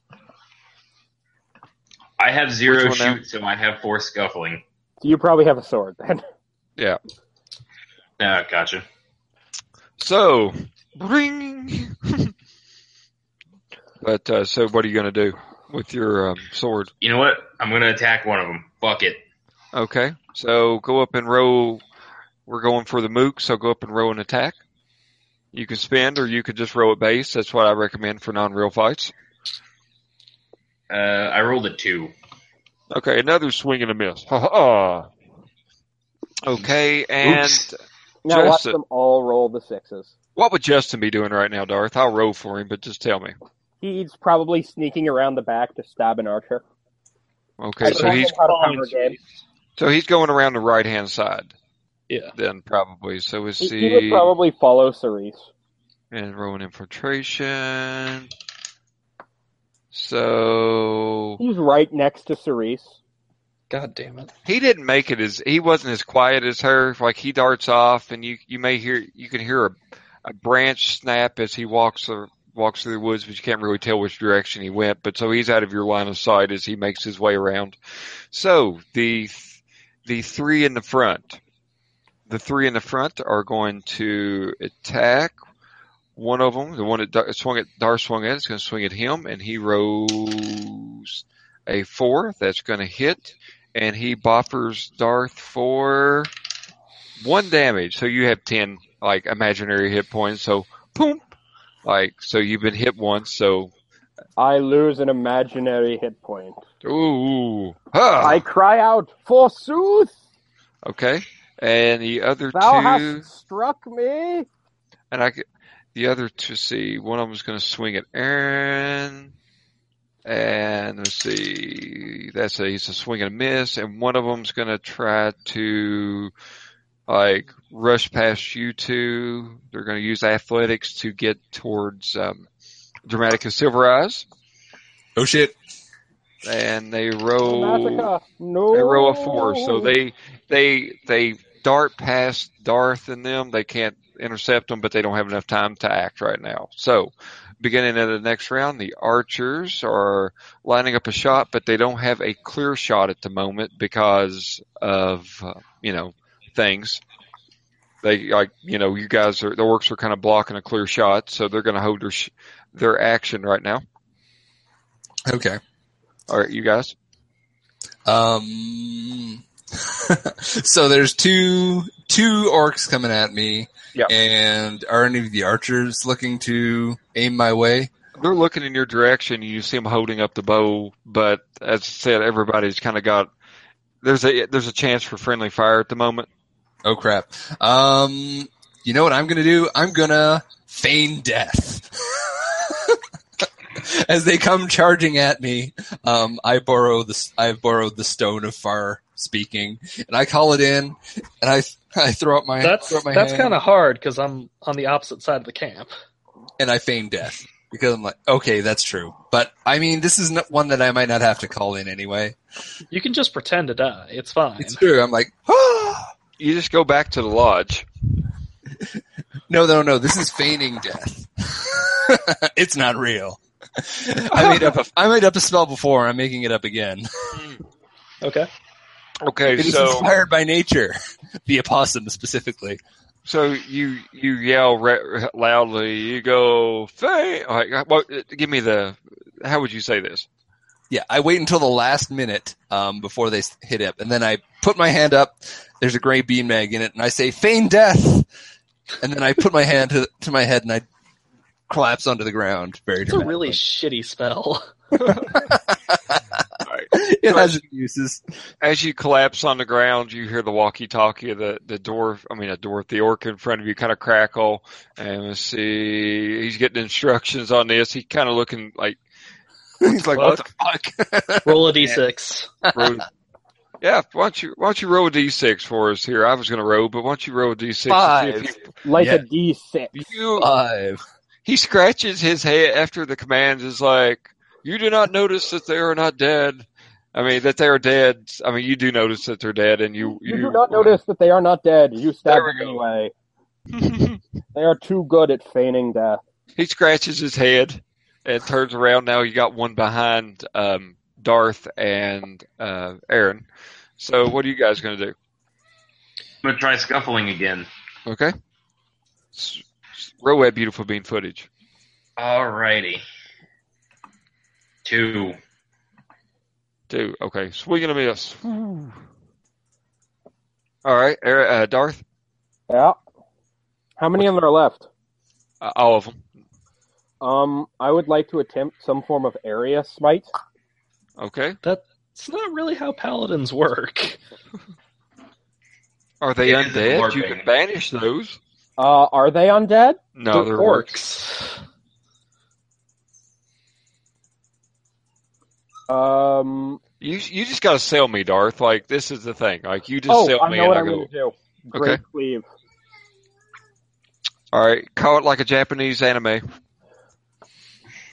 I have zero Which one shoot, so I have four scuffling. So you probably have a sword then. Yeah. Ah, gotcha. So, bring. but uh, so, what are you going to do with your um, sword? You know what? I'm gonna attack one of them. Fuck it. Okay, so go up and roll. We're going for the mook, so go up and roll an attack. You can spend, or you could just roll at base. That's what I recommend for non-real fights. Uh, I rolled a two. Okay, another swing and a miss. Ha ha. Okay, and Oops. Now watch them all roll the sixes. what would Justin be doing right now, Darth? I'll roll for him, but just tell me. He's probably sneaking around the back to stab an archer. Okay, so he's him how to cover game. so he's going around the right hand side. Yeah. Then probably. So let's He, he would see. probably follow Cerise. and rolling infiltration. So He's right next to Cerise. God damn it. he didn't make it as he wasn't as quiet as her. Like he darts off, and you you may hear you can hear a, a branch snap as he walks or walks through the woods, but you can't really tell which direction he went. But so he's out of your line of sight as he makes his way around. So the the three in the front, the three in the front are going to attack. One of them, the one that Dar- swung at Dar swung at, is going to swing at him, and he rolls a four. That's going to hit, and he boffers Darth for one damage. So you have ten like imaginary hit points. So boom, like so you've been hit once. So I lose an imaginary hit point. ooh, ah, I cry out, forsooth, okay. And the other thou two, hast struck me. and I the other two. See, one of them's going to swing at Aaron. And let's see, that's a he's a swing and a miss, and one of them's gonna try to like rush past you two. They're gonna use athletics to get towards um, Dramatica Silver Eyes, Oh shit. and they roll Massacre. No. they roll a four, so they they they dart past Darth and them. They can't intercept them, but they don't have enough time to act right now. So, beginning of the next round, the archers are lining up a shot, but they don't have a clear shot at the moment because of uh, you know things. They like you know you guys are the works are kind of blocking a clear shot, so they're going to hold their sh- their action right now. Okay. All right, you guys. Um. so there's two two orcs coming at me. Yep. And are any of the archers looking to aim my way? they're looking in your direction. You see them holding up the bow, but as I said, everybody's kind of got there's a there's a chance for friendly fire at the moment. Oh crap. Um. You know what I'm gonna do? I'm gonna feign death. As they come charging at me, um, I borrow the I've borrowed the stone of far speaking, and I call it in, and I I throw up my That's up my that's kind of hard because I'm on the opposite side of the camp. and I feign death because I'm like, okay, that's true. But I mean, this is not one that I might not have to call in anyway. You can just pretend to die. It's fine. It's true. I'm like, ah! You just go back to the lodge. no, no, no. This is feigning death. it's not real. I made up a I made up a spell before. I'm making it up again. Okay. Okay, It is so inspired by nature, the opossum specifically. so you you yell re- loudly. You go, "Faye!" Like, well, give me the. How would you say this? Yeah, I wait until the last minute um, before they hit it, and then I put my hand up. There's a gray bean mag in it, and I say "feign death," and then I put my hand to, to my head and I collapse onto the ground. Very It's a really shitty spell. it has its uses. As you collapse on the ground, you hear the walkie-talkie of the the dwarf. I mean, a dwarf, the orc in front of you, kind of crackle. And let's see, he's getting instructions on this. He kind of looking like he's like, "What the fuck?" Roll a d6. Yeah, why don't you why don't you roll a d6 for us here? I was going to roll, but why don't you roll a d6? Five. if Like Yeah. a D6. you, you Five. he scratches his head after the commands is like, "You do not notice that they are not dead." I mean, that they are dead. I mean, you do notice that they're dead, and you You do not notice that they are not dead. You stab There them anyway. They are too good at feigning death. he scratches his head and turns around. Now you got one behind um, Darth and uh, Aaron. So, what are you guys going to do? I'm gonna try scuffling again. Okay. S- s- that beautiful bean footage. Alrighty. Two. Two. Okay. Swing and a miss. All right. Uh, Darth. Yeah. How many of them are left? Uh, all of them. Um, I would like to attempt some form of area smite. Okay. It's not really how paladins work. Are they It is undead? You LARPing. can banish those. Uh, are they undead? No, they're orcs. Um, You you just got to sell me, Darth. Like this is the thing. Like you just oh, sell I me, know and what I I'm going to do. Great Okay. cleave. All right, call it like a Japanese anime.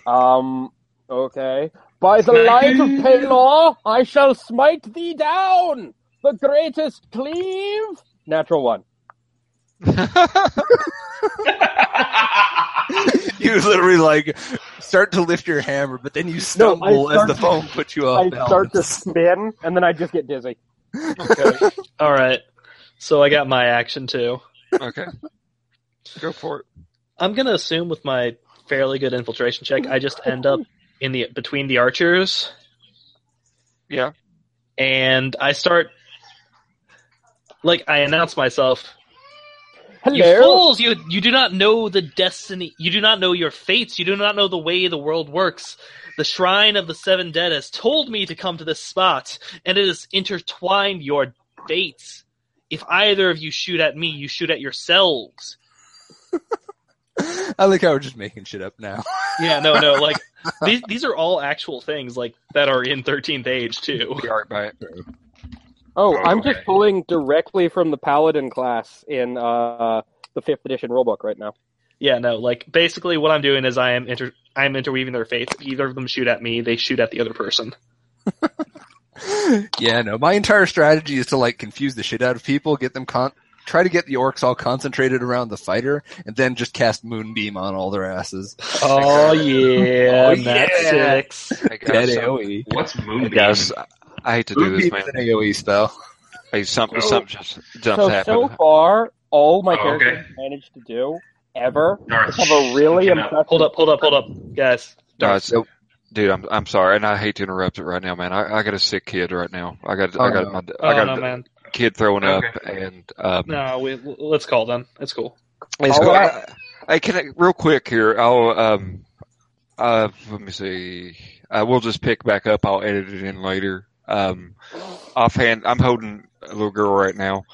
Um. Okay. By the light of Pelor, I shall smite thee down. The greatest cleave. Natural one. You literally like start to lift your hammer, but then you No, stumble as the to- foam puts you off I balance. start to spin, and then I just get dizzy. Okay. All right. So I got my action too. Okay, go for it. I'm gonna assume with my fairly good infiltration check, I just end up in the between the archers, Yeah. and I start like I announce myself. You fools! You you do not know the destiny. You do not know your fates. You do not know the way the world works. The shrine of the seven dead has told me to come to this spot, and it has intertwined your fates. If either of you shoot at me, you shoot at yourselves. I like how we're just making shit up now. Yeah, no, no. Like these, these are all actual things, like that are in Thirteenth Age too. Be all right by it. Oh, I'm Okay. just pulling directly from the Paladin class in uh, the fifth edition rulebook right now. Yeah, no. Like basically, what I'm doing is I am inter I am interweaving their fates. If either of them shoot at me, they shoot at the other person. yeah, no. My entire strategy is to like confuse the shit out of people, get them con- try to get the orcs all concentrated around the fighter, and then just cast moonbeam on all their asses. Oh yeah, Oh, nat yeah. six. Hey Dead guys, so- AoE. What's hey, Moonbeam? guys, I hate to do this, man. an AoE spell. Hey, something, So- something just jumps So happening. so far, all my Oh, characters okay. have managed to do ever Darth, have a really shut up. impressive. Hold up, hold up, hold up, guys. No, it's- dude, I'm I'm sorry, and I hate to interrupt it right now, man. I, I got a sick kid right now. I got I Oh, got no. my Oh I got no, a man. kid throwing up, and um, No, we, let's call then. It's cool. It's All cool. right. I, I can I- real quick here. I'll um uh let me see. Uh, we'll just pick back up. I'll edit it in later. Um, offhand, I'm holding a little girl right now.